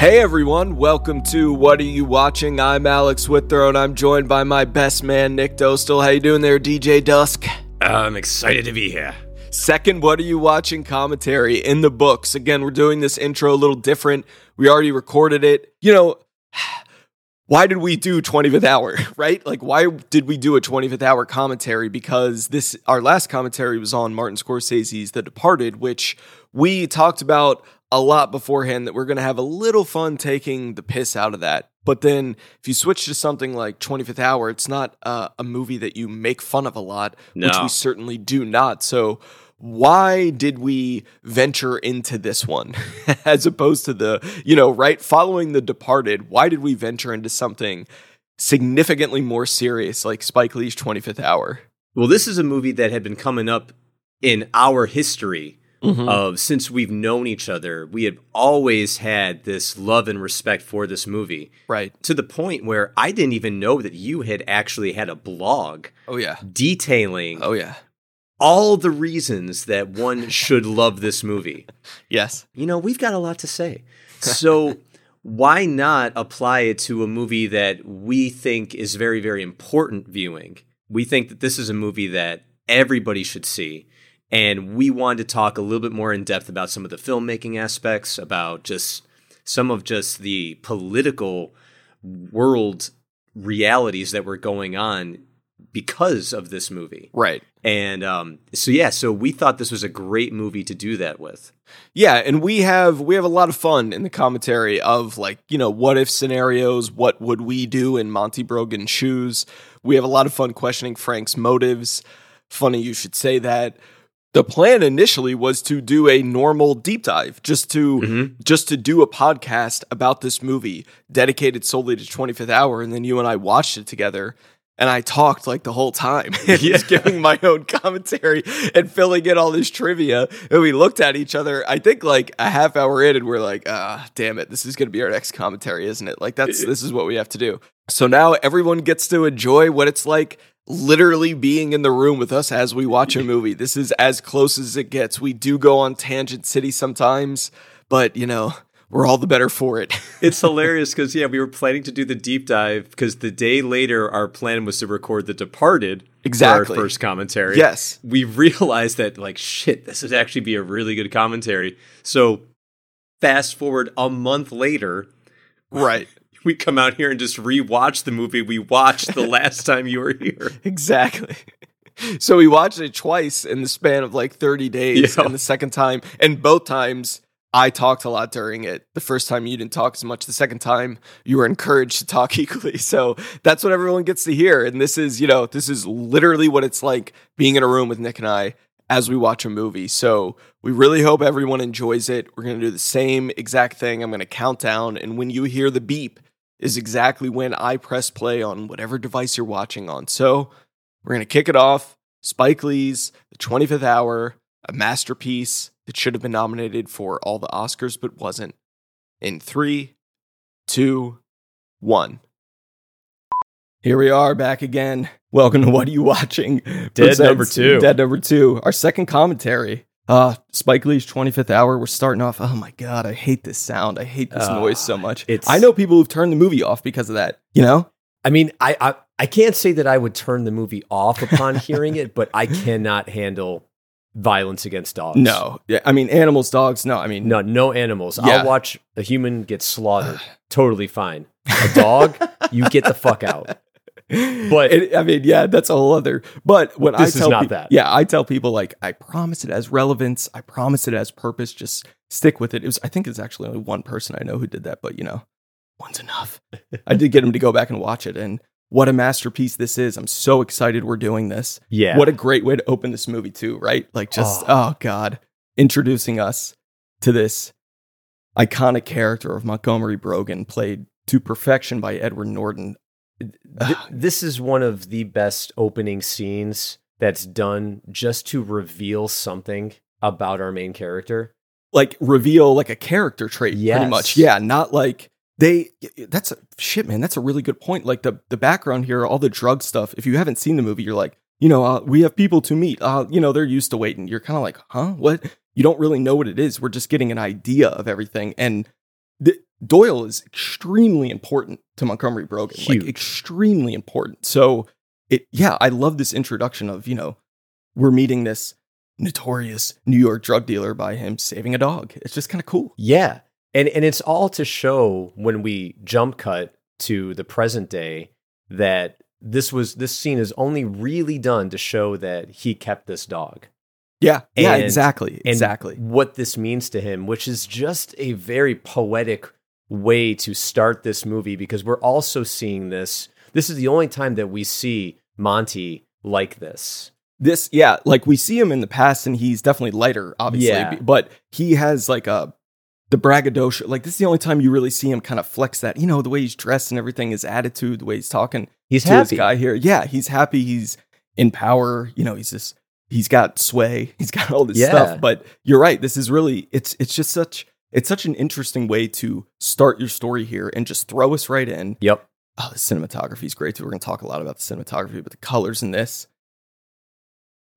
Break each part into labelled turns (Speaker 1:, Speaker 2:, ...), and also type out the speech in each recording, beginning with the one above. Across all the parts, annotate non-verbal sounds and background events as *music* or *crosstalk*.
Speaker 1: Hey everyone, welcome to What Are You Watching? I'm Alex Withrow and I'm joined by my best man Nick Dostal. How you doing there, DJ Dusk?
Speaker 2: I'm excited to be here.
Speaker 1: Second What Are You Watching commentary in the books. Again, we're doing this intro a little different. We already recorded it. You know, *sighs* why did we do 25th hour, *laughs* right? Like why did we do a 25th hour commentary? Because this our last commentary was on Martin Scorsese's The Departed, which we talked about a lot beforehand that we're going to have a little fun taking the piss out of that. But then if you switch to something like 25th Hour, it's not uh, a movie that you make fun of a lot,
Speaker 2: No.
Speaker 1: which we certainly do not. So why did we venture into this one *laughs* as opposed to the, you know, right following The Departed? Why did we venture into something significantly more serious like Spike Lee's 25th Hour?
Speaker 2: Well, this is a movie that had been coming up in our history
Speaker 1: Mm-hmm.
Speaker 2: of since we've known each other. We have always had this love and respect for this movie
Speaker 1: Right.
Speaker 2: to the point where I didn't even know that you had actually had a blog
Speaker 1: Oh, yeah.
Speaker 2: detailing
Speaker 1: Oh, yeah.
Speaker 2: all the reasons that one should *laughs* love this movie.
Speaker 1: Yes.
Speaker 2: you know, we've got a lot to say. *laughs* So why not apply it to a movie that we think is very, very important viewing? We think that this is a movie that everybody should see. And we wanted to talk a little bit more in depth about some of the filmmaking aspects, about just some of just the political world realities that were going on because of this movie.
Speaker 1: Right.
Speaker 2: And um, so yeah, so we thought this was a great movie to do that with.
Speaker 1: Yeah, and we have we have a lot of fun in the commentary of like, you know, what if scenarios, what would we do in Monty Brogan's shoes? We have a lot of fun questioning Frank's motives. Funny you should say that. The plan initially was to do a normal deep dive, just to just to do a podcast about this movie dedicated solely to 25th hour and then you and I watched it together and I talked like the whole time. *laughs* and was giving my own commentary and filling in all this trivia. And we looked at each other, I think like a half hour in, and we're like, ah, damn it, this is gonna be our next commentary, isn't it? Like that's this is what we have to do. So now everyone gets to enjoy what it's like literally being in the room with us as we watch a movie. This is as close as it gets. We do go on tangent city sometimes, but you know, we're all the better for it. *laughs*
Speaker 2: It's hilarious because yeah, we were planning to do the deep dive because the day later our plan was to record The Departed
Speaker 1: Exactly.
Speaker 2: our first commentary.
Speaker 1: Yes.
Speaker 2: we realized that like shit, this would actually be a really good commentary. So fast forward a month later,
Speaker 1: right. *laughs*
Speaker 2: we come out here and just rewatch the movie we watched the *laughs* last time you were here.
Speaker 1: Exactly. *laughs* So we watched it twice in the span of like 30 days.
Speaker 2: Yeah.
Speaker 1: And the second time, and both times, I talked a lot during it. The first time you didn't talk as much. The second time you were encouraged to talk equally. So that's what everyone gets to hear. And this is, you know, this is literally what it's like being in a room with Nick and I as we watch a movie. So we really hope everyone enjoys it. We're going to do the same exact thing. I'm going to count down. And when you hear the beep, is exactly when I press play on whatever device you're watching on. So we're going to kick it off. Spike Lee's The 25th Hour, a masterpiece that should have been nominated for all the Oscars but wasn't. In three, two, one. Here we are back again. Welcome to What Are You Watching?
Speaker 2: Dead number two.
Speaker 1: Dead number two. Our second commentary. Uh, Spike Lee's 25th Hour. We're starting off. Oh my God, I hate this sound. I hate this
Speaker 2: Ah,
Speaker 1: noise so much.
Speaker 3: it's-
Speaker 1: I know people who've turned the movie off because of that. You know?
Speaker 3: I mean, I, I I can't say that I would turn the movie off upon *laughs* hearing it, but I cannot handle violence against dogs.
Speaker 1: No. Yeah, I mean, animals, dogs. No, I mean,
Speaker 3: no, no animals.
Speaker 1: Yeah.
Speaker 3: I'll watch a human get slaughtered. *sighs* totally fine. A dog, you get the fuck out. *laughs* But
Speaker 1: It- I mean, yeah, that's a whole other. But when
Speaker 3: This
Speaker 1: I
Speaker 3: is
Speaker 1: tell
Speaker 3: not
Speaker 1: peop-
Speaker 3: that.
Speaker 1: yeah, I tell people like, I promise it has relevance. I promise it has purpose. Just stick with it. It was. I think it's actually only one person I know who did that, but you know, one's enough. I did get him to go back and watch it, and what a masterpiece this is. I'm so excited we're doing this.
Speaker 3: yeah,
Speaker 1: What a great way to open this movie too, right? Like just
Speaker 3: Oh.
Speaker 1: oh god, introducing us to this iconic character of Montgomery Brogan, played to perfection by Edward Norton.
Speaker 3: Th- this is one of the best opening scenes that's done just to reveal something about our main character.
Speaker 1: like reveal like a character trait pretty much. Yeah not like they that's a shit man that's a really good point. Like the the background here all the drug stuff if you haven't seen the movie you're like you know uh, we have people to meet. Uh you know they're used to waiting. You're kind of like huh? What? You don't really know what it is. We're just getting an idea of everything. And th- Doyle is extremely important to Montgomery Brogan,
Speaker 3: Huge.
Speaker 1: like extremely important. So it, yeah, I love this introduction of you know we're meeting this notorious New York drug dealer by him saving a dog. It's just kind of cool.
Speaker 3: Yeah. And and it's all to show when we jump cut to the present day that this was this scene is only really done to show that he kept this dog.
Speaker 1: Yeah, yeah, exactly, exactly.
Speaker 3: what this means to him, which is just a very poetic way to start this movie because we're also seeing this. This is the only time that we see Monty like this.
Speaker 1: this yeah like we see him in the past and he's definitely lighter obviously
Speaker 3: Yeah.
Speaker 1: but he has like a the braggadocio like this is the only time you really see him kind of flex that you know the way he's dressed and everything his attitude the way he's talking
Speaker 3: He's
Speaker 1: to
Speaker 3: happy.
Speaker 1: this guy here yeah he's happy he's in power you know he's just he's got sway *laughs* he's got all this
Speaker 3: Yeah.
Speaker 1: stuff but you're right this is really it's it's just such it's such an interesting way to start your story here and just throw us right in
Speaker 3: Yep.
Speaker 1: oh, the cinematography is great too. We're going to talk a lot about the cinematography, but the colors in this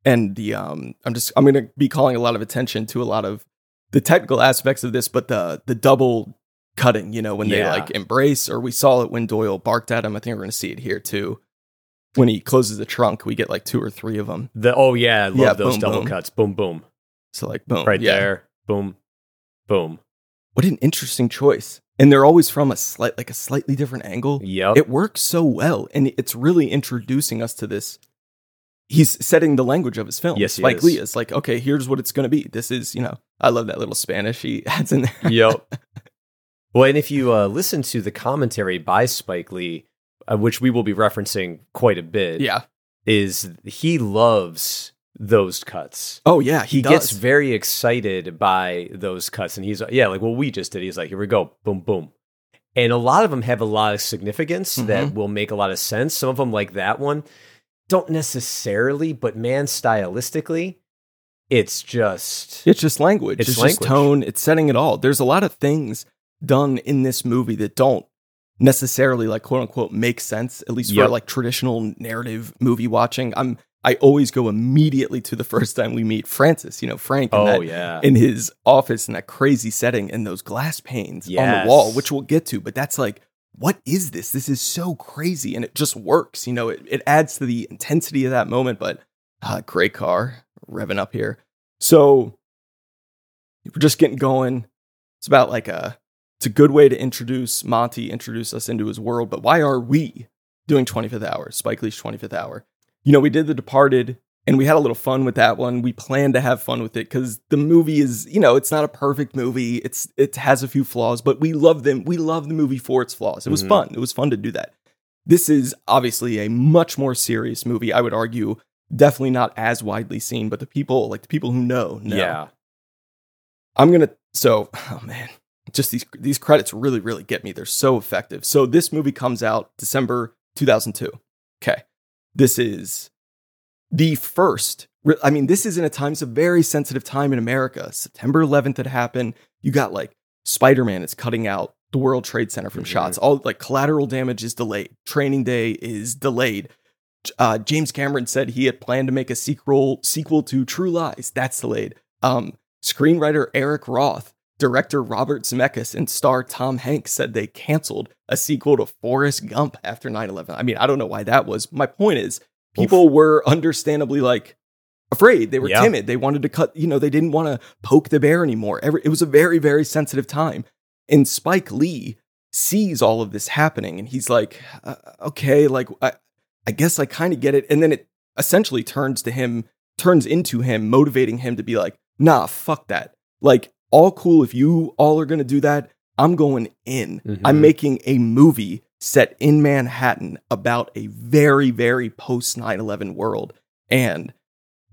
Speaker 1: and the um, I'm just I'm going to be calling a lot of attention to a lot of the technical aspects of this, but the the double cutting, you know, when they like embrace, or we saw it when Doyle barked at him. I think we're going to see it here too. When he closes the trunk, we get like two or three of them.
Speaker 3: The oh yeah, I love
Speaker 1: Yeah,
Speaker 3: those
Speaker 1: boom,
Speaker 3: double
Speaker 1: boom.
Speaker 3: cuts. Boom boom.
Speaker 1: So like boom,
Speaker 3: Right
Speaker 1: yeah.
Speaker 3: there. Boom. Boom.
Speaker 1: What an interesting choice, and they're always from a slight like a slightly different angle.
Speaker 3: Yep.
Speaker 1: it works so well and it's really introducing us to this he's setting the language of his film
Speaker 3: Yes,
Speaker 1: spike
Speaker 3: is.
Speaker 1: lee is like okay here's what it's going to be this is you know i love that little spanish he *laughs* adds in there
Speaker 3: yep. *laughs* Well, and if you uh, listen to the commentary by Spike Lee, uh, which we will be referencing quite a bit,
Speaker 1: yeah
Speaker 3: is he loves those cuts.
Speaker 1: oh yeah he,
Speaker 3: He gets very excited by those cuts, and he's yeah, like what we just did. He's like, here we go, boom, boom. And a lot of them have a lot of significance that
Speaker 1: Mm-hmm.
Speaker 3: will make a lot of sense. Some of them, like that one, don't necessarily, but man, stylistically, it's just
Speaker 1: it's just language
Speaker 3: It's
Speaker 1: it's, just tone it's setting it all there's a lot of things done in this movie that don't necessarily like quote unquote make sense at least
Speaker 3: Yep.
Speaker 1: for like traditional narrative movie watching i'm i always go immediately to the first time we meet francis you know frank
Speaker 3: oh
Speaker 1: that
Speaker 3: yeah,
Speaker 1: in his office in that crazy setting and those glass panes on the wall, which we'll get to. But that's like, what is this? This is so crazy. And it just works. You know, it, it adds to the intensity of that moment. But uh, great car revving up here. So we're just getting going. It's about like a, it's a good way to introduce Monty, introduce us into his world. But why are we doing 25th hour, Spike Lee's 25th hour? You know, we did The Departed and we had a little fun with that one. We planned to have fun with it because the movie is, you know, it's not a perfect movie. It's it has a few flaws, but we love them. We love the movie for its flaws. It was
Speaker 3: Mhm.
Speaker 1: fun. It was fun to do that. This is obviously a much more serious movie. I would argue, definitely not as widely seen, but the people, like the people who know, know.
Speaker 3: yeah,
Speaker 1: I'm gonna. So, oh man, just these these credits really really get me. They're so effective. So this movie comes out December 2002. Okay, this is the first. I mean, this is in a time. It's a very sensitive time in America. September 11th had happened. You got like Spider Man is cutting out the World Trade Center from
Speaker 3: Mhm.
Speaker 1: shots. All like collateral damage is delayed. Training Day is delayed. Uh, James Cameron said he had planned to make a sequel sequel to True Lies. That's delayed. Um, screenwriter Eric Roth, director Robert Zemeckis, and star Tom Hanks said they canceled a sequel to Forrest Gump after 9/11. I mean, I don't know why that was. My point is, people were understandably like afraid. They were
Speaker 3: Yeah.
Speaker 1: timid. They wanted to cut. You know, they didn't want to poke the bear anymore. Every, it was a very very sensitive time, and Spike Lee sees all of this happening, and he's like, uh, okay, like I, I guess I kind of get it. And then it essentially turns to him, turns into him, motivating him to be like, nah, fuck that. Like, all cool if you all are gonna do that. I'm going in.
Speaker 3: Mhm.
Speaker 1: I'm making a movie set in Manhattan about a very, very post 9 11 world. And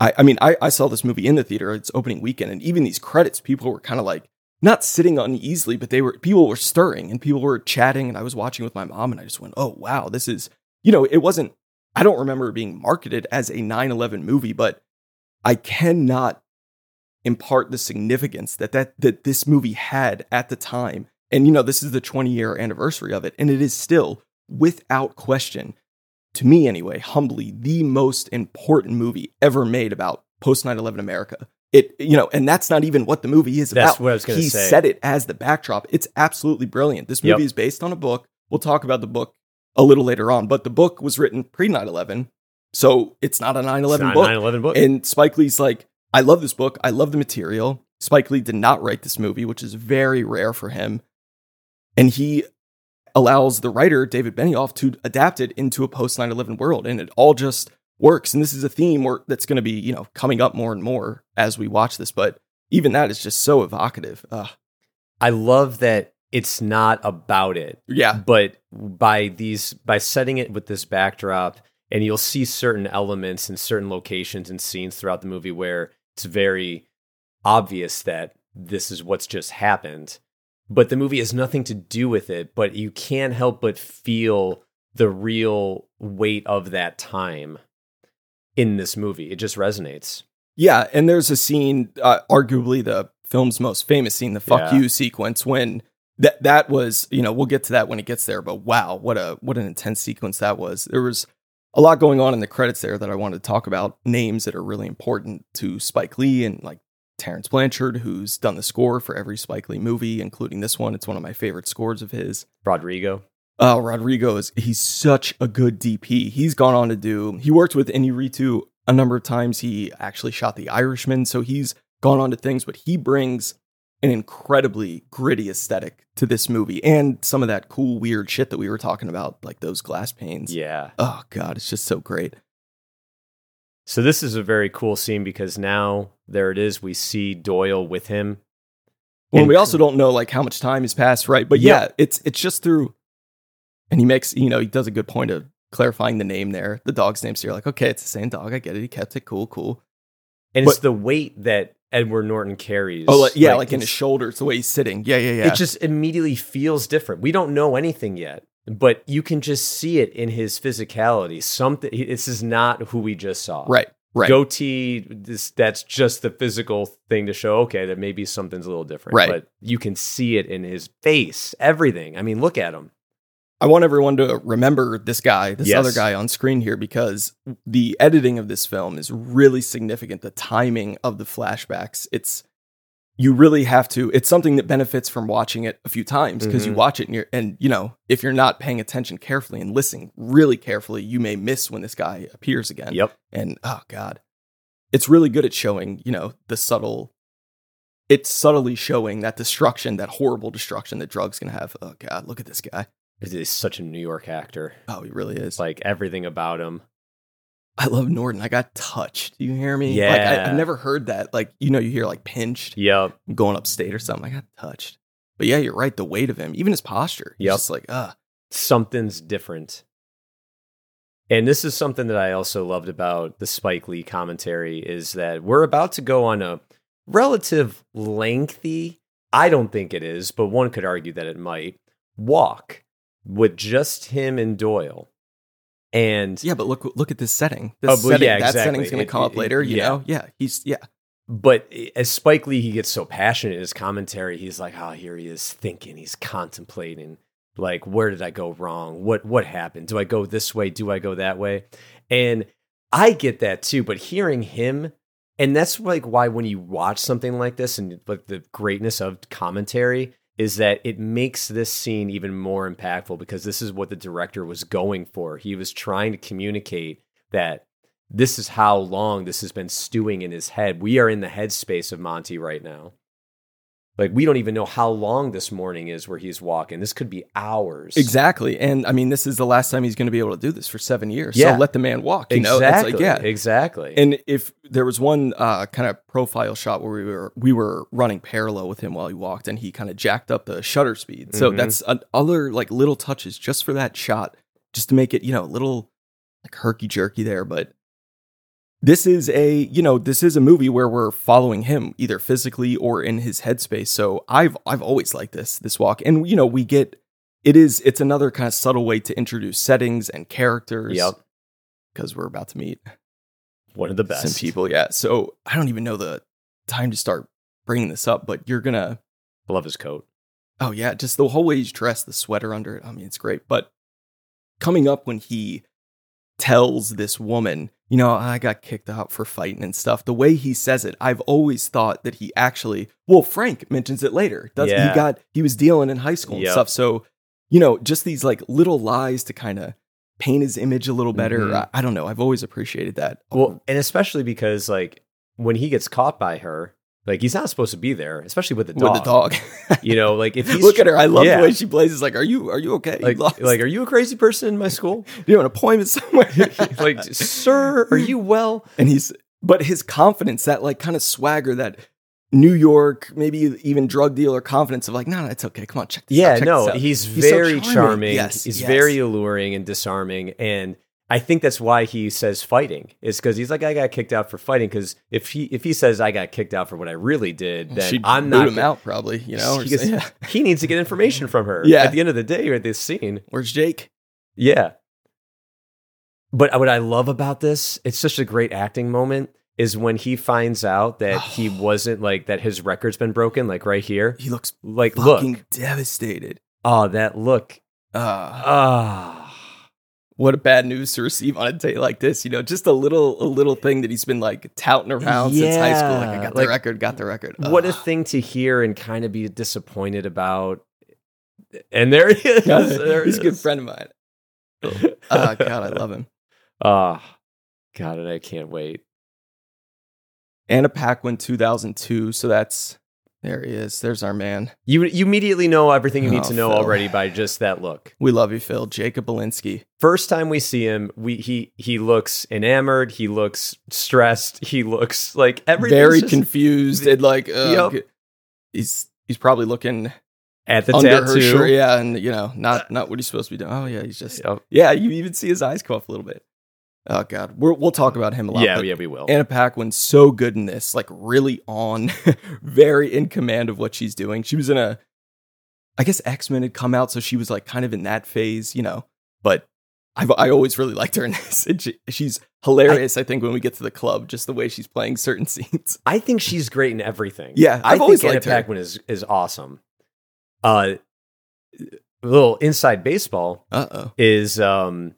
Speaker 1: I, I mean, I, I saw this movie in the theater, it's opening weekend, and even these credits, people were kind of like, not sitting uneasily, but they were, people were stirring and people were chatting. And I was watching with my mom and I just went, oh, wow, this is, you know, it wasn't, I don't remember it being marketed as a 9 11 movie, but I cannot impart the significance that, that that this movie had at the time. And you know, this is the 20 year anniversary of it, and it is still, without question, to me anyway, humbly, the most important movie ever made about post 9 11 America. it you know, and that's not even what the movie is
Speaker 3: That's
Speaker 1: about.
Speaker 3: what I was gonna
Speaker 1: he
Speaker 3: say.
Speaker 1: set it as the backdrop. It's absolutely brilliant. This movie
Speaker 3: Yep.
Speaker 1: is based on a book. We'll talk about the book a little later on, but the book was written pre 9/11, so it's not a 9/11
Speaker 3: It's not a
Speaker 1: book.
Speaker 3: 9/11 book.
Speaker 1: And Spike Lee's like, I love this book. I love the material. Spike Lee did not write this movie, which is very rare for him. And he allows the writer, David Benioff, to adapt it into a post 9 11 world. And it all just works. And this is a theme where, that's going to be, you know, coming up more and more as we watch this. But even that is just so evocative. Ugh.
Speaker 3: I love that it's not about it.
Speaker 1: yeah.
Speaker 3: but by these by setting it with this backdrop and you'll see certain elements and certain locations and scenes throughout the movie where it's very obvious that this is what's just happened but the movie has nothing to do with it but you can't help but feel the real weight of that time in this movie it just resonates
Speaker 1: Yeah, and there's a scene, uh, arguably the film's most famous scene, the "fuck
Speaker 3: Yeah.
Speaker 1: you" sequence, when that that was, you know, we'll get to that when it gets there. But wow, what a what an intense sequence that was. There was a lot going on in the credits there that I wanted to talk about. Names that are really important to Spike Lee and like Terence Blanchard, who's done the score for every Spike Lee movie, including this one. It's one of my favorite scores of his.
Speaker 3: rodrigo
Speaker 1: Oh, Rodrigo is he's such a good DP. He's gone on to do he worked with Inarritu a number of times. He actually shot The Irishman, so he's gone on to things, but he brings an incredibly gritty aesthetic to this movie and some of that cool, weird shit that we were talking about, like those glass panes.
Speaker 3: yeah
Speaker 1: Oh god, it's just so great.
Speaker 3: So this is a very cool scene because now there it is. We see Doyle with him.
Speaker 1: Well,
Speaker 3: And-
Speaker 1: we also don't know like how much time has passed, right? But yeah, it's it's just through and he makes, you know, he does a good point of clarifying the name there, the dog's name. So you're like, okay, it's the same dog. I get it. He kept it. Cool, cool.
Speaker 3: And it's the weight that Edward Norton carries.
Speaker 1: Oh, like, yeah, like, in his shoulders, the way he's sitting. Yeah, yeah, yeah.
Speaker 3: It just immediately feels different. We don't know anything yet, but you can just see it in his physicality. Something. This is not who we just saw.
Speaker 1: right, right,
Speaker 3: Goatee. This. That's just the physical thing to show. Okay, that maybe something's a little different.
Speaker 1: Right.
Speaker 3: But you can see it in his face. Everything. I mean, look at him.
Speaker 1: I want everyone to remember this guy, this
Speaker 3: Yes.
Speaker 1: other guy on screen here, because the editing of this film is really significant. The timing of the flashbacks, it's you really have to. It's something that benefits from watching it a few times because you
Speaker 3: Mhm.
Speaker 1: watch it and you're, and you know, if you're not paying attention carefully and listening really carefully, you may miss when this guy appears again.
Speaker 3: Yep.
Speaker 1: And oh god, it's really good at showing, you know, the subtle. It's subtly showing that destruction, that horrible destruction that drugs can have. Oh god, look at this guy.
Speaker 3: He's such a New York actor.
Speaker 1: Oh, he really is.
Speaker 3: Like everything about him.
Speaker 1: I love Norton. I got touched. Do you hear me? Yeah. Like I. I've never heard that. Like you know, you hear like pinched
Speaker 3: Yep.
Speaker 1: going upstate or something. I got touched. But yeah, you're right. The weight of him, even his posture. He's
Speaker 3: Yep.
Speaker 1: just like, ah,
Speaker 3: something's different. And this is something that I also loved about the Spike Lee commentary is that we're about to go on a relative lengthy, I don't think it is, but one could argue that it might, walk with just him and Doyle. And
Speaker 1: yeah. But look, look at this setting. This
Speaker 3: Oh,
Speaker 1: setting
Speaker 3: yeah,
Speaker 1: that setting's going to come up
Speaker 3: it-
Speaker 1: later. You
Speaker 3: yeah.
Speaker 1: know? Yeah. He's yeah.
Speaker 3: But as Spike Lee, he gets so passionate in his commentary. He's like, "Oh, here he is thinking. He's contemplating. Like, where did I go wrong? What what happened? Do I go this way? Do I go that way?" And I get that too. But hearing him, and that's like why when you watch something like this, and like the greatness of commentary is that it makes this scene even more impactful because this is what the director was going for. He was trying to communicate that this is how long this has been stewing in his head. We are in the headspace of Monty right now. Like we don't even know how long this morning is where he's walking. This could be hours.
Speaker 1: Exactly. And I mean, this is the last time he's going to be able to do this for seven years.
Speaker 3: Yeah.
Speaker 1: So let the man walk. You
Speaker 3: Exactly.
Speaker 1: know, like yeah.
Speaker 3: Exactly.
Speaker 1: And if there was one uh, kind of profile shot where we were we were running parallel with him while he walked, and he kind of jacked up the shutter speed. So
Speaker 3: Mhm.
Speaker 1: that's other like little touches just for that shot, just to make it you know a little like herky jerky there. But this is a you know this is a movie where we're following him either physically or in his headspace. So I've I've always liked this this walk, and you know we get it is it's another kind of subtle way to introduce settings and characters.
Speaker 3: Yep.
Speaker 1: because we're about to meet
Speaker 3: One of the best.
Speaker 1: some people. Yeah. So I don't even know the time to start bringing this up, but you're gonna.
Speaker 3: Love his coat.
Speaker 1: Oh yeah, just the whole way he's dressed, the sweater under it. I mean, it's great. But coming up when he tells this woman, you know, I got kicked out for fighting and stuff. The way he says it, I've always thought that he actually, well, Frank mentions it later. Does
Speaker 3: Yeah.
Speaker 1: he got he was dealing in high school and
Speaker 3: Yep.
Speaker 1: stuff. So, you know, just these like little lies to kind of paint his image a little better.
Speaker 3: Mhm.
Speaker 1: I, I don't know. I've always appreciated that.
Speaker 3: Well, and especially because like when he gets caught by her, like he's not supposed to be there, especially with the dog.
Speaker 1: with the dog. *laughs*
Speaker 3: You know, like if he's
Speaker 1: Look at her. I love
Speaker 3: Yeah.
Speaker 1: the way she plays. It's like, are you are you okay?
Speaker 3: Like,
Speaker 1: lost?
Speaker 3: like, are you a crazy person in my school? *laughs*
Speaker 1: Do you have an appointment somewhere? *laughs*
Speaker 3: like, sir, are you well?
Speaker 1: and he's but his confidence that like kind of swagger that new york maybe even drug dealer confidence of like no no it's okay come on check this out,
Speaker 3: Yeah,
Speaker 1: check
Speaker 3: no,
Speaker 1: out."
Speaker 3: he's,
Speaker 1: He's so
Speaker 3: very
Speaker 1: charming.
Speaker 3: charming.
Speaker 1: Yes,
Speaker 3: he's
Speaker 1: yes.
Speaker 3: very alluring and disarming, and I think that's why he says fighting is because he's like I got kicked out for fighting. Because if he if he says I got kicked out for what I really did, then
Speaker 1: She'd
Speaker 3: I'm not
Speaker 1: him
Speaker 3: gonna-
Speaker 1: out probably you know
Speaker 3: he, gets-
Speaker 1: yeah. *laughs*
Speaker 3: he needs to get information from her.
Speaker 1: Yeah.
Speaker 3: At the end of the day, or at this scene,
Speaker 1: where's jake
Speaker 3: Yeah. But what I love about this, it's such a great acting moment, is when he finds out that *sighs* he wasn't like that his record's been broken, like right here.
Speaker 1: he looks
Speaker 3: Like,
Speaker 1: fucking
Speaker 3: look.
Speaker 1: devastated
Speaker 3: Oh, that look.
Speaker 1: uh,
Speaker 3: Ah.
Speaker 1: What a bad news to receive on a day like this you know just a little a little thing that he's been like touting around since high school like i got
Speaker 3: like,
Speaker 1: the record got the record
Speaker 3: what a thing to hear and kind of be disappointed about. And there he is. *laughs* There
Speaker 1: he's a good friend of mine oh *laughs* god i love him
Speaker 3: Ah, God, and I can't wait.
Speaker 1: Anna Paquin 2002 so that's there he is there's our man
Speaker 3: You you immediately know everything you need
Speaker 1: Oh,
Speaker 3: to know
Speaker 1: Phil.
Speaker 3: already by just that look.
Speaker 1: we love you phil jacob Belinsky.
Speaker 3: first time we see him, we he he looks enamored, he looks stressed, he looks like everything
Speaker 1: very confused and like uh,
Speaker 3: Yep.
Speaker 1: he's he's probably looking
Speaker 3: at the
Speaker 1: under
Speaker 3: tattoo.
Speaker 1: shirt yeah and you know not not what he's supposed to be doing oh yeah he's just
Speaker 3: Yep.
Speaker 1: yeah you even see his eyes come up a little bit oh god We're, we'll talk about him a lot
Speaker 3: Yeah,
Speaker 1: but
Speaker 3: yeah, we will.
Speaker 1: Anna Paquin's so good in this like really on *laughs* very in command of what she's doing she was in a I guess X-Men had come out so she was like kind of in that phase you know but I've, I always really liked her in *laughs* this. And she, she's hilarious, I, think, when we get to the club, just the way she's playing certain *laughs* scenes.
Speaker 3: I think she's great in everything.
Speaker 1: Yeah,
Speaker 3: I
Speaker 1: I've
Speaker 3: think
Speaker 1: always
Speaker 3: Anna
Speaker 1: liked her.
Speaker 3: Paquin is is awesome. Uh, a little inside baseball
Speaker 1: Uh oh.
Speaker 3: is um.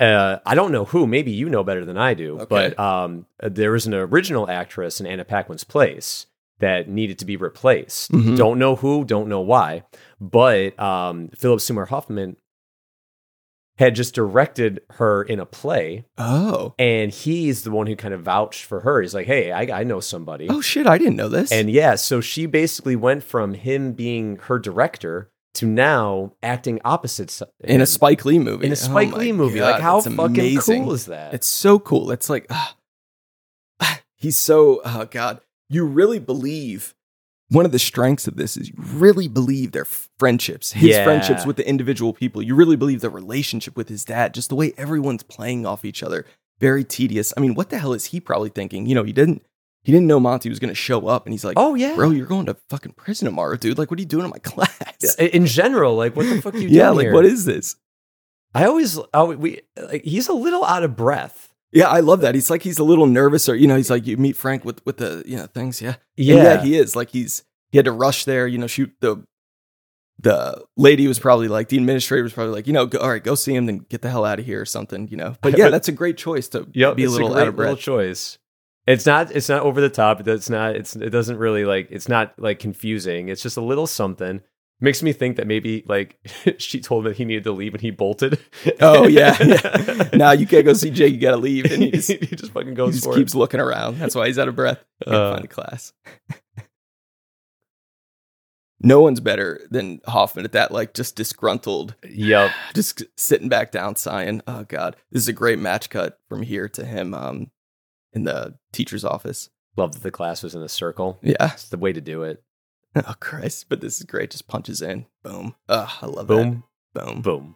Speaker 3: Uh, I don't know who. Maybe you know better than I do.
Speaker 1: Okay.
Speaker 3: But um, there was an original actress in Anna Paquin's place that needed to be replaced.
Speaker 1: Mhm.
Speaker 3: Don't know who. Don't know why. But um, Philip Seymour Hoffman had just directed her in a play,
Speaker 1: Oh.
Speaker 3: and he's the one who kind of vouched for her. He's like, "Hey, I, I know somebody."
Speaker 1: Oh, shit. I didn't know this.
Speaker 3: And yeah, so she basically went from him being her director to now acting opposite
Speaker 1: in a Spike Lee movie.
Speaker 3: in a Spike
Speaker 1: Oh
Speaker 3: Lee movie.
Speaker 1: God,
Speaker 3: like how fucking
Speaker 1: amazing.
Speaker 3: cool is that?
Speaker 1: It's so cool. It's like, ah, he's so, oh God. You really believe one of the strengths of this is you really believe their friendships, his
Speaker 3: Yeah.
Speaker 1: friendships with the individual people. You really believe the relationship with his dad, just the way everyone's playing off each other. Very tedious. I mean, what the hell is he probably thinking? You know, he didn't. He didn't know Monty was going to show up, and he's like,
Speaker 3: oh yeah,
Speaker 1: "Bro, you're going to fucking prison tomorrow, dude. Like, what are you doing in my *laughs* class?
Speaker 3: I- In general, like what the fuck are you doing?
Speaker 1: yeah, like
Speaker 3: here?
Speaker 1: what is this?
Speaker 3: I always, oh, we like he's a little out of breath.
Speaker 1: Yeah, I love that. He's like he's a little nervous, or you know, he's like you meet Frank with with the you know things. Yeah,
Speaker 3: Yeah,
Speaker 1: yeah, he is like he's he had to rush there. You know, shoot the the lady was probably like the administrator was probably like you know go, all right go see him then get the hell out of here or something. You know, but *laughs* yeah, that's a great choice to
Speaker 3: Yep,
Speaker 1: be a little
Speaker 3: great
Speaker 1: out of breath.
Speaker 3: choice. It's not. It's not over the top. It's not. It's. It doesn't really like. It's not like confusing. It's just a little something. Makes me think that maybe like *laughs* she told him that he needed to leave and he bolted.
Speaker 1: Oh yeah, *laughs* yeah. now you can't go see Jake. You got to leave, and he just, *laughs*
Speaker 3: he just fucking
Speaker 1: he
Speaker 3: goes
Speaker 1: just
Speaker 3: for
Speaker 1: keeps
Speaker 3: it.
Speaker 1: looking around. That's why he's out of breath. Can't
Speaker 3: Uh.
Speaker 1: find a class. no one's better than Hoffman at that. Like just disgruntled
Speaker 3: Yep. *sighs*
Speaker 1: just sitting back down sighing oh god this is a great match cut from here to him um in the teacher's office.
Speaker 3: Love that the class was in a circle.
Speaker 1: yeah.
Speaker 3: It's the way to do it.
Speaker 1: oh christ. But this is great. Just punches in. Boom. Oh i love it.
Speaker 3: Boom,
Speaker 1: that. Boom.
Speaker 3: Boom.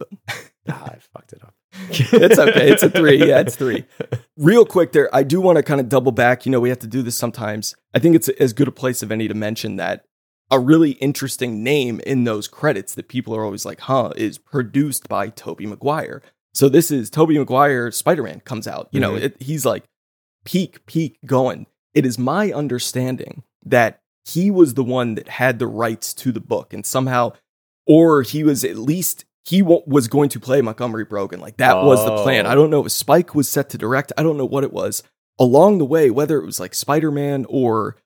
Speaker 3: *laughs* ah, I fucked it up. *laughs*
Speaker 1: it's okay. It's a three. Yeah it's three. *laughs* Real quick there i do want to kind of double back. You know we have to do this sometimes. I think it's as good a place of any to mention that a really interesting name in those credits that people are always like huh is produced by tobey maguire so this is tobey maguire spider-man comes out you know
Speaker 3: Mhm.
Speaker 1: it, he's like peak peak going it is my understanding that he was the one that had the rights to the book and somehow or he was at least he was going to play Montgomery Brogan. Like that was the plan.
Speaker 3: Oh.
Speaker 1: I don't know if Spike was set to direct. I don't know what it was. Along the way, whether it was like Spider Man or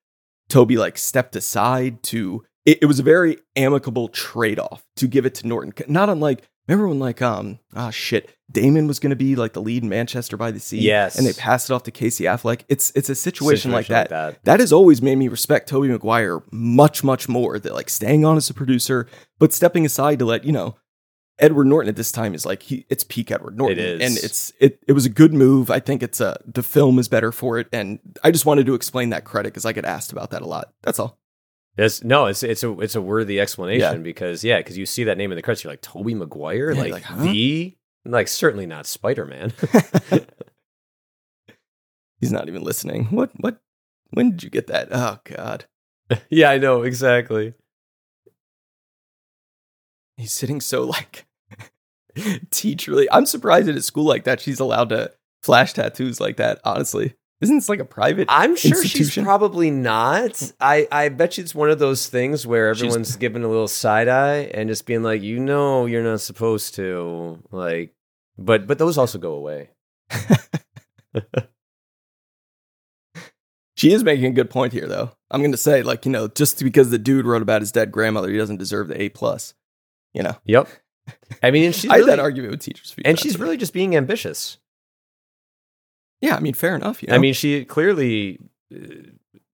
Speaker 1: Tobey like stepped aside to it, it was a very amicable trade off to give it to Norton. Not unlike remember when like um ah shit Damon was going to be like the lead in Manchester by the Sea.
Speaker 3: Yes.
Speaker 1: and they passed it off to Casey Affleck. It's it's a situation, like,
Speaker 3: Situation
Speaker 1: that. that has always made me respect Tobey Maguire much, much more. That like staying on as a producer, but stepping aside to let you know Edward Norton at this time is like he it's peak Edward Norton.
Speaker 2: It is.
Speaker 1: and it's it it was a good move. I think it's a the film is better for it, and I just wanted to explain that credit because I get asked about that a lot. That's all.
Speaker 3: It's, no, it's it's a it's a worthy explanation
Speaker 1: Yeah.
Speaker 3: because yeah, because you see that name in the credits, you're like Tobey Maguire,
Speaker 1: Yeah,
Speaker 3: like,
Speaker 1: like, huh?
Speaker 3: the like certainly not Spider Man. *laughs* *laughs*
Speaker 1: He's not even listening. What what? When did you get that? Oh God, *laughs*
Speaker 3: yeah, I know exactly.
Speaker 1: he's sitting so like teacherly. I'm surprised at a school like that she's allowed to flash tattoos like that. Honestly, isn't this like a private?
Speaker 3: I'm sure she's probably not. I, I bet you it's one of those things where
Speaker 1: She's-
Speaker 3: everyone's giving a little side eye and just being like, you know, you're not supposed to. Like, but but those also go away. *laughs*
Speaker 1: She is making a good point here, though. I'm going to say, like, you know, just because the dude wrote about his dead grandmother, he doesn't deserve the A plus. You know,
Speaker 3: Yep. I mean, and she's
Speaker 1: I had that argument with teachers,
Speaker 3: and she's really just being ambitious.
Speaker 1: Yeah. I mean, fair enough. You know?
Speaker 3: I mean, she clearly, uh,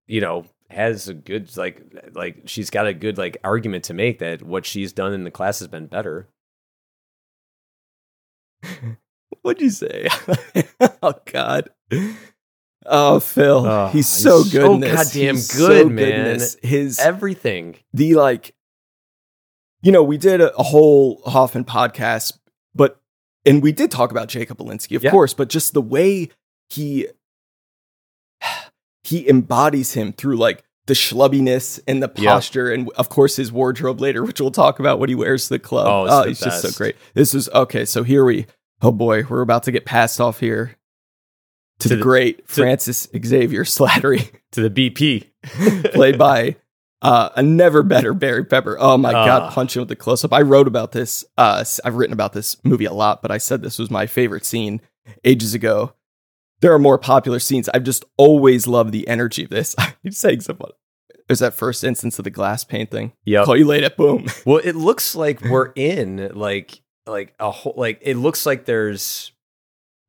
Speaker 3: you know, has a good like like she's got a good like argument to make that what she's done in the class has been better. *laughs*
Speaker 1: what'd you say? *laughs* oh God. Oh, Phil,
Speaker 3: Oh,
Speaker 1: he's
Speaker 3: he's
Speaker 1: so good.
Speaker 3: so goddamn
Speaker 1: He's
Speaker 3: good,
Speaker 1: in
Speaker 3: man.
Speaker 1: this. His
Speaker 3: Everything.
Speaker 1: the like you know we did a, a whole hoffman podcast but and we did talk about jacob Elinsky, of
Speaker 3: Yeah.
Speaker 1: course but just the way he *sighs* he embodies him through like the schlubbiness and the posture and of course his wardrobe later which we'll talk about what he wears to the club
Speaker 3: Oh, it's the
Speaker 1: he's just so great this is okay so here we oh boy we're about to get passed off here to,
Speaker 3: To
Speaker 1: the,
Speaker 3: the-
Speaker 1: great
Speaker 3: to-
Speaker 1: francis xavier slattery *laughs*
Speaker 3: To the BP. *laughs*
Speaker 1: played by uh, a never better Barry Pepper. Oh my god,
Speaker 3: Ah.
Speaker 1: punching with the close up. I wrote about this. Uh, I've written about this movie a lot, but I said this was my favorite scene ages ago. There are more popular scenes. I've just always loved the energy of this. *laughs* I'm saying something. There's that first instance of the glass painting.
Speaker 3: Yeah.
Speaker 1: Call you late at boom. *laughs*
Speaker 3: Well, it looks like we're in like like a whole like it looks like there's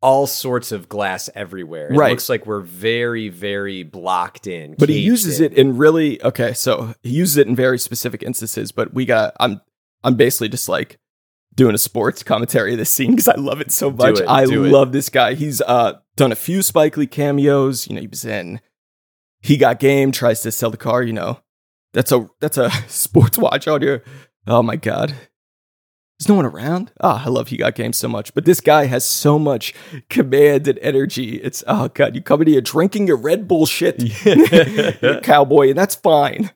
Speaker 3: all sorts of glass everywhere. It
Speaker 1: Right.
Speaker 3: looks like we're very very blocked in.
Speaker 1: but he uses
Speaker 3: in.
Speaker 1: it in really okay. So he uses it in very specific instances. But we got. I'm. I'm basically just like doing a sports commentary of this scene because I love it so much.
Speaker 3: it,
Speaker 1: I
Speaker 3: do it.
Speaker 1: love this guy. He's uh done a few Spike Lee cameos. You know, he was in. He got game. Tries to sell the car. You know, that's a that's a *laughs* sports watch out here. Oh my god. There's no one around. Ah, I love He Got Game so much. But this guy has so much command and energy. It's, oh, God, you come in here drinking your Red Bull shit. *laughs* *laughs* A cowboy, and that's fine.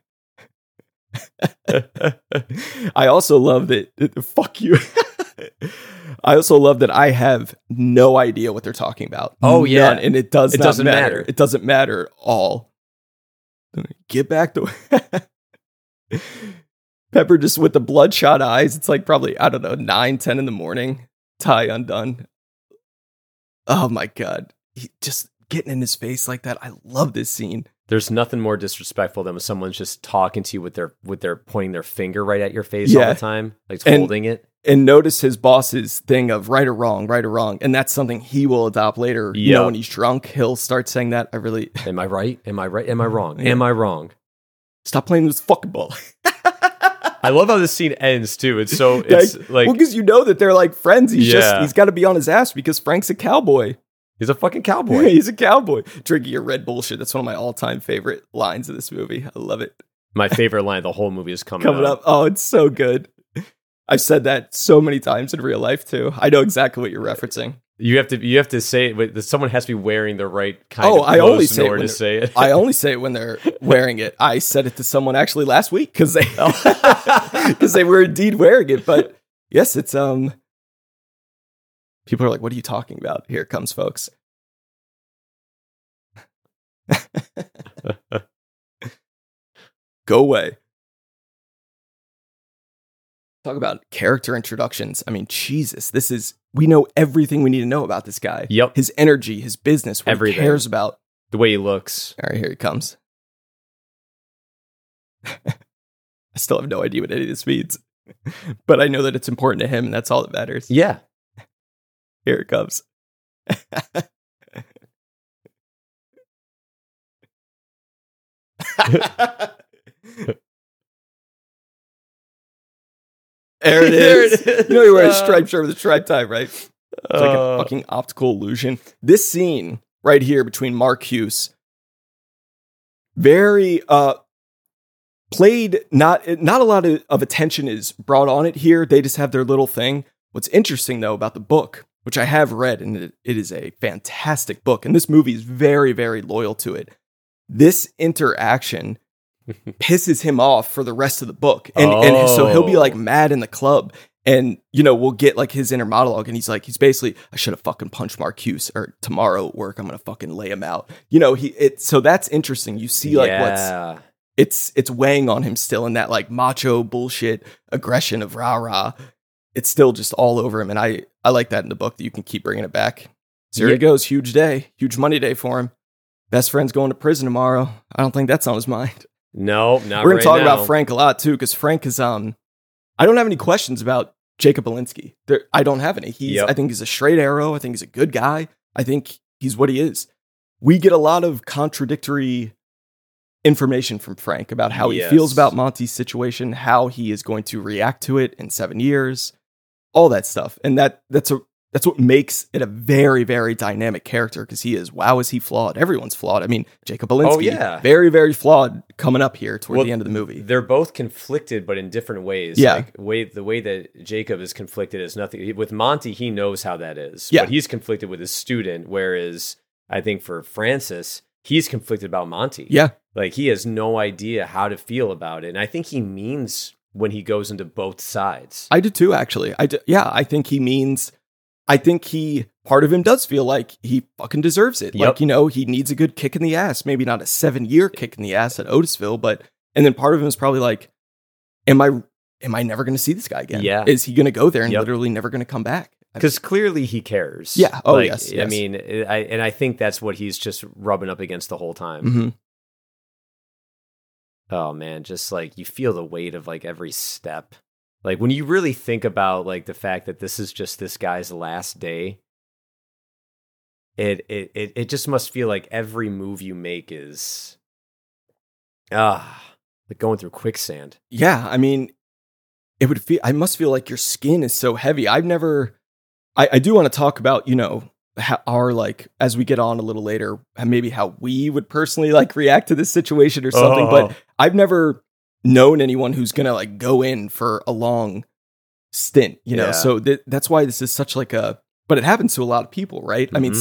Speaker 1: *laughs* I also love that. Fuck you. *laughs* I also love that I have no idea what they're talking about.
Speaker 3: Oh, yeah.
Speaker 1: And it does
Speaker 3: It doesn't
Speaker 1: matter.
Speaker 3: matter.
Speaker 1: It doesn't matter at all. Get back to *laughs* Pepper just with the bloodshot eyes. It's like probably I don't know nine, ten in the morning. Tie undone. Oh my god! He just getting in his face like that. I love this scene.
Speaker 3: There's nothing more disrespectful than when someone's just talking to you with their with their pointing their finger right at your face all the time, like
Speaker 1: And-
Speaker 3: holding it.
Speaker 1: and notice his boss's thing of right or wrong, right or wrong, and that's something he will adopt later. You know, when he's drunk, he'll start saying that. I really *laughs*
Speaker 3: Am I right? Am I right? Am I wrong?
Speaker 1: Yeah.
Speaker 3: Am I wrong?
Speaker 1: stop playing this fucking ball. *laughs*
Speaker 3: I love how this scene ends too. It's so it's like
Speaker 1: well, because you know that they're like friends. He's just
Speaker 3: Yeah.
Speaker 1: he's got to be on his ass because Frank's a cowboy.
Speaker 3: He's a fucking cowboy. *laughs*
Speaker 1: he's a cowboy drinking your Red Bull shit. That's one of my all time favorite lines of this movie. I love it.
Speaker 3: My favorite line of the whole movie is coming,
Speaker 1: Coming up, oh, it's so good. I've said that so many times in real life too. I know exactly what you're referencing.
Speaker 3: You have to you have to say it. But someone has to be wearing the right kind
Speaker 1: Oh,
Speaker 3: of
Speaker 1: I only say it
Speaker 3: order
Speaker 1: when
Speaker 3: to say it.
Speaker 1: I only *laughs* say it when they're wearing it. I said it to someone actually last week because they *laughs* because they were indeed wearing it. But yes, it's um. People are like, "What are you talking about?" Here comes, folks. *laughs* Go away. Talk about character introductions. I mean, Jesus, this is we know everything we need to know about this guy.
Speaker 3: Yep.
Speaker 1: His energy, his business, what
Speaker 3: Everything.
Speaker 1: he cares about.
Speaker 3: The way he looks.
Speaker 1: All right, here he comes. *laughs* I still have no idea what any of this means, *laughs* but I know that it's important to him, and that's all that matters.
Speaker 3: Yeah.
Speaker 1: Here it comes. there it *laughs*
Speaker 3: There
Speaker 1: is.
Speaker 3: it is.
Speaker 1: You know you wear a striped shirt with a striped tie, right? It's like a
Speaker 3: Uh,
Speaker 1: fucking optical illusion. This scene right here between Marcuse, very uh played not not a lot of, of attention is brought on it here. They just have their little thing. What's interesting though about the book, which I have read, and it, is a fantastic book, and this movie is very, very loyal to it. This interaction *laughs* pisses him off for the rest of the book. And and so he'll be like
Speaker 3: Oh.
Speaker 1: mad in the club. And you know, we'll get like his inner monologue, and he's like, he's basically, I should have fucking punched Marcuse, or tomorrow at work, I'm gonna fucking lay him out. You know, he it so that's interesting. You see like what's it's it's weighing on him still in that like macho bullshit aggression of rah rah. It's still just all over him, and I I like that in the book that you can keep bringing it back. So here
Speaker 3: Yeah.
Speaker 1: he goes, huge day, huge money day for him. Best friend's going to prison tomorrow. I don't think that's on his mind.
Speaker 3: No, not
Speaker 1: We're gonna
Speaker 3: right
Speaker 1: talk
Speaker 3: now.
Speaker 1: about Frank a lot too, because Frank is um. I don't have any questions about Jacob Elinsky. There, I don't have any. He's
Speaker 3: Yep.
Speaker 1: I think he's a straight arrow. I think he's a good guy. I think he's what he is. We get a lot of contradictory information from Frank about how he feels about Monty's situation, how he is going to react to it in seven years, all that stuff, and that that's a that's what makes it a very very dynamic character because he is wow is he flawed? Everyone's flawed. I mean Jacob oh, Elinsky,
Speaker 3: Oh, yeah.
Speaker 1: very very flawed coming up here toward
Speaker 3: Well,
Speaker 1: the end of the movie.
Speaker 3: They're both conflicted, but in different ways.
Speaker 1: Yeah.
Speaker 3: Like way the way that Jacob is conflicted is nothing. With Monty, he knows how that is.
Speaker 1: Yeah.
Speaker 3: But he's conflicted with his student, whereas I think for Francis, he's conflicted about Monty.
Speaker 1: Yeah.
Speaker 3: Like he has no idea how to feel about it. And I think he means when he goes into both sides.
Speaker 1: I do too, actually. I do, yeah, I think he means. I think he part of him does feel like he fucking deserves it.
Speaker 3: Yep.
Speaker 1: Like you know, he needs a good kick in the ass. Maybe not a seven year kick in the ass at Otisville, but and then part of him is probably like, am I am I never going to see this guy again?
Speaker 3: Yeah.
Speaker 1: is he going to go there and
Speaker 3: Yep.
Speaker 1: literally never going to come back?
Speaker 3: because clearly he cares.
Speaker 1: Yeah. Oh,
Speaker 3: Like,
Speaker 1: yes,
Speaker 3: I mean, I, and I think that's what he's just rubbing up against the whole time.
Speaker 1: hmm
Speaker 3: Oh man, just like you feel the weight of like every step. Like when you really think about like the fact that this is just this guy's last day, it it it, it just must feel like every move you make is ah like going through quicksand.
Speaker 1: Yeah, I mean, it would feel. I must feel like your skin is so heavy. I've never. I, I do want to talk about you know how our like as we get on a little later, maybe how we would personally like react to this situation or something.
Speaker 3: Oh.
Speaker 1: But I've never known anyone who's gonna like go in for a long stint. You know,
Speaker 3: Yeah.
Speaker 1: so th- that's why this is such like a. But it happens to a lot of people, right? I mean,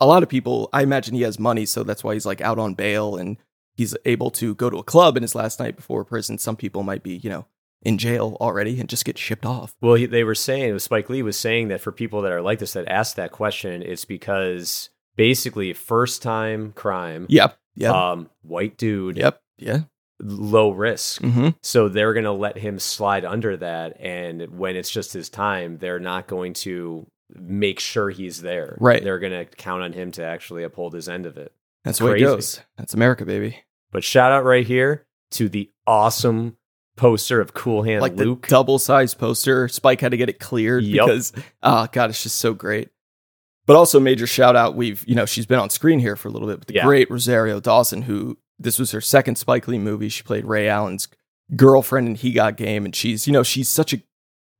Speaker 1: a lot of people. I imagine he has money, so that's why he's like out on bail and he's able to go to a club in his last night before prison. Some people might be, you know, in jail already and just get shipped off.
Speaker 3: Well, he, they were saying Spike Lee was saying that for people that are like this that ask that question, it's because basically first time crime,
Speaker 1: Yep. Yep.
Speaker 3: um, white dude,
Speaker 1: yep. Yeah.
Speaker 3: Low risk.
Speaker 1: Mm-hmm.
Speaker 3: So they're going to let him slide under that. And when it's just his time, they're not going to make sure he's there.
Speaker 1: Right.
Speaker 3: They're going to count on him to actually uphold his end of it.
Speaker 1: That's the way it
Speaker 3: Crazy.
Speaker 1: goes. That's America, baby.
Speaker 3: But shout out right here to the awesome poster of Cool Hand
Speaker 1: like
Speaker 3: Luke.
Speaker 1: double sized poster. Spike had to get it cleared
Speaker 3: Yup.
Speaker 1: because, oh god, it's just so great. But also major shout out. We've you know she's been on screen here for a little bit. But the
Speaker 3: Yeah.
Speaker 1: great Rosario Dawson, who this was her second Spike Lee movie. She played Ray Allen's girlfriend in He Got Game, and she's you know she's such a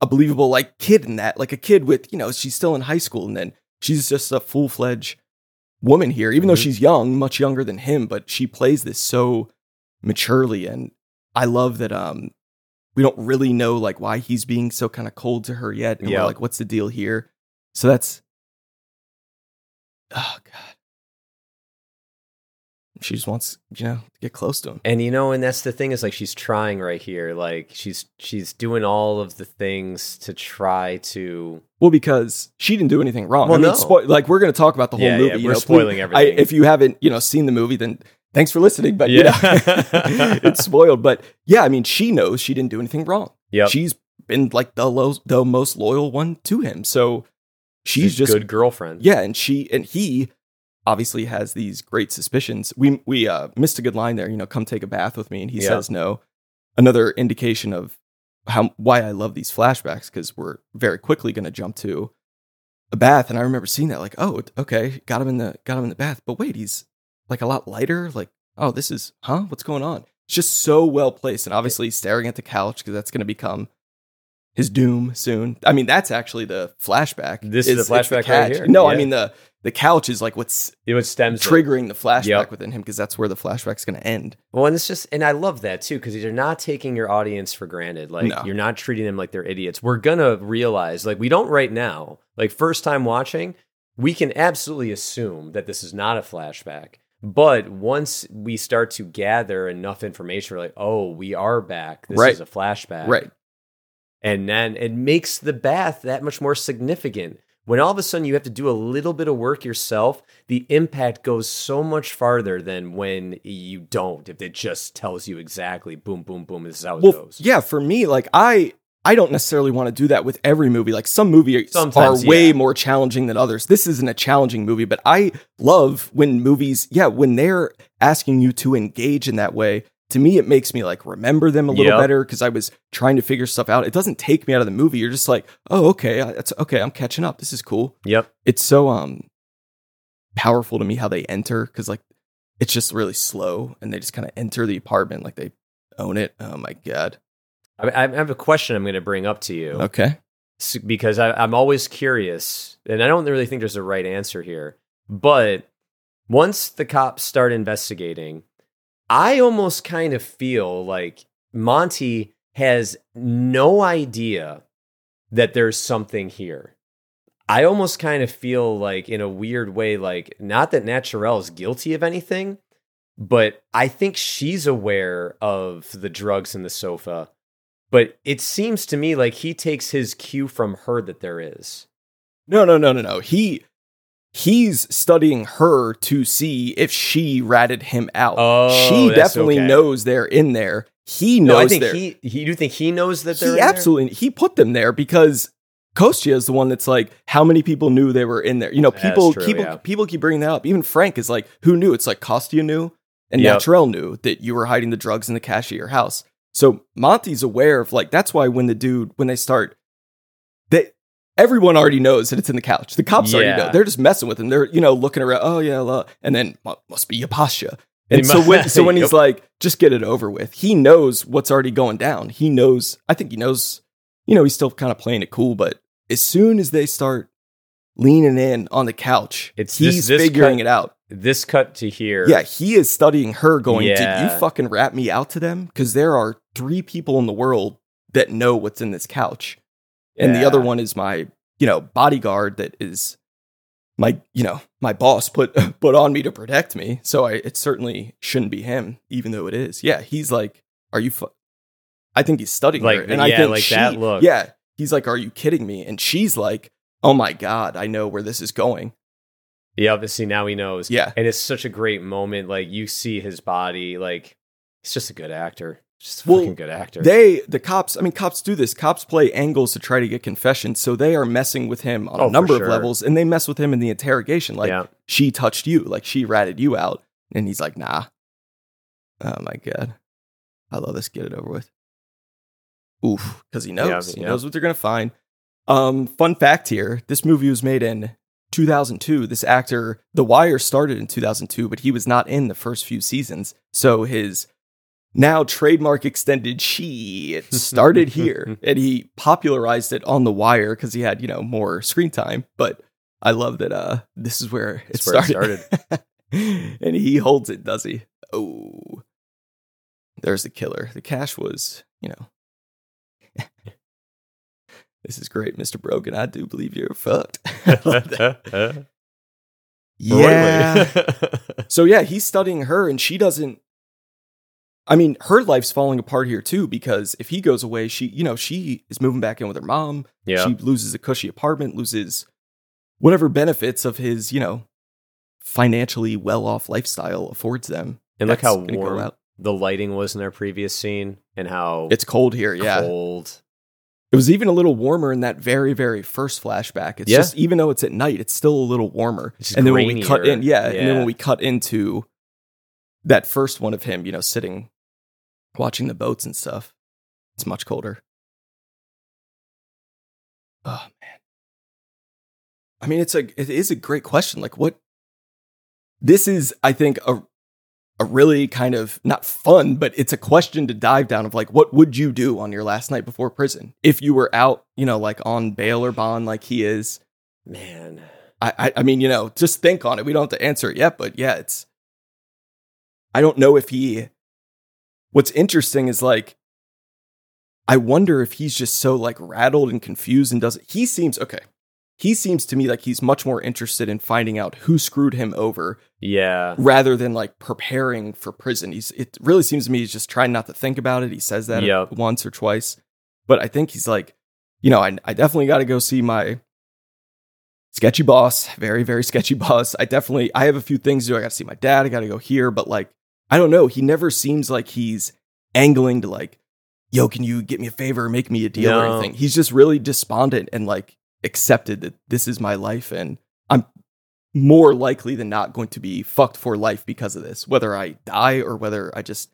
Speaker 1: a believable like kid in that, like a kid with you know she's still in high school, and then she's just a full fledged woman here, even though
Speaker 3: Mhm.
Speaker 1: she's young, much younger than him. But she plays this so maturely, and I love that. Um, we don't really know like why he's being so kind of cold to her yet. And we're like, what's the deal here? So that's oh god. She just wants, you know, to get close to him.
Speaker 3: And you know, and that's the thing is like she's trying right here. Like she's she's doing all of the things to try to
Speaker 1: Well, because she didn't do anything wrong.
Speaker 3: Well,
Speaker 1: I mean,
Speaker 3: no.
Speaker 1: spo- like we're going to talk about the whole
Speaker 3: Yeah,
Speaker 1: movie.
Speaker 3: yeah, we're
Speaker 1: know,
Speaker 3: spoiling
Speaker 1: please-
Speaker 3: everything.
Speaker 1: I, if you haven't, you know, seen the movie, then thanks for listening. But
Speaker 3: Yeah.
Speaker 1: you know, *laughs* it's *laughs* spoiled. But yeah, I mean, she knows she didn't do anything wrong.
Speaker 3: yeah
Speaker 1: She's been like the low, the most loyal one to him. So she's
Speaker 3: a
Speaker 1: just
Speaker 3: good girlfriend.
Speaker 1: yeah, and she and he obviously has these great suspicions. We we uh, missed a good line there. You know, come take a bath with me, and he
Speaker 3: Yeah.
Speaker 1: says no. Another indication of how why I love these flashbacks because we're very quickly going to jump to a bath, and I remember seeing that like, oh, okay, got him in the got him in the bath, but wait, he's like a lot lighter. Like, oh, this is huh? What's going on? It's just so well placed, and obviously staring at the couch because that's going to become his doom soon. I mean, that's actually the flashback.
Speaker 3: This is the
Speaker 1: it's
Speaker 3: flashback right here.
Speaker 1: No, I mean the the couch is like what's
Speaker 3: It stems it.
Speaker 1: triggering the flashback
Speaker 3: Yep.
Speaker 1: within him because that's where the flashback's going to end.
Speaker 3: Well, and it's just, and I love that too because you're not taking your audience for granted. Like
Speaker 1: No.
Speaker 3: you're not treating them like they're idiots. We're gonna realize, like we don't right now. Like first time watching, we can absolutely assume that this is not a flashback. But once we start to gather enough information, we're like, oh, we are back. This
Speaker 1: Right.
Speaker 3: is a flashback,
Speaker 1: Right.
Speaker 3: And then it makes the bath that much more significant. When all of a sudden you have to do a little bit of work yourself, the impact goes so much farther than when you don't. If it just tells you exactly, boom, boom, boom, this is how it
Speaker 1: Well,
Speaker 3: goes.
Speaker 1: yeah, for me, like I I don't necessarily want to do that with every movie. Like some movies
Speaker 3: Sometimes,
Speaker 1: are way
Speaker 3: yeah.
Speaker 1: more challenging than others. This isn't a challenging movie, but I love when movies, yeah, when they're asking you to engage in that way. To me, it makes me like remember them a little
Speaker 3: Yep.
Speaker 1: better because I was trying to figure stuff out. It doesn't take me out of the movie. You're just like, oh, okay, it's okay. I'm catching up. This is cool.
Speaker 3: Yep.
Speaker 1: It's so um powerful to me how they enter because like it's just really slow and they just kind of enter the apartment like they own it. Oh my god.
Speaker 3: I, I have a question I'm going to bring up to you.
Speaker 1: Okay.
Speaker 3: because I, I'm always curious, and I don't really think there's a right answer here. But once the cops start investigating, I almost kind of feel like Monty has no idea that there's something here. I almost kind of feel like, in a weird way, like not that Naturelle is guilty of anything, but I think she's aware of the drugs in the sofa. But it seems to me like he takes his cue from her that there is.
Speaker 1: No, no, no, no, no. He he's studying her to see if she ratted him out.
Speaker 3: Oh,
Speaker 1: she definitely
Speaker 3: okay.
Speaker 1: knows they're in there. He knows
Speaker 3: No, I think he, he. You think he knows that they're
Speaker 1: he
Speaker 3: in there?
Speaker 1: absolutely he put them there because Kostya is the one that's like, how many people knew they were in there? You know, people
Speaker 3: true,
Speaker 1: people
Speaker 3: yeah.
Speaker 1: people keep bringing that up. Even Frank is like, who knew? It's like Kostya knew and
Speaker 3: Yep.
Speaker 1: Naturelle knew that you were hiding the drugs in the cache of your house. So Monty's aware of like that's why when the dude when they start everyone already knows that it's in the couch. The cops already know. They're just messing with him. They're you know looking around. Oh yeah, la- and then must be Yapasha. And so when *laughs* so when he's like, just get it over with. He knows what's already going down. He knows. I think he knows. You know, he's still kind of playing it cool, but as soon as they start leaning in on the couch,
Speaker 3: It's
Speaker 1: he's
Speaker 3: this
Speaker 1: figuring
Speaker 3: cut-
Speaker 1: it out.
Speaker 3: This cut to here.
Speaker 1: Yeah, he is studying her. Going, did you fucking rat me out to them? Because there are three people in the world that know what's in this couch, and the other one is my you know bodyguard that is my you know my boss put *laughs* put on me to protect me. So I it certainly shouldn't be him, even though it is. Yeah, he's like, are you? Fu-? I think he's studying
Speaker 3: Like,
Speaker 1: her, and I think
Speaker 3: like
Speaker 1: she-
Speaker 3: that look.
Speaker 1: Yeah, he's like, are you kidding me? And she's like, oh my god, I know where this is going.
Speaker 3: Yeah, obviously now he knows.
Speaker 1: Yeah.
Speaker 3: and it's such a great moment. Like you see his body. Like he's just a good actor. Just
Speaker 1: Well,
Speaker 3: fucking good actor.
Speaker 1: They, the cops, I mean, cops do this. Cops play angles to try to get confessions. So they are messing with him on
Speaker 3: Oh,
Speaker 1: a number
Speaker 3: sure.
Speaker 1: of levels and they mess with him in the interrogation. Like,
Speaker 3: yeah,
Speaker 1: she touched you, like, she ratted you out. And he's like, nah. Oh my God. I love this. Get it over with. Oof. Because he knows.
Speaker 3: Yeah,
Speaker 1: he
Speaker 3: yeah.
Speaker 1: knows what they're going to find. Um, fun fact here this movie was made in 2002. This actor, The Wire, started in 2002, but he was not in the first few seasons. So his now trademark extended she it started *laughs* here and he popularized it on The Wire because he had, you know, more screen time. But I love that uh this is where it
Speaker 3: where it
Speaker 1: started. *laughs* and he holds it, does he? Oh. There's the killer. The cash was, you know. *laughs* this is great, Mr. Brogan. I do believe you're fucked. Yeah. So yeah, he's studying her and she doesn't I mean, her life's falling apart here too because if he goes away, she, you know, she is moving back in with her mom.
Speaker 3: yeah.
Speaker 1: She loses a cushy apartment, loses whatever benefits of his, you know, financially well-off lifestyle affords them.
Speaker 3: and look how warm the lighting was in their previous scene, and how
Speaker 1: It's cold here, yeah.
Speaker 3: cold.
Speaker 1: It was even a little warmer in that very, very first flashback. It's
Speaker 3: Yeah.
Speaker 1: just even though it's at night, it's still a little warmer. And then when we cut in, yeah, and then when we cut into that first one of him, you know, sitting watching the boats and stuff, it's much colder. Oh man. I mean, it's a it is a great question. Like what this is, I think, a a really kind of not fun, but it's a question to dive down of like, what would you do on your last night before prison if you were out, you know, like on bail or bond, like he is?
Speaker 3: Man.
Speaker 1: I, I, I mean, you know, just think on it. We don't have to answer it yet, but yeah, it's. I don't know if he. What's interesting is like, I wonder if he's just so like rattled and confused and doesn't. He seems okay. He seems to me like he's much more interested in finding out who screwed him over
Speaker 3: Yeah.
Speaker 1: rather than like preparing for prison. He's it really seems to me he's just trying not to think about it. He says that
Speaker 3: Yep.
Speaker 1: once or twice. But I think he's like, you know, I I definitely got to go see my sketchy boss, very very sketchy *laughs* boss. I definitely I have a few things to do. I got to see my dad, I got to go here, but like I don't know, he never seems like he's angling to like yo, can you get me a favor or make me a deal or anything? He's just really despondent and like accepted that this is my life and I'm more likely than not going to be fucked for life because of this, whether I die or whether I just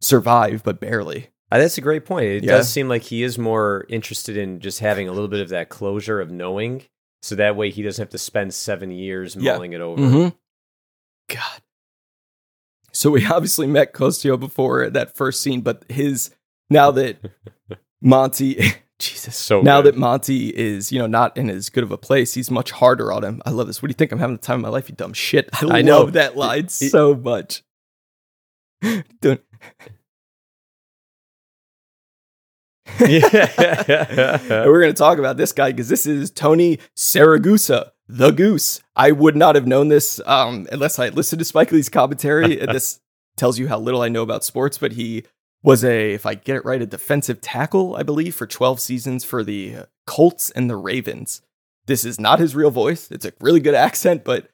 Speaker 1: survive, but barely.
Speaker 3: Uh, that's a great point. It
Speaker 1: Yeah.
Speaker 3: does seem like he is more interested in just having a little bit of that closure of knowing, so that way he doesn't have to spend seven years
Speaker 1: Yeah.
Speaker 3: mulling it over.
Speaker 1: Mm-hmm. God. So we *laughs* obviously met Kostya before that first scene, but his now that *laughs* Monty, *laughs* Jesus,
Speaker 3: So
Speaker 1: now
Speaker 3: good.
Speaker 1: that Monty is you know not in as good of a place, he's much harder on him. I love this. What do you think? I'm having the time of my life. You dumb shit. I,
Speaker 3: I know.
Speaker 1: love that line
Speaker 3: It-
Speaker 1: so much. Don't-
Speaker 3: Yeah.
Speaker 1: We're going to talk about this guy because this is Tony Siragusa, the Goose. I would not have known this um, unless I listened to Spike Lee's commentary. *laughs* And this tells you how little I know about sports, but he was a, if I get it right, a defensive tackle, I believe, for 12 seasons for the Colts and the Ravens. This is not his real voice. It's a really good accent, but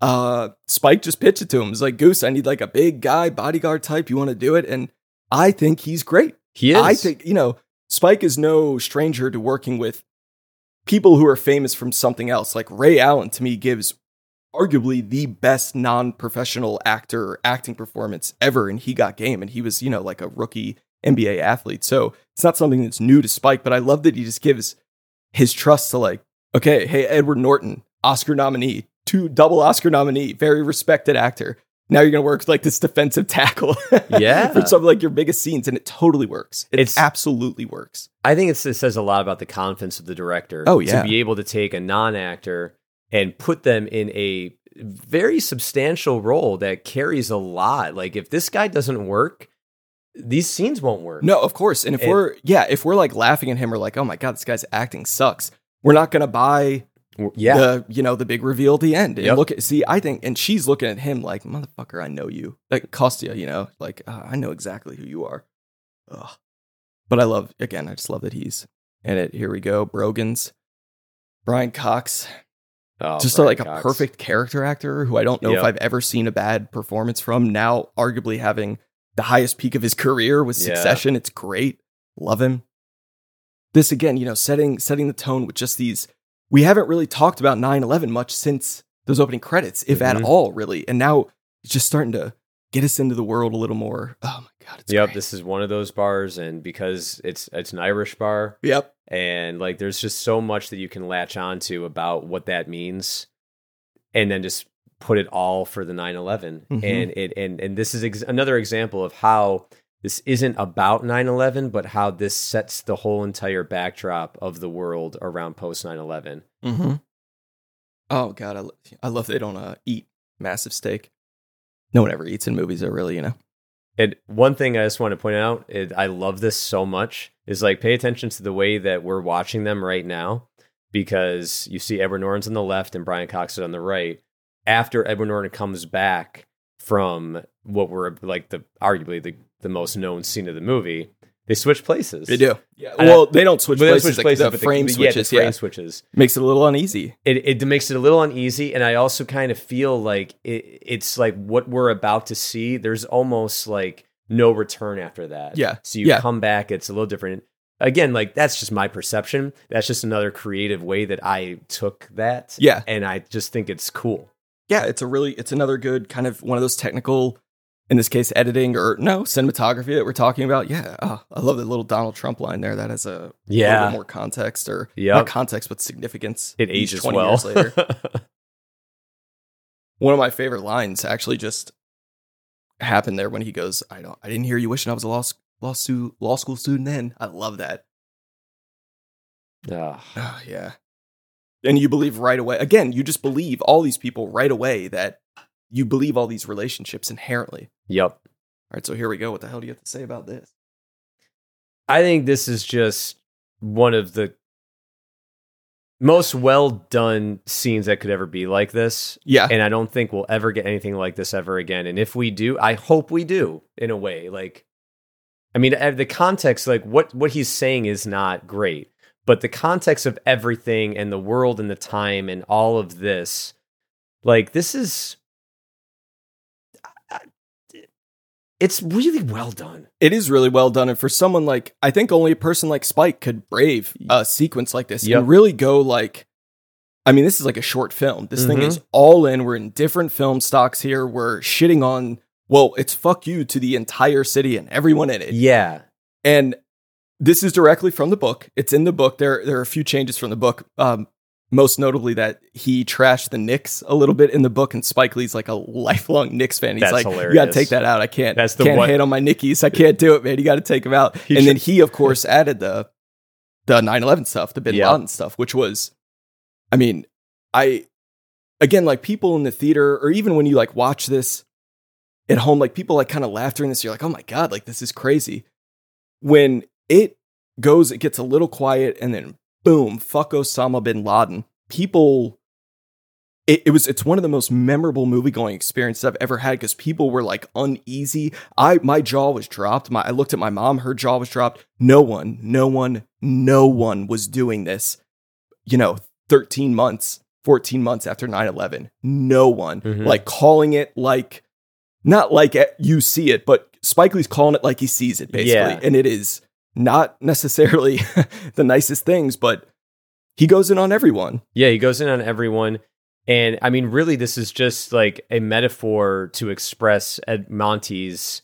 Speaker 1: uh, Spike just pitched it to him. He's like, Goose, I need like a big guy, bodyguard type. You want to do it? And I think he's great.
Speaker 3: he is.
Speaker 1: I think, you know, Spike is no stranger to working with people who are famous from something else. Like Ray Allen to me gives arguably the best non-professional actor acting performance ever and he got game and he was, you know, like a rookie NBA athlete. So, it's not something that's new to Spike, but I love that he just gives his trust to like, okay, hey, Edward Norton, Oscar nominee, two double Oscar nominee, very respected actor. Now you're going to work with like this defensive tackle. *laughs*
Speaker 3: Yeah.
Speaker 1: for some of like your biggest scenes and it totally works. It
Speaker 3: It's-
Speaker 1: absolutely works.
Speaker 3: I think it's, it says a lot about the confidence of the director.
Speaker 1: Oh, yeah.
Speaker 3: To be able to take a non actor and put them in a very substantial role that carries a lot. Like, if this guy doesn't work, these scenes won't work.
Speaker 1: No, of course. And if
Speaker 3: And-
Speaker 1: we're yeah, if we're like laughing at him or like, oh my god, this guy's acting sucks, we're not gonna buy
Speaker 3: Yeah.
Speaker 1: the you know the big reveal at the end. And
Speaker 3: Yep.
Speaker 1: look at see, I think, and she's looking at him like, motherfucker, I know you, like Kostya, you know, like uh, I know exactly who you are. Ugh. But I love again, I just love that he's in it. Here we go, Brogans, Brian Cox,
Speaker 3: Oh,
Speaker 1: just a, like a perfect character actor who I don't know if I've ever seen a bad performance from. Now, arguably having the highest peak of his career with
Speaker 3: Yeah.
Speaker 1: Succession, it's great. Love him. This again, you know, setting setting the tone with just these. We haven't really talked about 9-11 much since those opening credits, if at
Speaker 3: Mhm.
Speaker 1: all, really. And now it's just starting to get us into the world a little more. Oh my god, it's
Speaker 3: Yep,
Speaker 1: great.
Speaker 3: this is one of those bars, and because it's it's an Irish bar,
Speaker 1: Yep.
Speaker 3: and like there's just so much that you can latch onto about what that means, and then just put it all for the 9/11,
Speaker 1: Mhm.
Speaker 3: and it and and this is ex- another example of how this isn't about 9/11, but how this sets the whole entire backdrop of the world around post 9/11.
Speaker 1: Mm-hmm. Oh god, I, lo- I love they don't uh, eat massive steak. No one ever eats in movies, though. Really, you know.
Speaker 3: And one thing I just want to point out, is I love this so much, is like pay attention to the way that we're watching them right now, because you see Edward Norton's on the left and Brian Cox is on the right. After Edward Norton comes back from what were like the arguably the, the most known scene of the movie, they switch places.
Speaker 1: They do. Yeah. Well, they don't switch
Speaker 3: But they
Speaker 1: places.
Speaker 3: switch
Speaker 1: the-
Speaker 3: places,
Speaker 1: the,
Speaker 3: but
Speaker 1: frame
Speaker 3: yeah, the
Speaker 1: switches.
Speaker 3: frame
Speaker 1: Yeah,
Speaker 3: switches.
Speaker 1: makes it a little uneasy.
Speaker 3: It, it makes it a little uneasy, and I also kind of feel like it, it's like what we're about to see. There's almost like no return after that.
Speaker 1: Yeah.
Speaker 3: So you
Speaker 1: Yeah.
Speaker 3: come back, it's a little different. again, like that's just my perception. That's just another creative way that I took that.
Speaker 1: Yeah.
Speaker 3: And I just think it's cool.
Speaker 1: yeah, it's a really it's another good kind of one of those technical, in this case, editing or no cinematography that we're talking about. Yeah, oh, I love that little Donald Trump line there. That has a little
Speaker 3: Yeah.
Speaker 1: bit more context or
Speaker 3: Yep.
Speaker 1: not context but significance.
Speaker 3: It ages
Speaker 1: 20
Speaker 3: well.
Speaker 1: years later. *laughs* one of my favorite lines actually just happened there when he goes, "I don't, I didn't hear you wishing I was a law law, stu- law school student." Then I love that.
Speaker 3: Ugh.
Speaker 1: Oh, yeah. And you believe right away. Again, you just believe all these people right away that you believe all these relationships inherently.
Speaker 3: Yep.
Speaker 1: All right, so here we go. What the hell do you have to say about this?
Speaker 3: I think this is just one of the most well done scenes that could ever be like this.
Speaker 1: Yeah.
Speaker 3: And I don't think we'll ever get anything like this ever again. And if we do, I hope we do in a way. Like, I mean, the context, like what what he's saying is not great, but the context of everything and the world and the time and all of this, like this is, it's really well done.
Speaker 1: It is really well done. And for someone like, I think only a person like Spike could brave a sequence like this
Speaker 3: Yep.
Speaker 1: and really go like, I mean, this is like a short film. This thing
Speaker 3: Mhm.
Speaker 1: is all in. We're in different film stocks here. We're shitting on, well, it's fuck you to the entire city and everyone in it.
Speaker 3: Yeah.
Speaker 1: And this is directly from the book. It's in the book. There, there are a few changes from the book. Um, most notably that he trashed the Knicks a little bit in the book, and Spike Lee's like a lifelong Knicks fan. He's
Speaker 3: That's
Speaker 1: like, "You got to take that out. I can't.
Speaker 3: That's the
Speaker 1: can't
Speaker 3: one-
Speaker 1: hate on my Nickies. I can't do it, man. You got to take them out."
Speaker 3: He
Speaker 1: and
Speaker 3: tr-
Speaker 1: then he, of course, added the the 9/11 stuff, the Bin
Speaker 3: Yeah.
Speaker 1: Laden stuff, which was, I mean, I again like people in the theater, or even when you like watch this at home, like people like kind of laugh during this. You're like, "Oh my god, like this is crazy." When it goes, it gets a little quiet, and then boom, fuck Osama bin Laden. People, it, it was it's one of the most memorable movie going experiences I've ever had because people were like uneasy. I my jaw was dropped. My I looked at my mom, her jaw was dropped. No one, no one, no one was doing this. You know, 13 months, 14 months after 9-11. No one.
Speaker 3: Mhm.
Speaker 1: Like calling it like not like you see it, but Spike Lee's calling it like he sees it, basically.
Speaker 3: Yeah.
Speaker 1: And it is not necessarily *laughs* the nicest things, but he goes in on everyone.
Speaker 3: Yeah, he goes in on everyone. And I mean, really, this is just like a metaphor to express Ed Monty's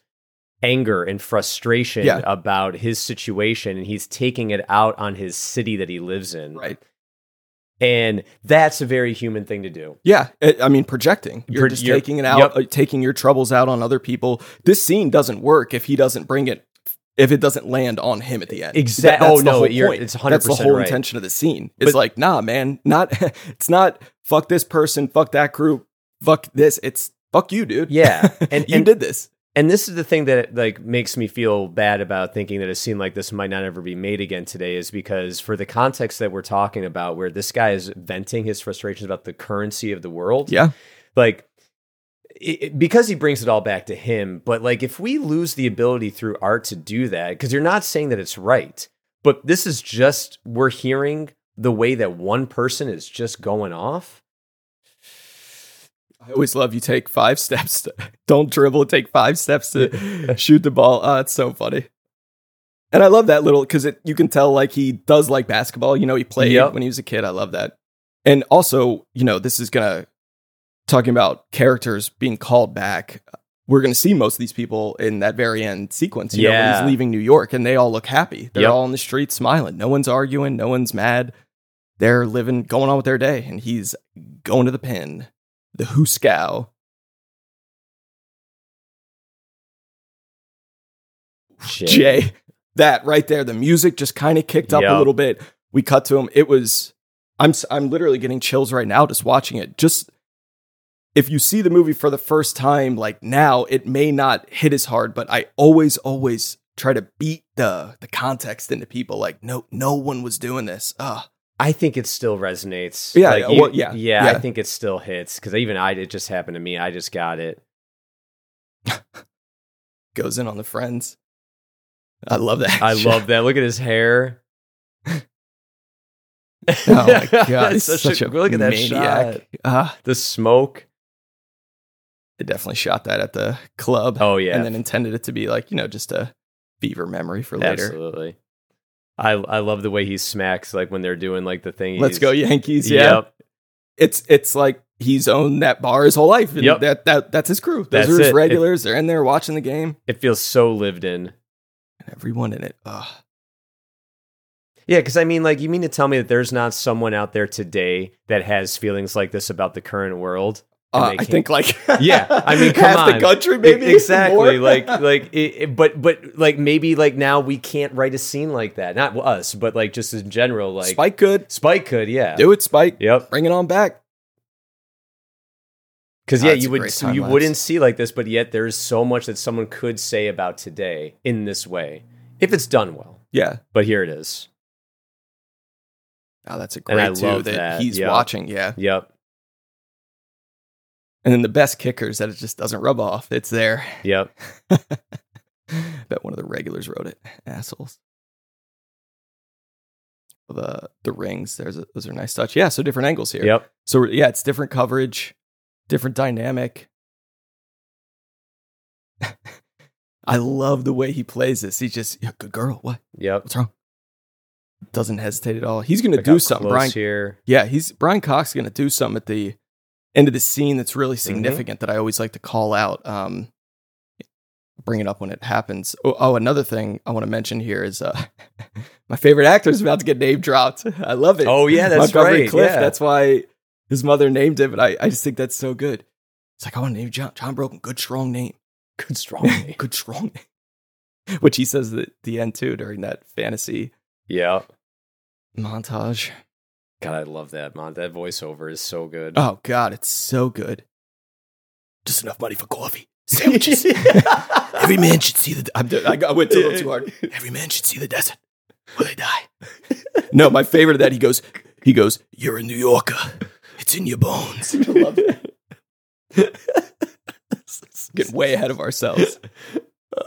Speaker 3: anger and frustration
Speaker 1: Yeah.
Speaker 3: about his situation. And he's taking it out on his city that he lives in.
Speaker 1: Right.
Speaker 3: And that's a very human thing to do.
Speaker 1: Yeah, I I mean projecting. You're
Speaker 3: Pro-
Speaker 1: just
Speaker 3: you're-
Speaker 1: taking it out,
Speaker 3: yep.
Speaker 1: uh, taking your troubles out on other people. This scene doesn't work if he doesn't bring it, if it doesn't land on him at the end.
Speaker 3: Exactly.
Speaker 1: That-
Speaker 3: oh, no,
Speaker 1: whole
Speaker 3: you're-
Speaker 1: point.
Speaker 3: it's
Speaker 1: That's the
Speaker 3: 100%
Speaker 1: whole
Speaker 3: right.
Speaker 1: intention of the scene. It's
Speaker 3: But-
Speaker 1: like, nah, man, not. *laughs* It's not fuck this person, fuck that group, fuck this. It's fuck you, dude.
Speaker 3: Yeah. *laughs* And,
Speaker 1: you
Speaker 3: and,
Speaker 1: did this.
Speaker 3: and this is the thing that like makes me feel bad about thinking that a scene like this might not ever be made again today is because for the context that we're talking about where this guy is venting his frustrations about the currency of the world
Speaker 1: Yeah,
Speaker 3: like it, because he brings it all back to him but like if we lose the ability through art to do that because you're not saying that it's right but this is just we're hearing the way that one person is just going off
Speaker 1: I always love you. Take five steps. To, *laughs* don't dribble. Take five steps to *laughs* shoot the ball. Oh, it's so funny. And I love that little because it you can tell like he does like basketball. You know, he played
Speaker 3: Yep.
Speaker 1: when he was a kid. I love that. And also, you know, this is gonna talking about characters being called back. We're gonna see most of these people in that very end sequence. You know, when
Speaker 3: Yeah.
Speaker 1: he's leaving New York, and they all look happy. They're
Speaker 3: Yep.
Speaker 1: all on the street smiling. No one's arguing. No one's mad. They're living, going on with their day, and he's going to the pin, the Hoosegow. Jay. That right there, the music just kind of kicked up
Speaker 3: Yep.
Speaker 1: a little bit. We cut to him. It was I'm I'm literally getting chills right now just watching it. Just if you see the movie for the first time like now, it may not hit as hard, but I always always try to beat the the context into people like no no one was doing this. Ugh.
Speaker 3: I think it still resonates.
Speaker 1: Yeah,
Speaker 3: Like,
Speaker 1: well, yeah,
Speaker 3: yeah,
Speaker 1: yeah.
Speaker 3: I think it still hits because even I, it just happened to me. I just got it. *laughs*
Speaker 1: Goes in on the friends. I love that.
Speaker 3: I love that. Look at his hair.
Speaker 1: Oh my *laughs* god,
Speaker 3: It's
Speaker 1: he's such, a,
Speaker 3: look at that
Speaker 1: maniac.
Speaker 3: shot.
Speaker 1: Ah,
Speaker 3: The smoke.
Speaker 1: They definitely shot that at the club.
Speaker 3: Oh yeah,
Speaker 1: and then intended it to be like you know just a fever memory for later.
Speaker 3: absolutely. I I love the way he smacks like when they're doing like the thing.
Speaker 1: Let's go Yankees. Yeah.
Speaker 3: Yep.
Speaker 1: It's it's like he's owned that bar his whole life. And
Speaker 3: Yep.
Speaker 1: that, that that's his crew. Those
Speaker 3: That's
Speaker 1: are his
Speaker 3: it. It-
Speaker 1: regulars. They're in there watching the game.
Speaker 3: It feels so lived in.
Speaker 1: And everyone in it. Ugh.
Speaker 3: Yeah, because I mean, like, you mean to tell me that there's not someone out there today that has feelings like this about the current world?
Speaker 1: Uh, I think like *laughs*
Speaker 3: Yeah, I mean, *laughs* come
Speaker 1: half the country maybe
Speaker 3: exactly. like, *laughs* like, it, it- but, but, like, maybe, like, now we can't write a scene like that. Not us, but like, just in general, like,
Speaker 1: Spike could
Speaker 3: Spike could, yeah,
Speaker 1: do it. Spike,
Speaker 3: yep.
Speaker 1: bring it on back.
Speaker 3: Because
Speaker 1: Ah,
Speaker 3: yeah, you would,
Speaker 1: great
Speaker 3: you wouldn't see like this, but yet there's so much that someone could say about today in this way if it's done well.
Speaker 1: Yeah.
Speaker 3: But here it is.
Speaker 1: Oh, that's a
Speaker 3: And I
Speaker 1: great too that,
Speaker 3: that,
Speaker 1: he's
Speaker 3: yeah.
Speaker 1: watching. Yeah.
Speaker 3: Yep,
Speaker 1: And then the best kicker is that it just doesn't rub off. It's there.
Speaker 3: yep. *laughs*
Speaker 1: Bet one of the regulars wrote it. Assholes. The the rings. There's a, those are nice touch. Yeah. So different angles here.
Speaker 3: Yep.
Speaker 1: So yeah, it's different coverage, different dynamic. *laughs* I love the way he plays this. He just yeah, good girl. What?
Speaker 3: Yep.
Speaker 1: What's wrong? Doesn't hesitate at all. He's gonna
Speaker 3: Look
Speaker 1: do something. Brian
Speaker 3: here.
Speaker 1: Yeah, he's Brian Cox going to do something at the end of the scene that's really
Speaker 3: Mm-hmm.
Speaker 1: significant that I always like to call out. Um, bring it up when it happens. Oh, oh another thing I want to mention here is uh, *laughs* my favorite actor is about to get name dropped. *laughs* I love it.
Speaker 3: Oh yeah, *laughs* that's
Speaker 1: Montgomery
Speaker 3: right.
Speaker 1: Cliff.
Speaker 3: yeah.
Speaker 1: That's why his mother named him, But I, I just think that's so good. It's like I want to name John John Broken. Good strong name.
Speaker 3: good strong. name.
Speaker 1: good strong name. Which he says at the end too during that fantasy
Speaker 3: yeah.
Speaker 1: montage.
Speaker 3: God, I love that. Man, that voiceover is so good.
Speaker 1: Oh God, it's so good. Just enough money for coffee, sandwiches. *laughs* Every man should see the. I'm, I, I went a little too hard. *laughs* Every man should see the desert, or they die. no, my favorite of that he goes. He goes. You're a New Yorker. It's in your bones. I love it. *laughs* Get way ahead of ourselves.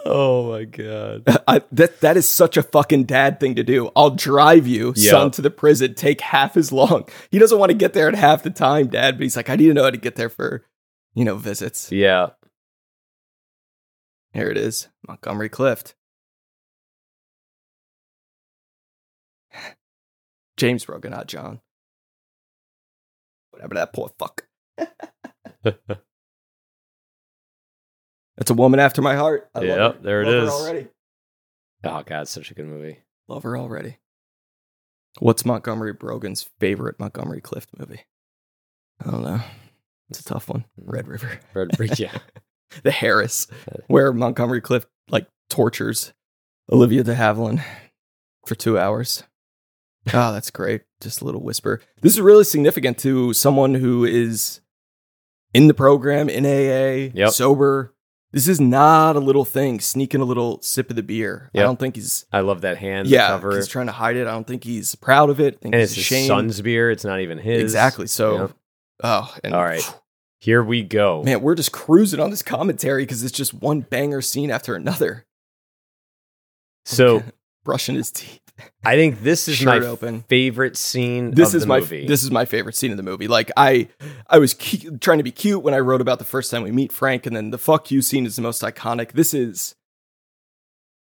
Speaker 3: Oh my god. *laughs*
Speaker 1: I, that that is such a fucking dad thing to do. I'll drive you,
Speaker 3: Yeah.
Speaker 1: son, to the prison. Take half as long. He doesn't want to get there at half the time, dad. But he's like, I need to know how to get there for, you know, visits.
Speaker 3: Yeah.
Speaker 1: Here it is, Montgomery Clift. *sighs* James Brogan, not John. Whatever that poor fuck. *laughs* That's a woman after my heart. I
Speaker 3: Yep,
Speaker 1: her.
Speaker 3: there it
Speaker 1: Love her
Speaker 3: is.
Speaker 1: already.
Speaker 3: Oh god, such a good movie.
Speaker 1: Love her already. What's Montgomery Brogan's favorite Montgomery Clift movie? I don't know. It's a tough one. Mm. Red River.
Speaker 3: Red Brick, *laughs* yeah.
Speaker 1: the Heiress, where Montgomery Clift like tortures Olivia de Havilland for two hours. Oh, that's great. Just a little whisper. This is really significant to someone who is in the program, in AA,
Speaker 3: Yep.
Speaker 1: sober. This is not a little thing, sneaking a little sip of the beer. I don't think he's
Speaker 3: I love that hand
Speaker 1: yeah,
Speaker 3: cover.
Speaker 1: he's trying to hide it. I don't think he's proud of it.
Speaker 3: And it's his son's beer. It's not even his.
Speaker 1: Exactly. So,
Speaker 3: Yep.
Speaker 1: oh, and
Speaker 3: All right. Here we go.
Speaker 1: man, we're just cruising on this commentary because it's just one banger scene after another.
Speaker 3: So
Speaker 1: brushing his teeth.
Speaker 3: I think this is
Speaker 1: Shirt
Speaker 3: my
Speaker 1: open.
Speaker 3: favorite scene
Speaker 1: This
Speaker 3: of
Speaker 1: is
Speaker 3: the
Speaker 1: my
Speaker 3: movie.
Speaker 1: this is my favorite scene in the movie. Like I I was cu- trying to be cute when I wrote about the first time we meet Frank, and then the fuck you scene is the most iconic. This is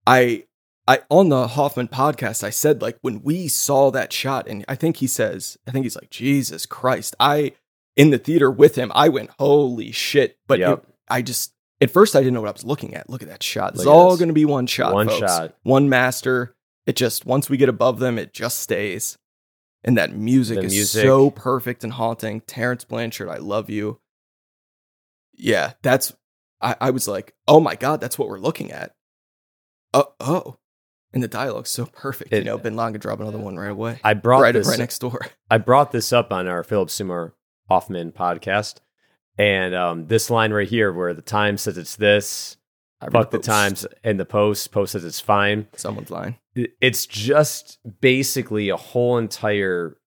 Speaker 1: I I on the Hoffman podcast I said like when we saw that shot, and I think he says I think he's like Jesus Christ. I in the theater with him, I went holy shit. But
Speaker 3: Yep.
Speaker 1: it- I just at first I didn't know what I was looking at. Look at that shot. It's
Speaker 3: Look at
Speaker 1: all
Speaker 3: this.
Speaker 1: going to be one shot.
Speaker 3: One
Speaker 1: folks.
Speaker 3: shot.
Speaker 1: one master. It just once we get above them, it just stays. And that music
Speaker 3: The
Speaker 1: is
Speaker 3: music.
Speaker 1: so perfect and haunting. Terence Blanchard, I love you. Yeah, that's I, I was like, oh my god, that's what we're looking at. Oh, oh. And the dialogue's so perfect.
Speaker 3: It-
Speaker 1: you know, Bin Laden could drop another one right away.
Speaker 3: I brought
Speaker 1: right,
Speaker 3: this
Speaker 1: right next door.
Speaker 3: I brought this up on our Philip Seymour Hoffman podcast. And um, this line right here, where the time says it's this,
Speaker 1: I
Speaker 3: fuck the
Speaker 1: post.
Speaker 3: times, and the post, post says it's fine.
Speaker 1: Someone's.
Speaker 3: It- It's just basically a whole entire.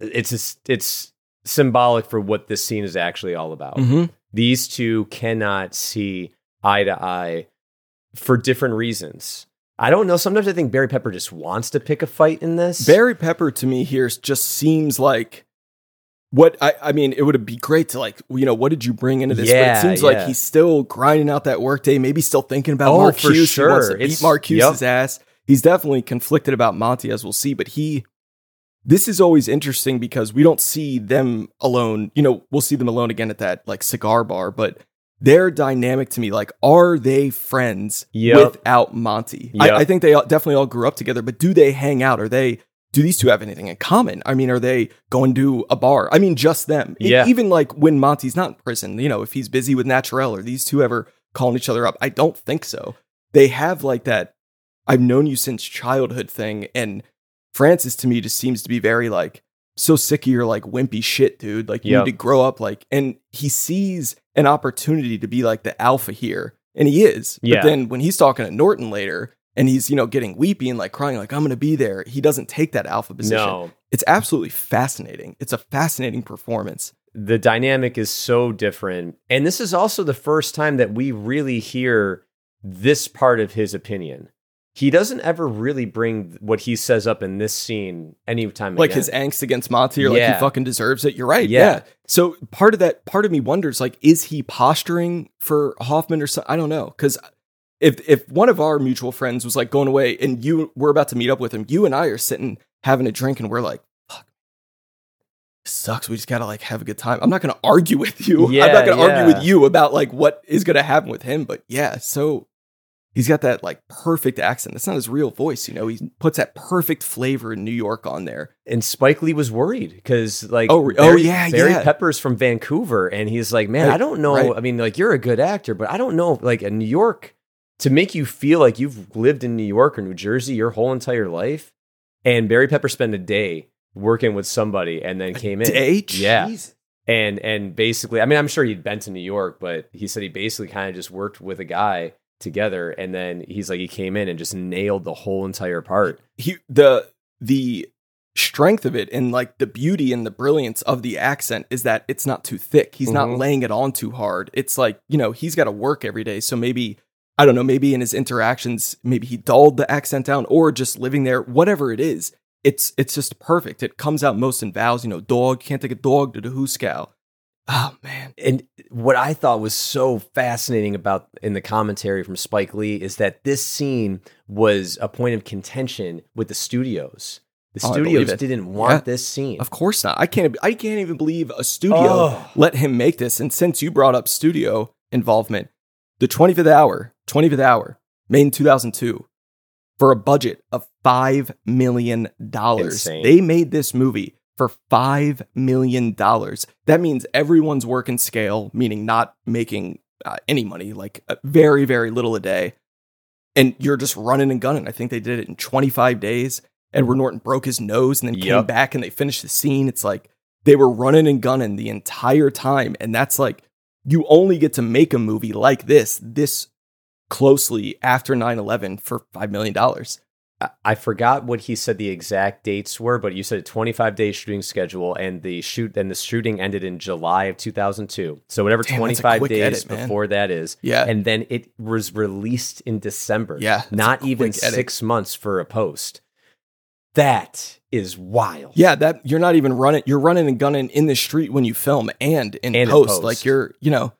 Speaker 3: It's a, it's symbolic for what this scene is actually all about.
Speaker 1: Mm-hmm.
Speaker 3: These two cannot see eye to eye for different reasons. I don't know. Sometimes I think Barry Pepper just wants to pick a fight in this.
Speaker 1: Barry Pepper to me here just seems like what I, I mean, it would be great to like, you know, what did you bring into this? but
Speaker 3: Yeah,
Speaker 1: it seems
Speaker 3: yeah.
Speaker 1: like he's still grinding out that workbase, maybe still thinking about
Speaker 3: Oh,
Speaker 1: Marcuse.
Speaker 3: for
Speaker 1: He wants
Speaker 3: sure.
Speaker 1: to beat
Speaker 3: It's-
Speaker 1: Marcuse's
Speaker 3: yep.
Speaker 1: ass. he's definitely conflicted about Monty, as we'll see. But he, this is always interesting because we don't see them alone. You know, we'll see them alone again at that like cigar bar, but their dynamic to me, like, are they friends
Speaker 3: Yep.
Speaker 1: without Monty?
Speaker 3: Yep.
Speaker 1: I, I think they all- definitely all grew up together, but do they hang out? Are they? Do these two have anything in common? I mean, are they going to a bar? I mean, just them.
Speaker 3: Yeah.
Speaker 1: even like when Monty's not in prison, you know, if he's busy with Naturelle, are these two ever calling each other up? I don't think so. They have like that I've known you since childhood thing. And Francis to me just seems to be very like so sick of your like wimpy shit, dude. Like you
Speaker 3: Yep.
Speaker 1: need to grow up. Like, and he sees an opportunity to be like the alpha here, and he is.
Speaker 3: Yeah.
Speaker 1: But then when he's talking to Norton later, and he's you know getting weepy and like crying, like I'm gonna be there. He doesn't take that alpha position.
Speaker 3: No.
Speaker 1: It's absolutely fascinating. It's a fascinating performance.
Speaker 3: the dynamic is so different. And this is also the first time that we really hear this part of his opinion. He doesn't ever really bring what he says up in this scene anytime
Speaker 1: like
Speaker 3: again.
Speaker 1: his angst against Monty or like he fucking deserves it. You're right.
Speaker 3: Yeah.
Speaker 1: Yeah. So part of that, part of me wonders like, is he posturing for Hoffman or something? I don't know. Cause if, if one of our mutual friends was like going away and you we're about to meet up with him, you and I are sitting having a drink and we're like, fuck, sucks. We just gotta like have a good time. I'm not gonna argue with you.
Speaker 3: Yeah,
Speaker 1: I'm not gonna argue with you about like what is gonna happen with him. But yeah, so he's got that like perfect accent. That's not his real voice, you know. He puts that perfect flavor in New York on there.
Speaker 3: and Spike Lee was worried because, like,
Speaker 1: Oh, re- oh, yeah,
Speaker 3: Barry
Speaker 1: yeah.
Speaker 3: Pepper's from Vancouver, and he's like, man,
Speaker 1: Right,
Speaker 3: I don't know.
Speaker 1: right.
Speaker 3: I mean, like, you're a good actor, but I don't know, like, in New York, to make you feel like you've lived in New York or New Jersey your whole entire life, and Barry Pepper spent a day working with somebody and then came in.
Speaker 1: Day?
Speaker 3: Yeah.
Speaker 1: Jeez.
Speaker 3: and and basically i mean i'm sure he'd been to new york but he said he basically kind of just worked with a guy together and then he's like he came in and just nailed the whole entire part
Speaker 1: he the the strength of it and like the beauty and the brilliance of the accent is that it's not too thick. He's not
Speaker 3: Mhm.
Speaker 1: laying it on too hard. It's like, you know, he's got to work every day. So maybe I don't know, maybe in his interactions, maybe he dulled the accent down or just living there, whatever it is. It's it's just perfect. It comes out most in vowels, you know, dog, can't take a dog to the hoosegow. Oh man.
Speaker 3: and what i thought was so fascinating about in the commentary from spike lee is that this scene was a point of contention with the studios the
Speaker 1: Oh,
Speaker 3: studios didn't want
Speaker 1: Yeah.
Speaker 3: this scene
Speaker 1: Of course not. I can't I can't even believe a studio
Speaker 3: Oh.
Speaker 1: let him make this. And since you brought up studio involvement, the 25th hour, 25th hour, made in 2002 for a budget of 5 million dollars.
Speaker 3: Insane.
Speaker 1: They made this movie for 5 million dollars. That means everyone's working scale, meaning not making uh, any money, like uh, very very little a day. And you're just running and gunning. I think they did it in 25 days. Edward Norton broke his nose and then came back and they finished the scene. It's like they were running and gunning the entire time. And that's like, you only get to make a movie like this, this closely after 9 11 for $5 million.
Speaker 3: I- I forgot what he said the exact dates were, but you said a 25 day shooting schedule, and the shoot and the shooting ended in July of 2002. So whatever
Speaker 1: Damn,
Speaker 3: 25 days
Speaker 1: edit,
Speaker 3: before that is,
Speaker 1: Yeah.
Speaker 3: and then it was released in December.
Speaker 1: Yeah,
Speaker 3: not even
Speaker 1: edit.
Speaker 3: six months for a post. That is wild.
Speaker 1: Yeah, that you're not even running, you're running and gunning in the street when you film and in
Speaker 3: And in
Speaker 1: post.
Speaker 3: post.
Speaker 1: Like you're, you know,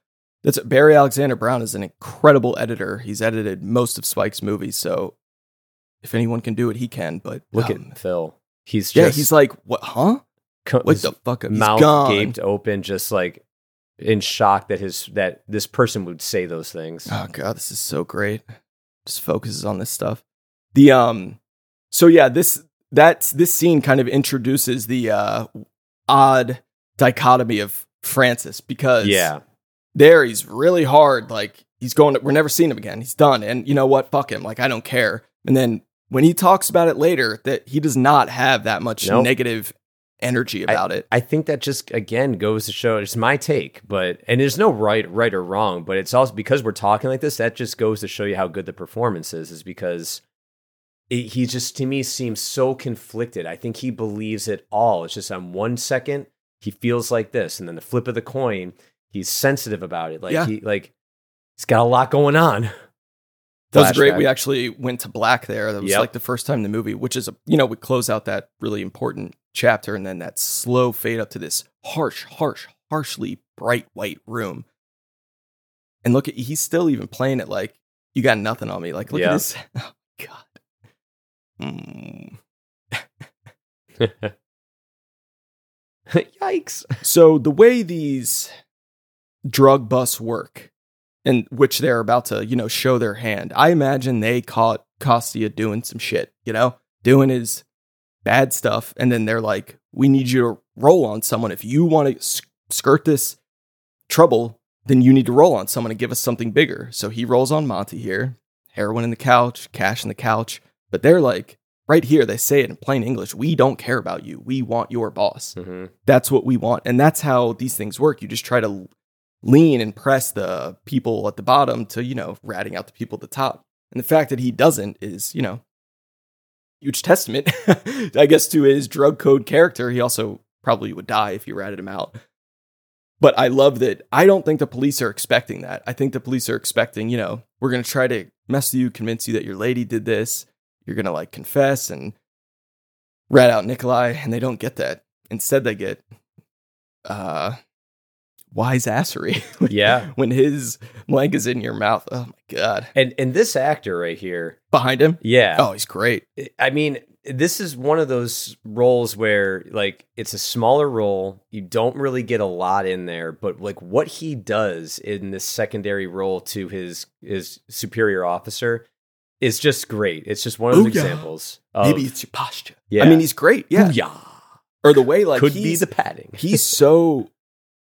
Speaker 1: that's Barry Alexander Brown is an incredible editor. He's edited most of Spike's movies. So if anyone can do it, he can. But
Speaker 3: Look
Speaker 1: um,
Speaker 3: at Phil. He's
Speaker 1: yeah, he's like, what, huh?
Speaker 3: co-
Speaker 1: What the fuck? He's
Speaker 3: mouth
Speaker 1: gone.
Speaker 3: gaped open, just like in shock that his that this person would say those things.
Speaker 1: Oh god, this is so great. Just focuses on this stuff. The um so yeah, this that's this scene kind of introduces the uh odd dichotomy of Francis because
Speaker 3: yeah,
Speaker 1: there he's really hard like he's going To, we're never seeing him again. He's done and you know what? Fuck him. Like I don't care. And then when he talks about it later that he does not have that much
Speaker 3: Nope.
Speaker 1: negative energy about it.
Speaker 3: I think that just again goes to show it's my take, but and there's no right right or wrong, but it's also because we're talking like this, that just goes to show you how good the performance is, is because it, he just to me seems so conflicted. I think he believes it all. It's just on one second he feels like this, and then the flip of the coin, he's sensitive about it. Like
Speaker 1: Yeah.
Speaker 3: he like he's got a lot going on.
Speaker 1: That was great. We actually went to black there. That was
Speaker 3: Yep.
Speaker 1: like the first time in the movie, which is, a, you know, we close out that really important chapter and then that slow fade up to this harsh, harsh, harshly bright white room. And look at, he's still even playing it like, you got nothing on me. Like, look
Speaker 3: Yeah.
Speaker 1: at this. *laughs* Oh, God. Hmm. *laughs*
Speaker 3: Yikes.
Speaker 1: So the way these drug busts work, and which they're about to, you know, show their hand, I imagine they caught Kostya doing some shit, you know, doing his bad stuff, and then they're like, "We need you to roll on someone. If you want to skirt this trouble, then you need to roll on someone and give us something bigger." So he rolls on Monty here, heroin in the couch, cash in the couch, but they're like. Right here, they say it in plain English. We don't care about you. We want your boss.
Speaker 3: Hmm
Speaker 1: that's what we want. And that's how these things work. You just try to lean and press the people at the bottom to you know ratting out the people at the top. And the fact that he doesn't is you know huge testament *laughs* i guess to his drug code character. He also probably would die if you ratted him out. But i love that. I don't think the police are expecting that. I think the police are expecting you know we're going to try to mess with you convince you that your lady did this you're going to like confess and rat out nikolai and they don't get that instead they get uh wise assery *laughs*
Speaker 3: Yeah.
Speaker 1: when his leg is in your mouth oh my god
Speaker 3: And and this actor right here,
Speaker 1: behind him
Speaker 3: yeah.
Speaker 1: oh he's great
Speaker 3: I mean, this is one of those roles where like it's a smaller role. You don't really get a lot in there, but like what he does in this secondary role to his his superior officer is just great. It's just one of those
Speaker 1: Booyah.
Speaker 3: examples. Of,
Speaker 1: maybe it's your posture
Speaker 3: Yeah.
Speaker 1: i mean he's great yeah
Speaker 3: Booyah.
Speaker 1: or the way like
Speaker 3: could be
Speaker 1: he's,
Speaker 3: the padding. *laughs*
Speaker 1: he's so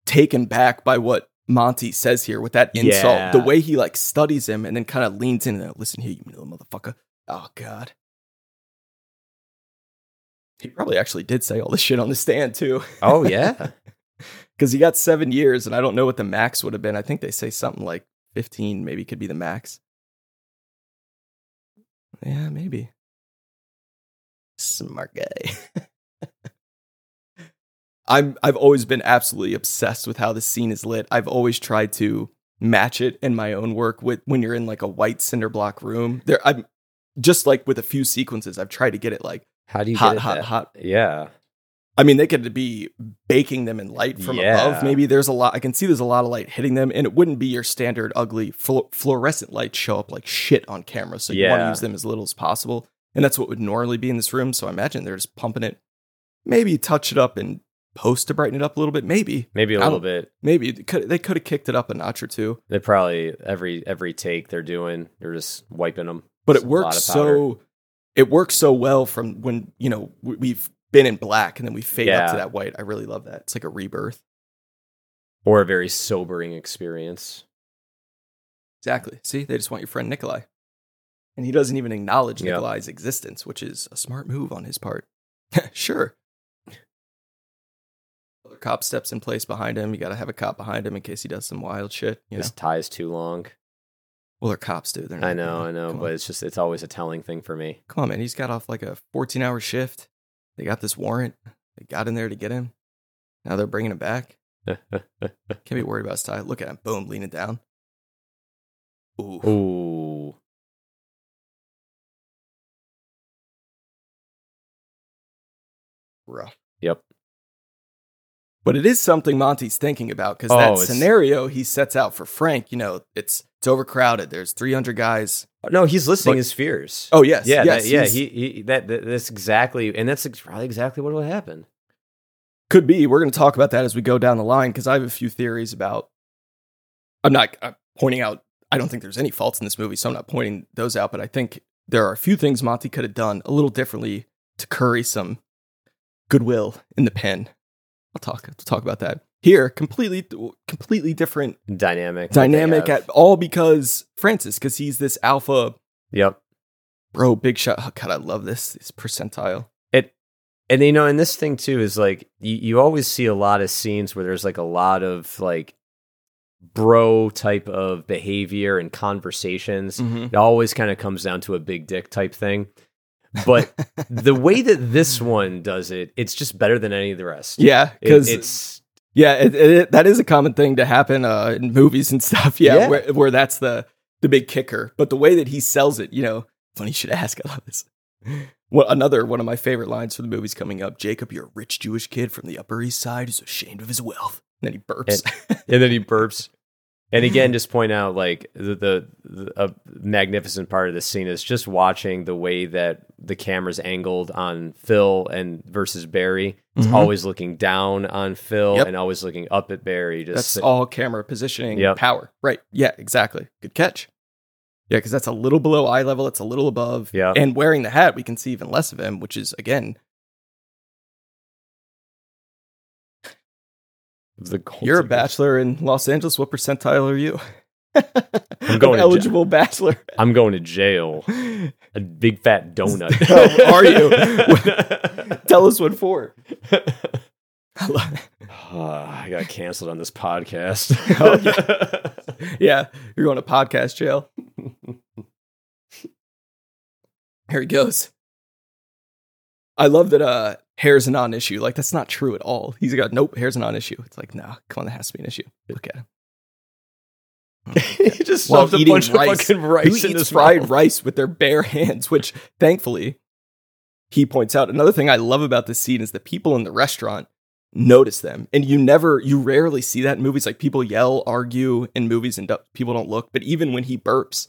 Speaker 1: taken back by what monty says here with that insult
Speaker 3: Yeah.
Speaker 1: the way he like studies him and then kind of leans in and listen here you little motherfucker oh god he probably actually did say all this shit on the stand too
Speaker 3: oh yeah. *laughs*
Speaker 1: because he got seven years, and I don't know what the max would have been. I think they say something like fifteen, maybe could be the max. Yeah, maybe. Smart guy. *laughs* I'm. I've always been absolutely obsessed with how the scene is lit. I've always tried to match it in my own work with when you're in like a white cinder block room. There, I'm just like with a few sequences. I've tried to get it like
Speaker 3: How do you
Speaker 1: hot, hot,
Speaker 3: that-
Speaker 1: hot.
Speaker 3: Yeah.
Speaker 1: I mean, they could be baking them in light from
Speaker 3: Yeah.
Speaker 1: above. Maybe there's a lot. I can see there's a lot of light hitting them, and it wouldn't be your standard ugly flu- fluorescent lights show up like shit on camera. So you want to use them as little as possible, and that's what would normally be in this room. So I imagine they're just pumping it. Maybe touch it up and post to brighten it up a little bit. Maybe,
Speaker 3: Maybe a little bit.
Speaker 1: maybe they could have kicked it up a notch or two.
Speaker 3: They probably every every take they're doing, they're just wiping them.
Speaker 1: but
Speaker 3: It's
Speaker 1: it works so it works so well from when you know we've been in black and then we fade up to that white. I really love that. It's like a rebirth.
Speaker 3: or a very sobering experience.
Speaker 1: Exactly. See, they just want your friend Nikolai. And he doesn't even acknowledge
Speaker 3: Yep.
Speaker 1: Nikolai's existence, which is a smart move on his part. *laughs* sure. Other cop steps in place behind him. You got to have a cop behind him in case he does some wild shit. You know?
Speaker 3: His tie's too long.
Speaker 1: Well, they're cops, dude. They're not,
Speaker 3: I know, I know, but
Speaker 1: on.
Speaker 3: it's just it's always a telling thing for me.
Speaker 1: Come on, man. He's got off like a 14 hour shift. They got this warrant. They got in there to get him. Now they're bringing him back. *laughs* Can't be worried about his tie. Look at him. Boom, leaning down. Ooh.
Speaker 3: Ooh.
Speaker 1: Rough.
Speaker 3: Yep.
Speaker 1: But it is something Monty's thinking about because
Speaker 3: Oh,
Speaker 1: that
Speaker 3: it's-
Speaker 1: scenario he sets out for Frank, you know, it's it's overcrowded. There's 300 guys.
Speaker 3: No, he's listing
Speaker 1: But-
Speaker 3: his fears.
Speaker 1: Oh yes,
Speaker 3: yeah,
Speaker 1: yes,
Speaker 3: that, yeah. He, he that, that that's exactly, and that's probably exactly what will happen.
Speaker 1: could be. We're going to talk about that as we go down the line because I have a few theories about. I'm not uh, pointing out. I don't think there's any faults in this movie, so I'm not pointing those out. But I think there are a few things Monty could have done a little differently to curry some goodwill in the pen. I'll talk. Talk about that here. Completely, completely different
Speaker 3: Dynamic,
Speaker 1: dynamic at all because Francis, because he's this alpha
Speaker 3: Yep.
Speaker 1: bro, big shot. Oh, God, I love this. This percentile.
Speaker 3: It, and you know, and this thing too is like you, you always see a lot of scenes where there's like a lot of like bro type of behavior and conversations. Mm-hmm. It always kind of comes down to a big dick type thing. But *laughs* the way that this one does it, it's just better than any of the rest.
Speaker 1: Yeah,
Speaker 3: It-
Speaker 1: because
Speaker 3: it's
Speaker 1: yeah, it, it, that is a common thing to happen uh, in movies and *laughs* stuff. Yeah,
Speaker 3: Yeah.
Speaker 1: Where, where that's the the big kicker. But the way that he sells it, you know, funny you should ask. *laughs* I love this. Well, another one of my favorite lines for the movie's coming up. Jacob, you're a rich Jewish kid from the Upper East Side who's ashamed of his wealth. And then he burps.
Speaker 3: and then he burps. And again, just point out like the, the, the a magnificent part of the scene is just watching the way that the camera's angled on Phil and versus Barry. It's
Speaker 1: Mhm.
Speaker 3: always looking down on Phil
Speaker 1: Yep.
Speaker 3: and always looking up at Barry. Just
Speaker 1: That's all camera positioning
Speaker 3: Yep.
Speaker 1: power. Right. Yeah, exactly. Good catch. Yeah, because that's a little below eye level. It's a little above.
Speaker 3: Yeah.
Speaker 1: And wearing the hat, we can see even less of him, which is, again,
Speaker 3: the
Speaker 1: you're a bachelor in Los Angeles. What percentile are you?
Speaker 3: I'm going
Speaker 1: eligible bachelor.
Speaker 3: I'm going to jail. A big fat donut. *laughs*
Speaker 1: Oh, are you? *laughs* Tell us what for. I. *sighs*
Speaker 3: Ah, I got canceled on this podcast. *laughs*
Speaker 1: Oh, yeah, you're going to podcast jail. Here he goes. I love that uh hair's a non-issue. Like that's not true at all. He's got nope, hair's a non-issue. It's like, nah, come on, that has to be an issue. Look at him.
Speaker 3: he just
Speaker 1: While
Speaker 3: stuffed a bunch
Speaker 1: rice.
Speaker 3: of fucking
Speaker 1: Who
Speaker 3: rice in
Speaker 1: eats
Speaker 3: his
Speaker 1: fried
Speaker 3: mouth.
Speaker 1: rice with their bare hands? Which thankfully he points out. Another thing I love about this scene is that people in the restaurant notice them, and you never, you rarely see that in movies. Like people yell, argue in movies, and people don't look. But even when he burps,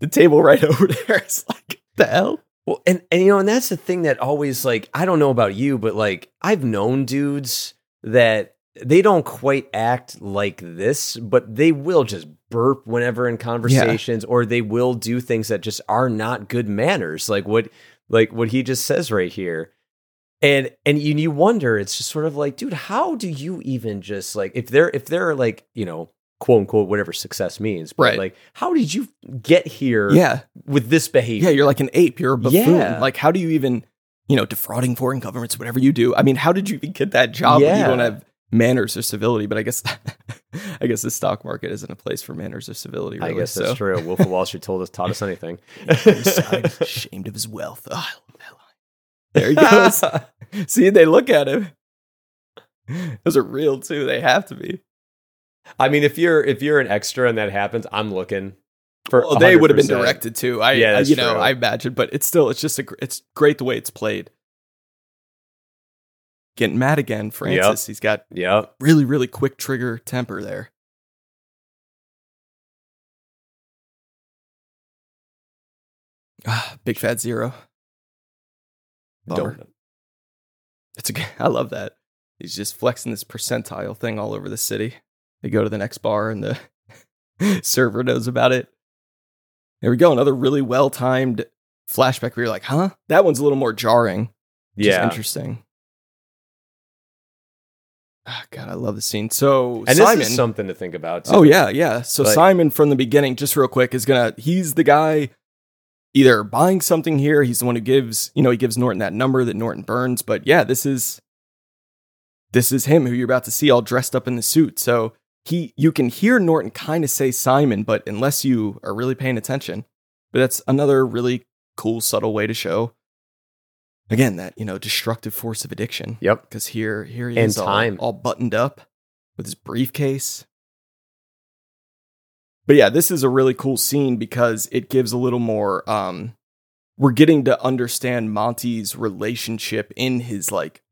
Speaker 1: the table right *laughs* over there is like the hell.
Speaker 3: Well, and and you know, and that's the thing that always like I don't know about you, but like I've known dudes that they don't quite act like this, but they will just burp whenever in conversations, or they will do things that just are not good manners, like what like what he just says right here. And and you, you wonder, it's just sort of like, dude, how do you even just like if they're if they're like you know quote unquote whatever success means, but
Speaker 1: Right.
Speaker 3: like how did you get here
Speaker 1: Yeah,
Speaker 3: with this behavior?
Speaker 1: yeah. You're like an ape. You're a buffoon.
Speaker 3: Yeah.
Speaker 1: Like how do you even, you know, defrauding foreign governments, whatever you do? I mean, how did you even get that job?
Speaker 3: Yeah.
Speaker 1: you don't have manners or civility. But I guess, *laughs* I guess the stock market isn't a place for manners or civility. Really,
Speaker 3: I guess that's
Speaker 1: so.
Speaker 3: true. Wolf of Wall Street told us, taught us *laughs* anything. *laughs*
Speaker 1: Ashamed of his wealth. Oh, I love that line. There he goes. See, they look at him. Those are real too. They have to be.
Speaker 3: I mean, if you're if you're an extra and that happens, I'm looking for.
Speaker 1: Well, they would have been directed too. I,
Speaker 3: Yeah,
Speaker 1: I- you know,
Speaker 3: true.
Speaker 1: I imagine, but it's still, it's just a, it's great the way it's played. Getting mad again, Francis. He's got
Speaker 3: yeah
Speaker 1: really, really quick trigger temper there. Ah, *sighs* big fat zero. Bummer.
Speaker 3: Donut.
Speaker 1: It's a, *laughs* I love that. He's just flexing this percentile thing all over the city. They go to the next bar and the *laughs* server knows about it. There we go. Another really well timed flashback where you're like, huh? That one's a little more jarring. Which is
Speaker 3: Yeah.
Speaker 1: interesting. Ah, God, I love the scene. So
Speaker 3: And
Speaker 1: Simon,
Speaker 3: this is something to think about. Too.
Speaker 1: Oh yeah, yeah. So
Speaker 3: Like-
Speaker 1: Simon from the beginning, just real quick, is gonna he's the guy either buying something here, he's the one who gives, you know, he gives Norton that number that Norton burns. But yeah, this is this is him who you're about to see all dressed up in the suit. So he you can hear Norton kind of say Simon, but unless you are really paying attention. But that's another really cool, subtle way to show again that, you know, destructive force of addiction.
Speaker 3: Yep.
Speaker 1: Because here here he
Speaker 3: And
Speaker 1: is all- all buttoned up with his briefcase. But yeah, this is a really cool scene because it gives a little more um we're getting to understand Monty's relationship in his like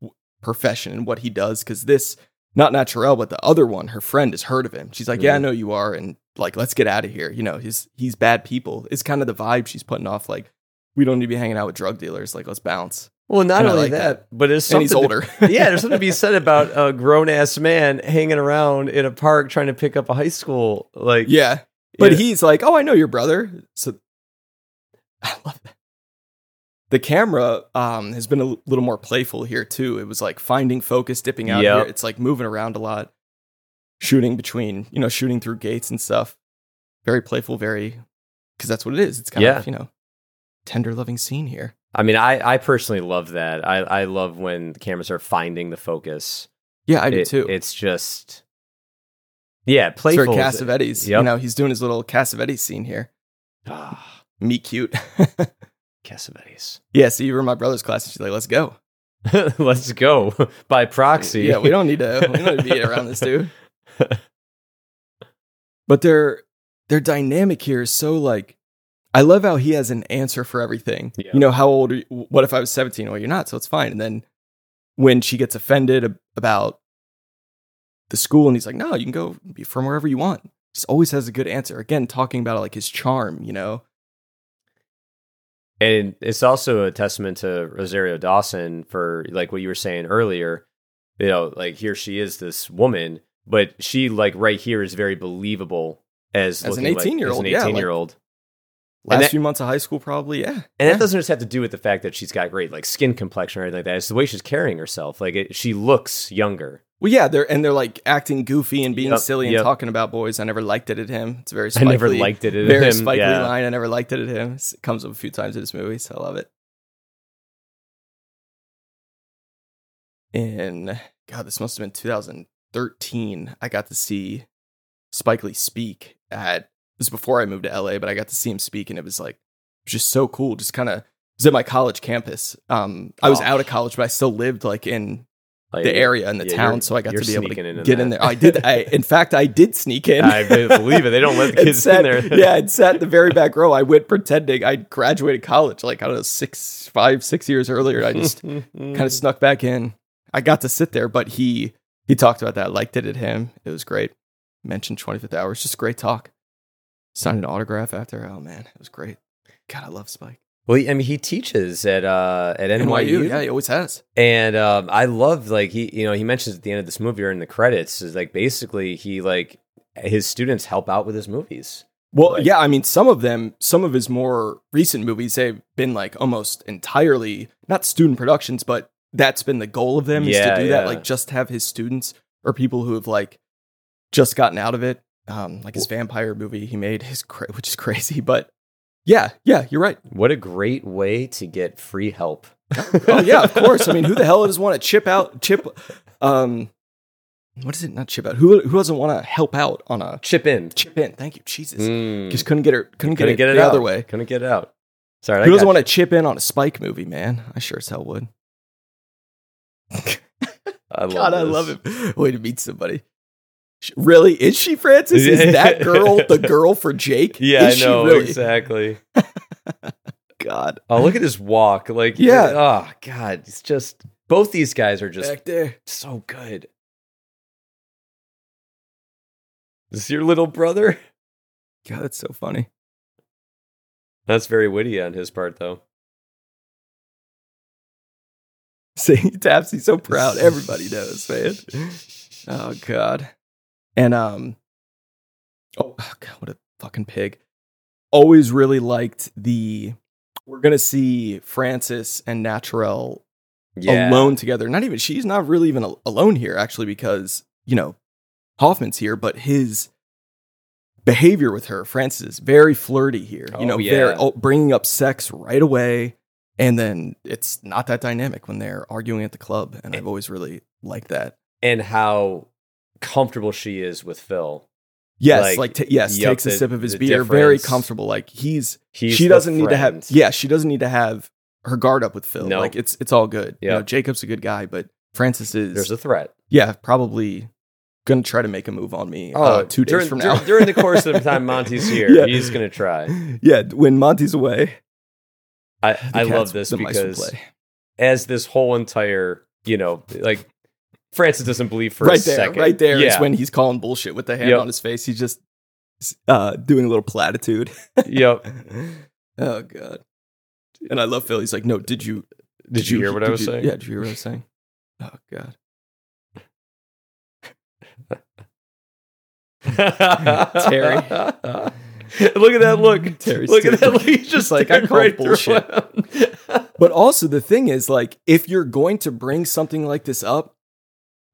Speaker 1: profession and what he does cuz this not Naturelle but the other one, her friend has heard of him. She's like, "Yeah, I
Speaker 3: Mhm.
Speaker 1: know you are and like let's get out of here." You know, he's he's bad people. It's kind of the vibe she's putting off like we don't need to be hanging out with drug dealers. Like let's bounce.
Speaker 3: Well, not
Speaker 1: And
Speaker 3: only
Speaker 1: like
Speaker 3: that, but it's
Speaker 1: And he's
Speaker 3: something to-
Speaker 1: older. *laughs*
Speaker 3: yeah, there's something to be *laughs* said about a grown ass man hanging around in a park trying to pick up a high school. Like,
Speaker 1: Yeah. But
Speaker 3: Yeah.
Speaker 1: he's like, "Oh, I know your brother." So *laughs* I love that. The camera um, has been a little more playful here too. It was like finding focus, dipping out
Speaker 3: Yep.
Speaker 1: here. It's like moving around a lot, shooting between, you know, shooting through gates and stuff. Very playful, very because that's what it is. It's kind
Speaker 3: Yeah.
Speaker 1: of you know, tender, loving scene here.
Speaker 3: I mean, I I personally love that. I I love when the cameras are finding the focus.
Speaker 1: Yeah, I do
Speaker 3: It-
Speaker 1: too.
Speaker 3: It's just, yeah, playful.
Speaker 1: Cassavetes. You know, he's doing his little Cassavetes scene here.
Speaker 3: Ah,
Speaker 1: Me cute. *laughs*
Speaker 3: Cassavetes.
Speaker 1: yeah, see, you were in my brother's class, and she's like, "Let's go." *laughs*
Speaker 3: Let's go *laughs* by proxy.
Speaker 1: Yeah, we don't need to. We don't need to be *laughs* around this dude. But their their dynamic here is so like. I love how he has an answer for everything.
Speaker 3: Yeah.
Speaker 1: You know, how old are you? What if I was 17? Well, you're not, so it's fine. And then when she gets offended about the school, and he's like, no, you can go be from wherever you want. just always has a good answer. Again, talking about like his charm, you know.
Speaker 3: And it's also a testament to Rosario Dawson for like what you were saying earlier. You know, like here she is, this woman, but she like right here is very believable as
Speaker 1: As an
Speaker 3: looking like-
Speaker 1: 18-year-old,
Speaker 3: as
Speaker 1: yeah,
Speaker 3: an
Speaker 1: like-
Speaker 3: eighteen year old.
Speaker 1: Last
Speaker 3: that-
Speaker 1: few months of high school, probably, yeah.
Speaker 3: And
Speaker 1: yeah.
Speaker 3: that doesn't just have to do with the fact that she's got great like skin complexion or anything like that. It's the way she's carrying herself. Like it, she looks younger.
Speaker 1: Well, yeah, they're and they're like acting goofy and being
Speaker 3: Yep,
Speaker 1: silly and
Speaker 3: yep.
Speaker 1: talking about boys. I never liked it at him. It's very *laughs*
Speaker 3: I never liked it in
Speaker 1: very
Speaker 3: him.
Speaker 1: Spike Lee
Speaker 3: yeah.
Speaker 1: line. I never liked it at him. It comes up a few times in this movie, so I love it. In God, this must have been 2013. I got to see Spike Lee speak at is before I moved to LA, but I got to see him speak, and it was like it was just so cool. Just kind of it was at my college campus. Um, I was
Speaker 3: Oh.
Speaker 1: out of college, but I still lived like in
Speaker 3: Like,
Speaker 1: the area and the
Speaker 3: yeah,
Speaker 1: town, so I got to be able to
Speaker 3: sneaking in in
Speaker 1: get in there. I did. I, in fact, I did sneak in.
Speaker 3: I believe it. They don't let the *laughs* kids
Speaker 1: sat-
Speaker 3: in there.
Speaker 1: yeah, and sat in the very back row. I went pretending I graduated college, like I don't know, six, five, six years earlier. I just *laughs* kind of snuck back in. I got to sit there, but he he talked about that. I liked it at him. It was great. Mentioned 25th hour. It's just great talk. Signed an autograph after. Oh man, it was great. God, I love Spike.
Speaker 3: Well, I mean, he teaches at uh, at NYU,
Speaker 1: NYU, yeah, he always has.
Speaker 3: and um, I love like he, you know, he mentions at the end of this movie or in the credits is like basically he like his students help out with his movies.
Speaker 1: Well,
Speaker 3: Like-
Speaker 1: yeah, I mean, some of them, some of his more recent movies, they've been like almost entirely not student productions, but that's been the goal of them is
Speaker 3: Yeah,
Speaker 1: to do that, like just have his students or people who have like just gotten out of it, um, like his vampire movie he made, his cra- which is crazy, but yeah, yeah, you're right.
Speaker 3: What a great way to get free help. *laughs*
Speaker 1: Oh yeah, of course. I mean, who the hell does want to chip out, chip, um, what is it? Not chip out. Who who doesn't want to help out on a
Speaker 3: Chip in.
Speaker 1: chip in? Thank you, Jesus.
Speaker 3: Mm.
Speaker 1: Just couldn't get it. Couldn't get
Speaker 3: Couldn't
Speaker 1: it,
Speaker 3: get it
Speaker 1: the
Speaker 3: out.
Speaker 1: other way.
Speaker 3: Couldn't get it out. Sorry,
Speaker 1: Who doesn't want to chip in on a Spike movie, man? I sure as hell would.
Speaker 3: I *laughs* love
Speaker 1: God, I love it. Way to meet somebody. Really? Is she Francis? Is *laughs* that girl the girl for Jake?
Speaker 3: Yeah,
Speaker 1: Is
Speaker 3: I know
Speaker 1: really?
Speaker 3: exactly. *laughs*
Speaker 1: God.
Speaker 3: Oh, look at his walk. Like,
Speaker 1: Yeah.
Speaker 3: Oh God, it's just both these guys are just
Speaker 1: Back there.
Speaker 3: so good. Is this your little brother?
Speaker 1: God, that's so funny.
Speaker 3: That's very witty on his part, though. *laughs*
Speaker 1: See, he taps. He's so proud. Everybody knows, man. Oh God. And um. Oh *sighs* God, what a fucking pig. Always really liked the. We're gonna see Francis and Naturelle alone together. Not even she's not really even alone here actually because you know Hoffman's here, but his behavior with her, Francis, is very flirty here.
Speaker 3: Oh,
Speaker 1: you know,
Speaker 3: yeah.
Speaker 1: very oh, bringing up sex right away, and then it's not that dynamic when they're arguing at the club. And I've always really liked that.
Speaker 3: and how comfortable she is with Phil.
Speaker 1: Yes,
Speaker 3: Like,
Speaker 1: like, ta- yes,
Speaker 3: yup,
Speaker 1: takes a
Speaker 3: the-
Speaker 1: sip of his beer, very comfortable. Like he's
Speaker 3: He's
Speaker 1: she doesn't need to have yeah she doesn't need to have her guard up with Phil. Like it's it's all good. You know, Jacob's a good guy, but Francis is
Speaker 3: There's a threat.
Speaker 1: yeah probably gonna try to make a move on me. uh, two days
Speaker 3: Oh, during,
Speaker 1: from now.
Speaker 3: dur- during the course of the *laughs* time Monty's here,
Speaker 1: Yeah.
Speaker 3: he's gonna try.
Speaker 1: yeah, when Monty's away,
Speaker 3: I, I love this
Speaker 1: the mice will
Speaker 3: because as this whole entire, you know, like Francis doesn't believe for a
Speaker 1: right there,
Speaker 3: second.
Speaker 1: right there is
Speaker 3: yeah.
Speaker 1: when he's calling bullshit with the hand
Speaker 3: Yep.
Speaker 1: on his face. He's just uh, doing a little platitude. *laughs*
Speaker 3: yep.
Speaker 1: oh god. And I love Phil. He's like, no, did you
Speaker 3: Did you hear what I was
Speaker 1: you-
Speaker 3: saying?
Speaker 1: Yeah, did you hear what I was saying? Oh god. *laughs* Terry. *laughs*
Speaker 3: look at that look.
Speaker 1: Terry's
Speaker 3: look at that look. He's just
Speaker 1: like, I call
Speaker 3: right
Speaker 1: bullshit. But also the thing is, like, if you're going to bring something like this up,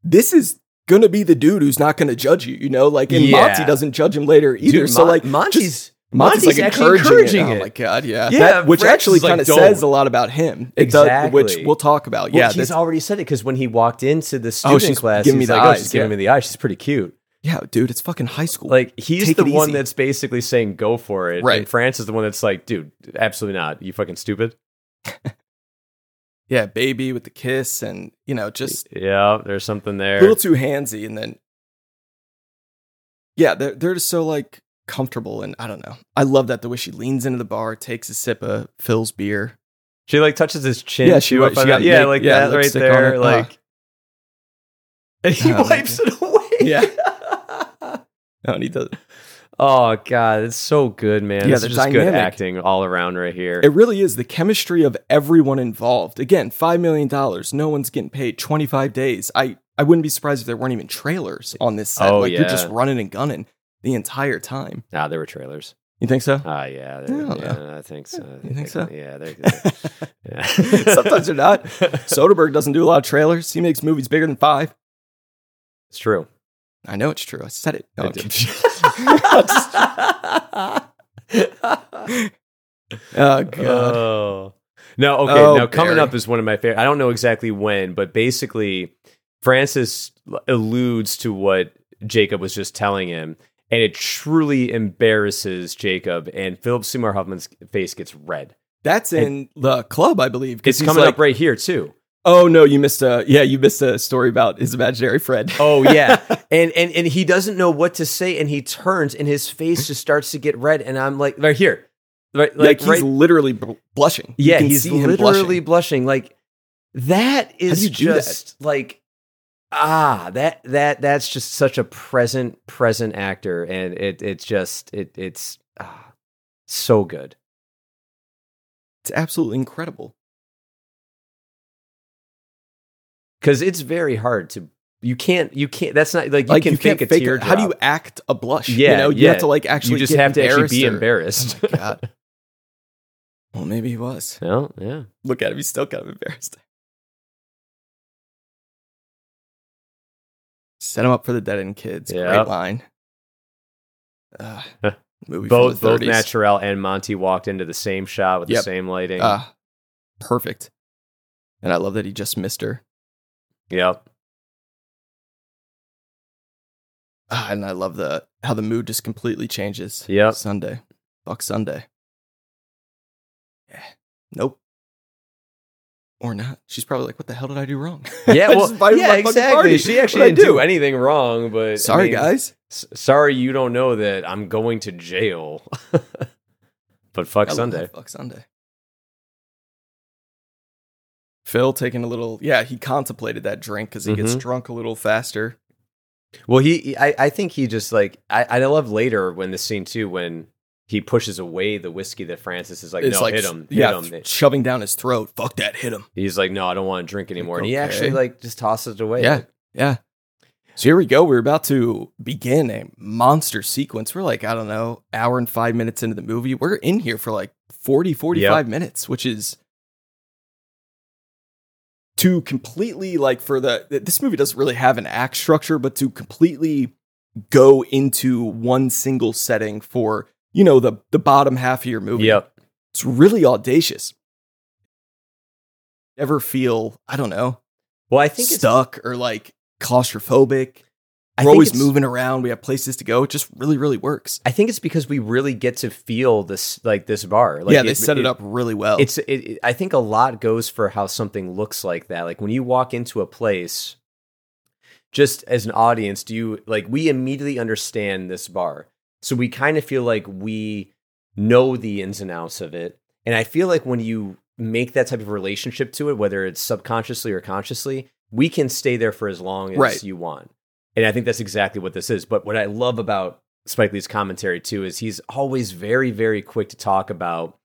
Speaker 1: this is gonna be the dude who's not gonna judge you. You know, like, and
Speaker 3: Yeah.
Speaker 1: Monty doesn't judge him later either.
Speaker 3: Dude,
Speaker 1: so
Speaker 3: Mon-
Speaker 1: like,
Speaker 3: Monty's
Speaker 1: just- Monty's,
Speaker 3: Monty's
Speaker 1: like
Speaker 3: actually
Speaker 1: encouraging,
Speaker 3: encouraging oh
Speaker 1: it.
Speaker 3: it.
Speaker 1: Oh my god, yeah,
Speaker 3: Yeah,
Speaker 1: That- which
Speaker 3: Francis
Speaker 1: actually kind of
Speaker 3: "Don't."
Speaker 1: says a lot about him. It does, which we'll talk about.
Speaker 3: Well,
Speaker 1: yeah,
Speaker 3: he's already said it because when he walked into the
Speaker 1: Oh,
Speaker 3: student
Speaker 1: she's
Speaker 3: class,
Speaker 1: giving me the
Speaker 3: like, "Oh,
Speaker 1: eyes,
Speaker 3: she's giving me the eye. She's pretty cute."
Speaker 1: yeah, dude, it's fucking high school.
Speaker 3: Like he's
Speaker 1: Take
Speaker 3: the one
Speaker 1: easy.
Speaker 3: that's basically saying go for it,
Speaker 1: Right.
Speaker 3: And Francis is the one that's like, "Dude, absolutely not. You fucking stupid." *laughs*
Speaker 1: yeah, baby with the kiss, and you know, just
Speaker 3: Yeah, there's something there.
Speaker 1: a little too handsy, and then yeah, they're they're just so like comfortable, and I don't know. I love that the way she leans into the bar, takes a sip of Phil's beer.
Speaker 3: She like touches his chin.
Speaker 1: Yeah, she
Speaker 3: up
Speaker 1: she got
Speaker 3: that- yeah, like
Speaker 1: yeah,
Speaker 3: that right there. Like, and he wipes it *laughs* away.
Speaker 1: Yeah. No, and he does.
Speaker 3: Oh god, it's so good, man.
Speaker 1: Yeah,
Speaker 3: this is just good acting all around right here.
Speaker 1: It really is the chemistry of everyone involved. Again, five million dollars. No one's getting paid. Twenty five days. I I wouldn't be surprised if there weren't even trailers on this set.
Speaker 3: Oh,
Speaker 1: like you're just running and gunning the entire time.
Speaker 3: ah, there were trailers.
Speaker 1: You think so?
Speaker 3: Ah, yeah,
Speaker 1: I
Speaker 3: yeah, I think so.
Speaker 1: You think so?
Speaker 3: Yeah, they're, *laughs* yeah. *laughs*
Speaker 1: Sometimes they're not. *laughs* Soderbergh doesn't do a lot of trailers. He makes movies bigger than five.
Speaker 3: It's true.
Speaker 1: I know it's true. I said it. No,
Speaker 3: I
Speaker 1: I'm
Speaker 3: did. *laughs*
Speaker 1: oh god.
Speaker 3: Oh. No, okay.
Speaker 1: Oh,
Speaker 3: now coming
Speaker 1: Barry.
Speaker 3: up is one of my favorite. I don't know exactly when, but basically, Francis alludes to what Jacob was just telling him, and it truly embarrasses Jacob. And Philip Seymour Hoffman's face gets red.
Speaker 1: That's in the club, I believe.
Speaker 3: It's coming
Speaker 1: like,
Speaker 3: up right here too.
Speaker 1: Oh no, you missed a yeah, you missed a story about his imaginary friend.
Speaker 3: Oh *laughs* yeah, and and and he doesn't know what to say, and he turns, and his face just starts to get red, and I'm like, right here, right,
Speaker 1: like,
Speaker 3: like,
Speaker 1: he's
Speaker 3: right,
Speaker 1: literally bl- blushing.
Speaker 3: Yeah, he's literally
Speaker 1: blushing.
Speaker 3: blushing. Like that is
Speaker 1: do that?
Speaker 3: just like ah, that that that's just such a present present actor, and it it's just it it's ah, so good.
Speaker 1: It's absolutely incredible.
Speaker 3: Because it's very hard to you can't you can't that's not like you
Speaker 1: like
Speaker 3: can
Speaker 1: you can't
Speaker 3: fake a
Speaker 1: fake
Speaker 3: tear
Speaker 1: it. How do you act a blush?
Speaker 3: Yeah,
Speaker 1: you know, you
Speaker 3: yeah.
Speaker 1: have to like actually.
Speaker 3: you just have to actually be
Speaker 1: embarrassed *laughs* Oh god. well, maybe he was. *laughs*
Speaker 3: well yeah
Speaker 1: Look at him; he's still kind of embarrassed. Set him up for the dead end kids.
Speaker 3: Yep.
Speaker 1: Great line. Uh, movie
Speaker 3: both both
Speaker 1: 30s.
Speaker 3: Naturelle and Monty walked into the same shot with the same lighting
Speaker 1: Uh, perfect. And I love that he just missed her.
Speaker 3: Yep
Speaker 1: Ah, and I love the how the mood just completely changes.
Speaker 3: Yep.
Speaker 1: Sunday. Fuck Sunday. Yeah. Nope. Or not. She's probably like, what the hell did I do wrong? *laughs*
Speaker 3: yeah well yeah exactly she actually
Speaker 1: What'd I
Speaker 3: didn't do
Speaker 1: do?
Speaker 3: anything wrong but I
Speaker 1: Sorry,
Speaker 3: mean,
Speaker 1: guys.
Speaker 3: s- sorry you don't know that I'm going to jail *laughs* but fuck
Speaker 1: I
Speaker 3: Sunday
Speaker 1: Fuck Sunday. Phil taking a little, yeah, he contemplated that drink because he gets
Speaker 3: Mhm.
Speaker 1: drunk a little faster.
Speaker 3: Well, he, I, I think he just like, I, I love later when the scene too when he pushes away the whiskey that Francis is like,
Speaker 1: it's
Speaker 3: no,
Speaker 1: like,
Speaker 3: hit him, hit
Speaker 1: yeah,
Speaker 3: him.
Speaker 1: shoving down his throat. Fuck that, hit him.
Speaker 3: He's like, no, I don't want to drink anymore, and he actually like just tosses it away.
Speaker 1: Yeah, yeah. So here we go. We're about to begin a monster sequence. We're like, I don't know, hour and five minutes into the movie. We're in here for like 40, 45 minutes, which is to completely like for the this movie doesn't really have an act structure, but to completely go into one single setting for, you know, the the bottom half of your movie.
Speaker 3: Yep.
Speaker 1: It's really audacious. Ever feel, I don't know,
Speaker 3: Well, I think it's
Speaker 1: stuck or like claustrophobic.
Speaker 3: I
Speaker 1: We're always moving around. We have places to go. It just really, really works.
Speaker 3: I think it's because we really get to feel this like this bar. Like
Speaker 1: yeah, they set it, up really well.
Speaker 3: It's it, it- I think a lot goes for how something looks like that. Like when you walk into a place, just as an audience, do you like we immediately understand this bar. So we kind of feel like we know the ins and outs of it. And I feel like when you make that type of relationship to it, whether it's subconsciously or consciously, we can stay there for as long as
Speaker 1: Right.
Speaker 3: you want. And I think that's exactly what this is. But what I love about Spike Lee's commentary too is he's always very, very quick to talk about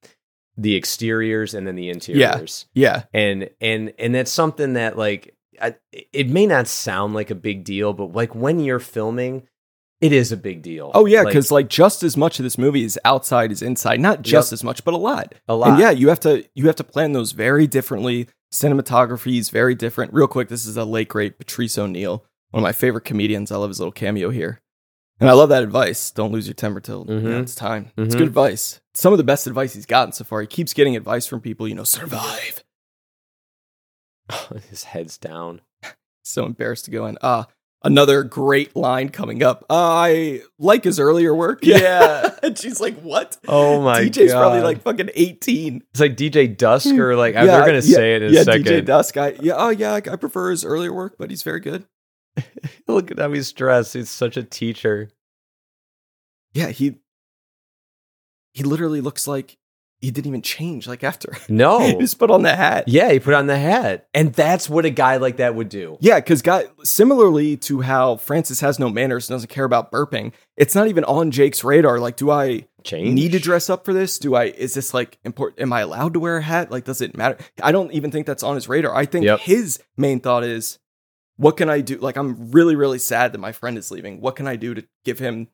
Speaker 3: the exteriors and then the interiors.
Speaker 1: yeah, yeah.
Speaker 3: And and and that's something that like I, it may not sound like a big deal, but like when you're filming, it is a big deal.
Speaker 1: Oh yeah, because like, just as much of this movie is outside as inside. Not just as much, but a lot.
Speaker 3: a lot.
Speaker 1: And yeah, you have to you have to plan those very differently. Cinematography is very different. Real quick, this is a late great Patrice O'Neal, one of my favorite comedians. I love his little cameo here, and I love that advice. Don't lose your temper till you know,
Speaker 3: Mhm.
Speaker 1: it's time. It's
Speaker 3: Mhm.
Speaker 1: good advice. Some of the best advice he's gotten so far. He keeps getting advice from people. You know, survive. *laughs*
Speaker 3: his head's down. *laughs*
Speaker 1: so embarrassed to go in. Uh another great line coming up. I like his earlier work.
Speaker 3: Yeah. *laughs*
Speaker 1: and she's like, "What?"
Speaker 3: Oh my
Speaker 1: DJ's probably like fucking 18.
Speaker 3: It's like DJ Dusk or like
Speaker 1: Yeah,
Speaker 3: they're gonna
Speaker 1: yeah,
Speaker 3: say it in
Speaker 1: yeah,
Speaker 3: a second.
Speaker 1: DJ Dusk. I, yeah, oh yeah, I, I prefer his earlier work, but he's very good. *laughs*
Speaker 3: Look at how he's dressed. He's such a teacher.
Speaker 1: Yeah, he he literally looks like he didn't even change like after. *laughs*
Speaker 3: No. *laughs*
Speaker 1: he just put on the hat.
Speaker 3: yeah, he put on the hat. And that's what a guy like that would do.
Speaker 1: Yeah, because guy similarly to how Francis has no manners, and doesn't care about burping. It's not even on Jake's radar. Like, do I
Speaker 3: Change.
Speaker 1: need to dress up for this? Do I? Is this like important? Am I allowed to wear a hat? Like, does it matter? I don't even think that's on his radar. I think
Speaker 3: Yep.
Speaker 1: his main thought is, what can I do? Like, I'm really, really sad that my friend is leaving. What can I do to give him?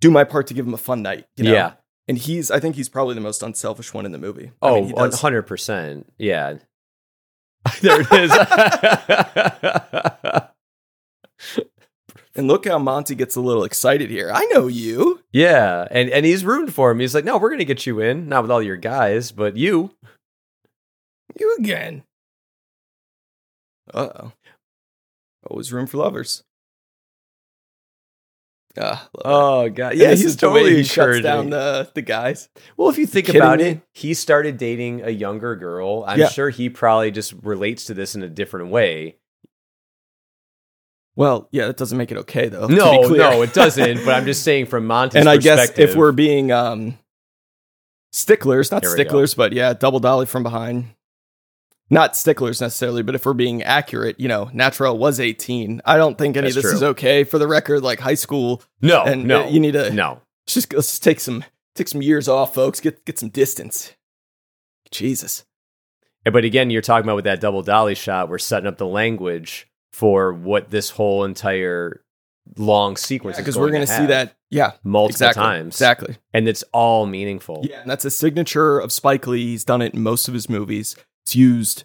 Speaker 1: Do my part to give him a fun night. You know?
Speaker 3: Yeah.
Speaker 1: and he's. I think he's probably the most unselfish one in the movie. I
Speaker 3: Oh,
Speaker 1: mean, he does-
Speaker 3: 100%. Yeah. *laughs* there it is.
Speaker 1: And look how Monty gets a little excited here. I know you.
Speaker 3: yeah. And and he's rooting for him. He's like, no, we're going to get you in. Not with all your guys, but you.
Speaker 1: You again. Uh oh. Always room for lovers. Love
Speaker 3: Oh, God. Yeah, he's
Speaker 1: is the way
Speaker 3: totally
Speaker 1: he shuts down the, the guys.
Speaker 3: Well, if you think
Speaker 1: Kidding
Speaker 3: about
Speaker 1: me?
Speaker 3: it, he started dating a younger girl. I'm
Speaker 1: Yeah.
Speaker 3: sure he probably just relates to this in a different way.
Speaker 1: Well, yeah, that doesn't make it okay though.
Speaker 3: No, no, it doesn't. But I'm just saying from Monty's
Speaker 1: and I guess if we're being um sticklers, not
Speaker 3: we go.
Speaker 1: sticklers, but yeah, double dolly from behind. Not sticklers necessarily, but if we're being accurate, you know, Naturelle was 18. I don't think any
Speaker 3: That's
Speaker 1: of this
Speaker 3: true.
Speaker 1: is okay. For the record, like high school,
Speaker 3: no,
Speaker 1: and
Speaker 3: no,
Speaker 1: uh, you need to
Speaker 3: no.
Speaker 1: Let's just let's just take some take some years off, folks. Get get some distance. Jesus.
Speaker 3: But again, you're talking about with that double dolly shot, we're setting up the language for what this whole entire long sequence
Speaker 1: Because
Speaker 3: going
Speaker 1: we're gonna see that. Yeah.
Speaker 3: multiple
Speaker 1: Exactly.
Speaker 3: times,
Speaker 1: Exactly.
Speaker 3: and it's all meaningful.
Speaker 1: Yeah, and that's a signature of Spike Lee. He's done it in most of his movies. It's used.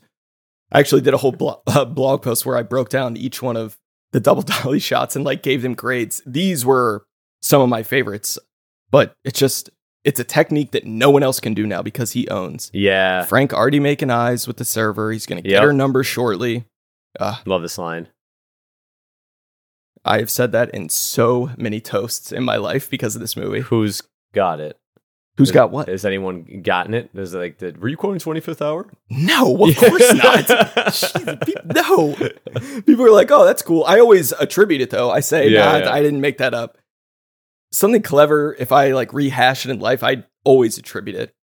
Speaker 1: I actually did a whole blo- *laughs* uh, blog post where I broke down each one of the double dolly shots and like gave them grades. These were some of my favorites, but it's just it's a technique that no one else can do now because he owns.
Speaker 3: Yeah,
Speaker 1: Frank already making eyes with the server. He's gonna get
Speaker 3: Yep.
Speaker 1: her number shortly.
Speaker 3: love this line.
Speaker 1: I have said that in so many toasts in my life because of this movie.
Speaker 3: Who's got it?
Speaker 1: Who's got what?
Speaker 3: Has anyone gotten it? Is it like the were you quoting Twenty Fifth Hour?
Speaker 1: No, of course not. *laughs* Jeez, pe- no. People are like, oh, that's cool. I always attribute it though. I say,
Speaker 3: Yeah,
Speaker 1: nah,
Speaker 3: yeah.
Speaker 1: I didn't make that up. Something clever, if I like rehash it in life, I always attribute it.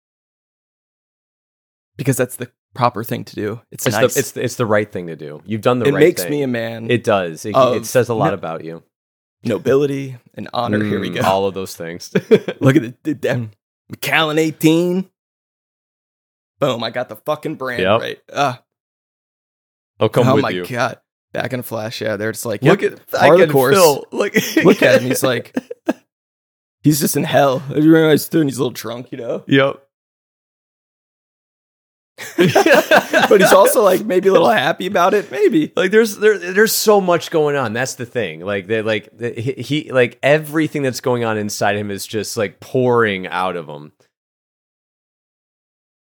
Speaker 1: Because that's the proper thing to do. It's,
Speaker 3: It's
Speaker 1: nice.
Speaker 3: the it's the, it's the right thing to do. You've done the right thing.
Speaker 1: it
Speaker 3: right
Speaker 1: makes
Speaker 3: thing.
Speaker 1: me a man.
Speaker 3: It does. It, it says a lot
Speaker 1: no-
Speaker 3: about you.
Speaker 1: Nobility and honor. Here we
Speaker 3: Mm,
Speaker 1: go.
Speaker 3: All of those things. *laughs*
Speaker 1: Look at the Macallan 18. Boom, I got the fucking brand
Speaker 3: Yep.
Speaker 1: right. Ah,
Speaker 3: I'll come
Speaker 1: oh
Speaker 3: with
Speaker 1: my
Speaker 3: you.
Speaker 1: god. Back in a flash, yeah. They're just like,
Speaker 3: Look at
Speaker 1: par
Speaker 3: I
Speaker 1: the
Speaker 3: can
Speaker 1: course.
Speaker 3: Phil. Look,
Speaker 1: Look at him. He's like, he's just in hell. You realize he's doing his little trunk, you know?
Speaker 3: yep. *laughs*
Speaker 1: but he's also like maybe a little happy about it. Maybe.
Speaker 3: like there's there there's so much going on. That's the thing. Like they like he, he like everything that's going on inside him is just like pouring out of him.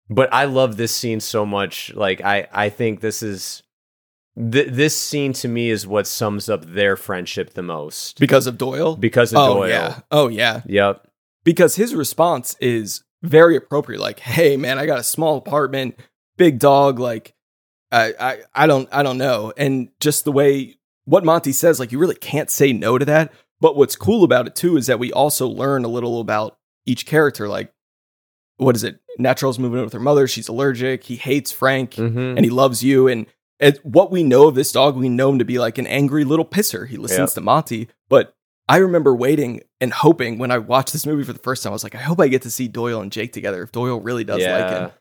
Speaker 3: But I love this scene so much. Like I I think this is th- this scene to me is what sums up their friendship the most
Speaker 1: Because of Doyle?
Speaker 3: because of
Speaker 1: oh,
Speaker 3: Doyle.
Speaker 1: yeah. Oh, yeah.
Speaker 3: Yep.
Speaker 1: Because his response is very appropriate. Like, hey, man, I got a small apartment, big dog. Like, I, I, I don't, I don't know. And just the way what Monty says, like, you really can't say no to that. But what's cool about it too is that we also learn a little about each character. Like, what is it? Naturelle's moving in with her mother. She's allergic. He hates Frank.
Speaker 3: Mhm.
Speaker 1: and he loves you. And what we know of this dog, we know him to be like an angry little pisser. He listens
Speaker 3: Yep.
Speaker 1: to Monty. But I remember waiting and hoping when I watched this movie for the first time, I was like, I hope I get to see Doyle and Jake together if Doyle really does like him.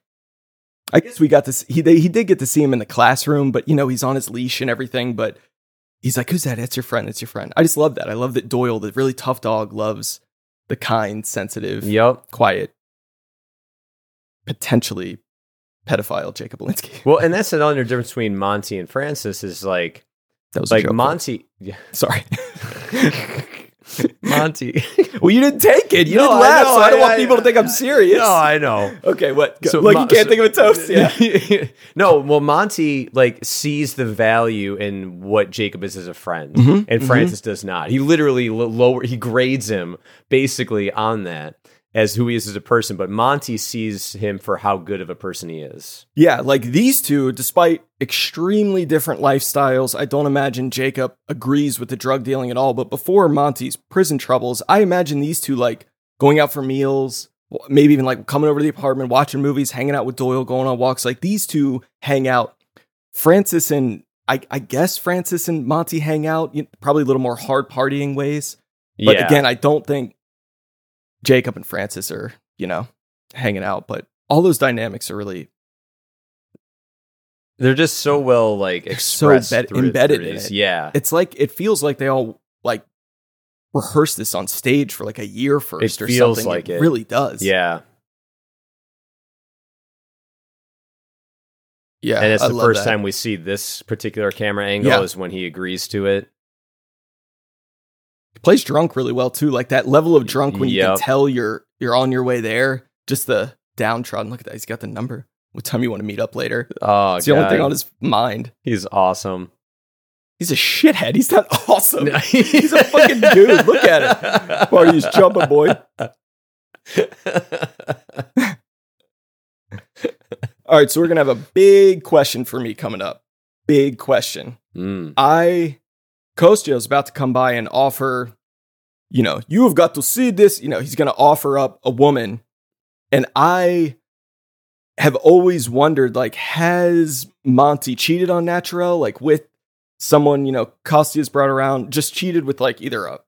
Speaker 1: I guess we got this. He they, he did get to see him in the classroom, but you know he's on his leash and everything. But he's like, "Who's that? That's your friend. That's your friend." I just love that. I love that Doyle, the really tough dog, loves the kind, sensitive,
Speaker 3: Yep.
Speaker 1: quiet, potentially pedophile Jacob Elinsky.
Speaker 3: Well, and that's another difference between Monty and Francis is like
Speaker 1: That was
Speaker 3: like Monty. Yeah. *laughs*
Speaker 1: Sorry. *laughs*
Speaker 3: Monty. *laughs*
Speaker 1: well, you didn't take it. You
Speaker 3: No,
Speaker 1: didn't
Speaker 3: I
Speaker 1: laugh,
Speaker 3: know,
Speaker 1: so I don't
Speaker 3: I-
Speaker 1: want people to think I'm serious.
Speaker 3: No, I know.
Speaker 1: okay, what?
Speaker 3: So
Speaker 1: like you can't
Speaker 3: so-
Speaker 1: think of a toast. Yeah.
Speaker 3: no, well, Monty like sees the value in what Jacob is as a friend,
Speaker 1: Mhm,
Speaker 3: and
Speaker 1: mhm.
Speaker 3: Francis does not. He literally lo- lower he grades him basically on that as who he is as a person. But Monty sees him for how good of a person he is.
Speaker 1: yeah, like these two, despite extremely different lifestyles, I don't imagine Jacob agrees with the drug dealing at all. But before Monty's prison troubles, I imagine these two like going out for meals, maybe even like coming over to the apartment, watching movies, hanging out with Doyle, going on walks. Like these two hang out. Francis and I, I guess Francis and Monty hang out, you know, probably a little more hard partying ways. But
Speaker 3: yeah.
Speaker 1: again, I don't think Jacob and Francis are, you know, hanging out. But all those dynamics are really
Speaker 3: they're just so well like
Speaker 1: They're so
Speaker 3: expressed
Speaker 1: embed-
Speaker 3: through-
Speaker 1: embedded
Speaker 3: through
Speaker 1: in it.
Speaker 3: Yeah.
Speaker 1: it's like it feels like they all like rehearsed this on stage for like a year first or
Speaker 3: feels
Speaker 1: something.
Speaker 3: like
Speaker 1: it,
Speaker 3: it.
Speaker 1: really does.
Speaker 3: Yeah.
Speaker 1: Yeah.
Speaker 3: and it's
Speaker 1: I
Speaker 3: the first
Speaker 1: that.
Speaker 3: time we see this particular camera angle
Speaker 1: Yeah.
Speaker 3: is when he agrees to it.
Speaker 1: He plays drunk really well too. Like that level of drunk when you
Speaker 3: Yep.
Speaker 1: can tell you're you're on your way there. Just the downtrodden. Look at that. He's got the number. What time you want to meet up later?
Speaker 3: Oh,
Speaker 1: It's the only thing on his mind.
Speaker 3: He's awesome.
Speaker 1: He's a shithead. He's not *laughs* awesome. He's a fucking dude. Look at it. Party's jumping, boy. *laughs* All right, so we're gonna have a big question for me coming up. Big question.
Speaker 3: Mm.
Speaker 1: I Kostya is about to come by and offer, you know, you have got to see this. You know, he's going to offer up a woman. And I have always wondered, like, has Monty cheated on Naturelle, like with someone, you know, Kostya's brought around, just cheated with like either a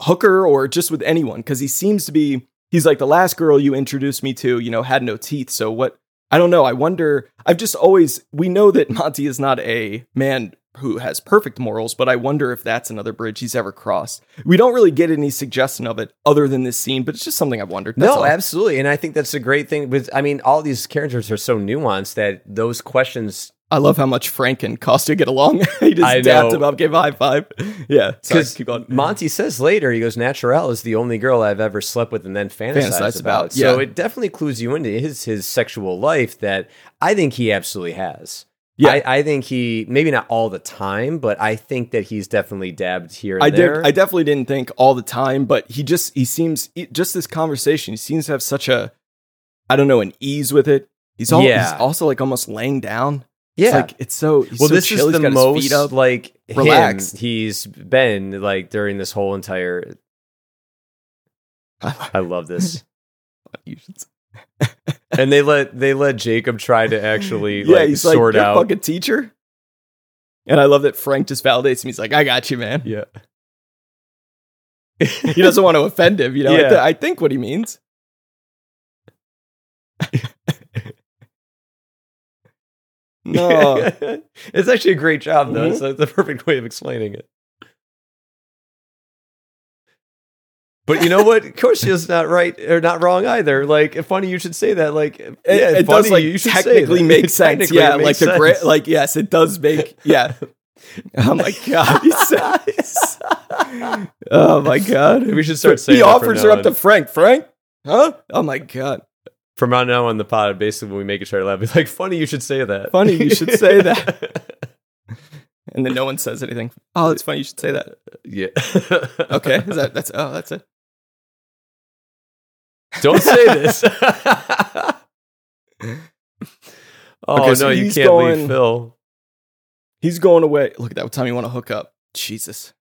Speaker 1: hooker or just with anyone? Because he seems to be, he's like the last girl you introduced me to, you know, had no teeth. So what? I don't know. I wonder. I've just always, we know that *laughs* Monty is not a man who has perfect morals, but I wonder if that's another bridge he's ever crossed. We don't really get any suggestion of it other than this scene, but it's just something I've wondered. That's
Speaker 3: No,
Speaker 1: all.
Speaker 3: absolutely. And I think that's a great thing with I mean, all these characters are so nuanced that those questions
Speaker 1: I love how much Frank and Kostya get along. *laughs* he just
Speaker 3: I
Speaker 1: dapped him up, gave a high five. Yeah,
Speaker 3: because. Monty says later, he goes, Naturelle is the only girl I've ever slept with and then fantasized,
Speaker 1: Fantasized
Speaker 3: about.
Speaker 1: about,
Speaker 3: So it definitely clues you into his his sexual life that I think he absolutely has.
Speaker 1: Yeah.
Speaker 3: I, I think he maybe not all the time, but I think that he's definitely dabbed here and
Speaker 1: I
Speaker 3: there.
Speaker 1: did. I definitely didn't think all the time, but he just he seems just this conversation. He seems to have such a I don't know an ease with it. He's, all,
Speaker 3: Yeah.
Speaker 1: he's also like almost laying down.
Speaker 3: yeah.
Speaker 1: It's like it's so.
Speaker 3: Well,
Speaker 1: so
Speaker 3: this
Speaker 1: chill.
Speaker 3: is the most
Speaker 1: up.
Speaker 3: like
Speaker 1: relaxed.
Speaker 3: he's been like during this whole entire. *laughs* I love this. *laughs*
Speaker 1: You should *laughs*
Speaker 3: and they let they let Jacob try to actually *laughs*
Speaker 1: yeah,
Speaker 3: like
Speaker 1: he's like
Speaker 3: sort
Speaker 1: "You're a
Speaker 3: out.
Speaker 1: fucking teacher. And I love that Frank just validates him. He's like, "I got you, man."
Speaker 3: yeah. *laughs*
Speaker 1: He doesn't want to offend him. You know, I, th- I think what he means. *laughs* no,
Speaker 3: it's actually a great job though.
Speaker 1: Mhm.
Speaker 3: It's the perfect way of explaining it. But you know what? Kostya's not right or not wrong either. Like, funny you should say that. Like,
Speaker 1: it,
Speaker 3: yeah,
Speaker 1: it
Speaker 3: funny
Speaker 1: does like
Speaker 3: you should
Speaker 1: technically make *laughs* sense.
Speaker 3: Technically,
Speaker 1: yeah, like
Speaker 3: makes
Speaker 1: the
Speaker 3: sense.
Speaker 1: like yes, it does make. Yeah. *laughs* Oh my god. *laughs* Oh my god,
Speaker 3: We should start saying
Speaker 1: He
Speaker 3: that from
Speaker 1: offers are up
Speaker 3: on.
Speaker 1: to Frank. Frank, huh? Oh my god,
Speaker 3: From now on the pod, basically, when we make each other laugh, it's like, funny you should say that.
Speaker 1: Funny you should say that. and then no one says anything. Oh, it's funny. You should say that.
Speaker 3: yeah.
Speaker 1: Okay, is that that's oh that's it.
Speaker 3: Don't say this. *laughs* oh
Speaker 1: Okay, so
Speaker 3: no, you can't
Speaker 1: going-
Speaker 3: leave Phil.
Speaker 1: He's going away. Look at that. What time you want to hook up? Jesus.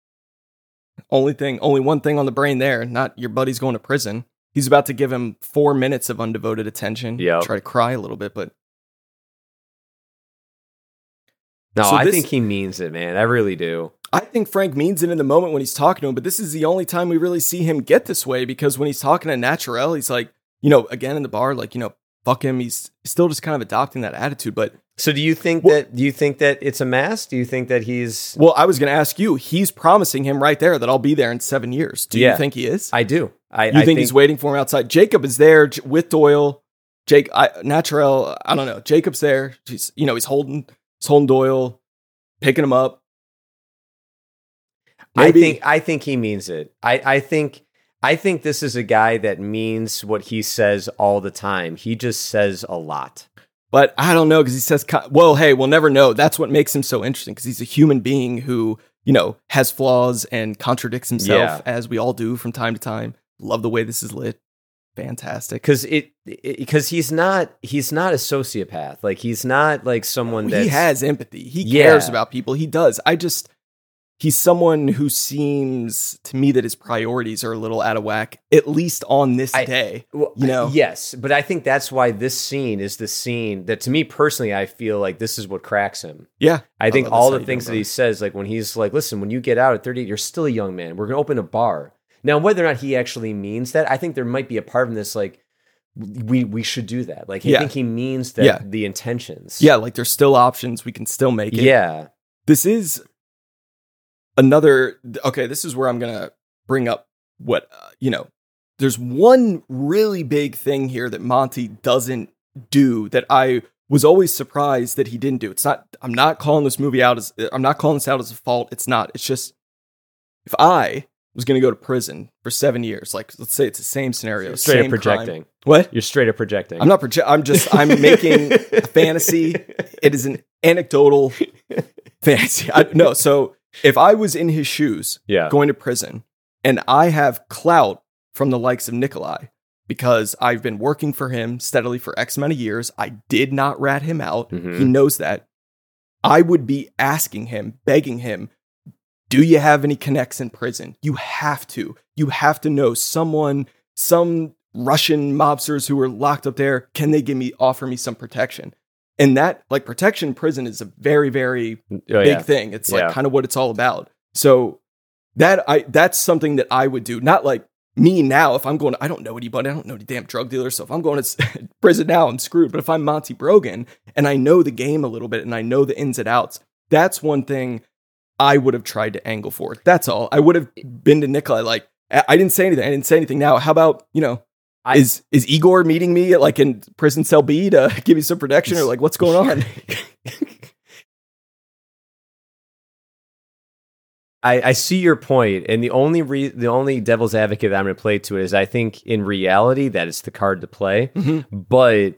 Speaker 1: Only thing, only one thing on the brain there. Not your buddy's going to prison. He's about to give him four minutes of undevoted attention.
Speaker 3: Yeah.
Speaker 1: Try to cry a little bit, but
Speaker 3: No,
Speaker 1: So
Speaker 3: I
Speaker 1: this-
Speaker 3: think he means it, man. I really do.
Speaker 1: I think Frank means it in the moment when he's talking to him. But this is the only time we really see him get this way because when he's talking to Naturelle, he's like, you know, again in the bar, like, you know, fuck him. He's still just kind of adopting that attitude. But
Speaker 3: So do you think
Speaker 1: Well-
Speaker 3: that do you think that it's a mask? Do you think that he's
Speaker 1: well, I was going to ask you. He's promising him right there that I'll be there in seven years. Do
Speaker 3: Yeah.
Speaker 1: you think he is?
Speaker 3: I do. I,
Speaker 1: You
Speaker 3: I
Speaker 1: think, he's waiting for him outside? Jacob is there with Doyle. Jake, I, Naturelle, I don't know. Jacob's there. He's, you know, he's holding, holding Doyle, picking him up.
Speaker 3: I think I think he means it. I, I think I think this is a guy that means what he says all the time. He just says a lot.
Speaker 1: But I don't know because he says, well, hey, we'll never know. That's what makes him so interesting because he's a human being who, you know, has flaws and contradicts himself
Speaker 3: Yeah.
Speaker 1: as we all do from time to time. Love the way this is lit. Fantastic.
Speaker 3: Because it because he's not he's not a sociopath. Like he's not like someone that
Speaker 1: he has empathy. He
Speaker 3: Yeah.
Speaker 1: cares about people. He does. I just, he's someone who seems to me that his priorities are a little out of whack, at least on this
Speaker 3: I-
Speaker 1: day.
Speaker 3: Well,
Speaker 1: You know?
Speaker 3: yes, but I think that's why this scene is the scene that, to me personally, I feel like this is what cracks him.
Speaker 1: Yeah.
Speaker 3: I think
Speaker 1: love
Speaker 3: all the things that he says, like when he's like, "Listen, when you get out at 38, you're still a young man. We're gonna open a bar." Now, whether or not he actually means that, I think there might be a part of this like we we should do that. Like, I
Speaker 1: Yeah.
Speaker 3: think he means that
Speaker 1: Yeah.
Speaker 3: the intentions.
Speaker 1: Yeah, like there's still options. We can still make it.
Speaker 3: yeah,
Speaker 1: This is another okay, this is where I'm going to bring up what uh, you know, there's one really big thing here that Monty doesn't do that I was always surprised that he didn't do. It's not I'm not calling this movie out as I'm not calling this out as a fault. It's not. It's just if I was going to go to prison for 7 years, like let's say it's the same scenario,
Speaker 3: straight
Speaker 1: same
Speaker 3: up
Speaker 1: crime.
Speaker 3: projecting.
Speaker 1: What?
Speaker 3: You're straight up projecting.
Speaker 1: I'm not projecting. I'm just I'm making a *laughs* fantasy. It is an anecdotal fantasy. I, no, so if I was in his shoes
Speaker 3: Yeah.
Speaker 1: going to prison and I have clout from the likes of Nikolai because I've been working for him steadily for X amount of years, I did not rat him out.
Speaker 3: Mhm.
Speaker 1: He knows that. I would be asking him, begging him, do you have any connects in prison? You have to. You have to know someone, some Russian mobsters who are locked up there. Can they give me, offer me some protection? And that, like, protection in prison is a very, very
Speaker 3: Oh,
Speaker 1: big
Speaker 3: yeah.
Speaker 1: thing. It's
Speaker 3: Yeah.
Speaker 1: like kind of what it's all about. So that I that's something that I would do. Not like me now. If I'm going, I don't know anybody. I don't know any damn drug dealers. So if I'm going to *laughs* prison now, I'm screwed. But if I'm Monty Brogan and I know the game a little bit and I know the ins and outs, that's one thing I would have tried to angle for. It. That's all. I would have been to Nikolai like. I didn't say anything. I didn't say anything. Now, how about you know?
Speaker 3: I-
Speaker 1: is is Igor meeting me at like in prison cell B to *laughs* give me some protection or like what's going on? *laughs*
Speaker 3: I, I see your point, and the only re- the only devil's advocate that I'm going to play to it is I think in reality that is the card to play,
Speaker 1: Mhm.
Speaker 3: but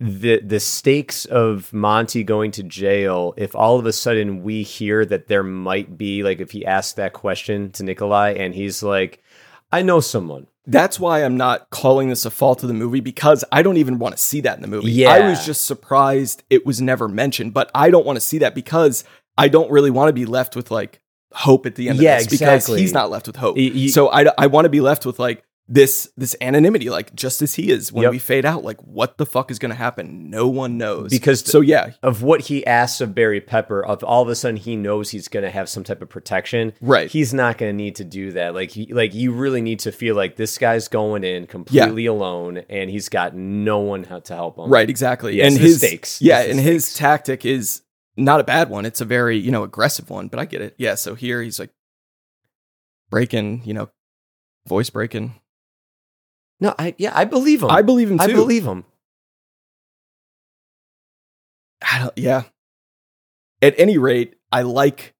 Speaker 3: the the stakes of Monty going to jail, if all of a sudden we hear that there might be like if he asks that question to Nikolai and he's like, I know someone,
Speaker 1: that's why I'm not calling this a fault of the movie because I don't even want to see that in the movie.
Speaker 3: Yeah.
Speaker 1: I was just surprised it was never mentioned, but I don't want to see that because I don't really want to be left with like hope at the end
Speaker 3: Yeah,
Speaker 1: of this
Speaker 3: exactly.
Speaker 1: because he's not left with hope. So I, I want to be left with like this this anonymity, like just as he is when
Speaker 3: Yep.
Speaker 1: we fade out. Like what the fuck is going to happen? No one knows.
Speaker 3: Because-
Speaker 1: so yeah,
Speaker 3: of what he asks of Barry Pepper, of all of a sudden he knows he's going to have some type of protection.
Speaker 1: right.
Speaker 3: He's not going to need to do that. Like, he, like you really need to feel like this guy's going in completely alone, and he's got no one to help him.
Speaker 1: Right, exactly.
Speaker 3: Yeah,
Speaker 1: and his
Speaker 3: stakes.
Speaker 1: Yeah, and his
Speaker 3: stakes.
Speaker 1: tactic is not a bad one. It's a very, you know, aggressive one, but I get it. Yeah, so here he's like breaking, you know, voice breaking.
Speaker 3: No, I yeah, I believe him.
Speaker 1: I believe him too.
Speaker 3: I believe him.
Speaker 1: I don't, yeah. At any rate, I like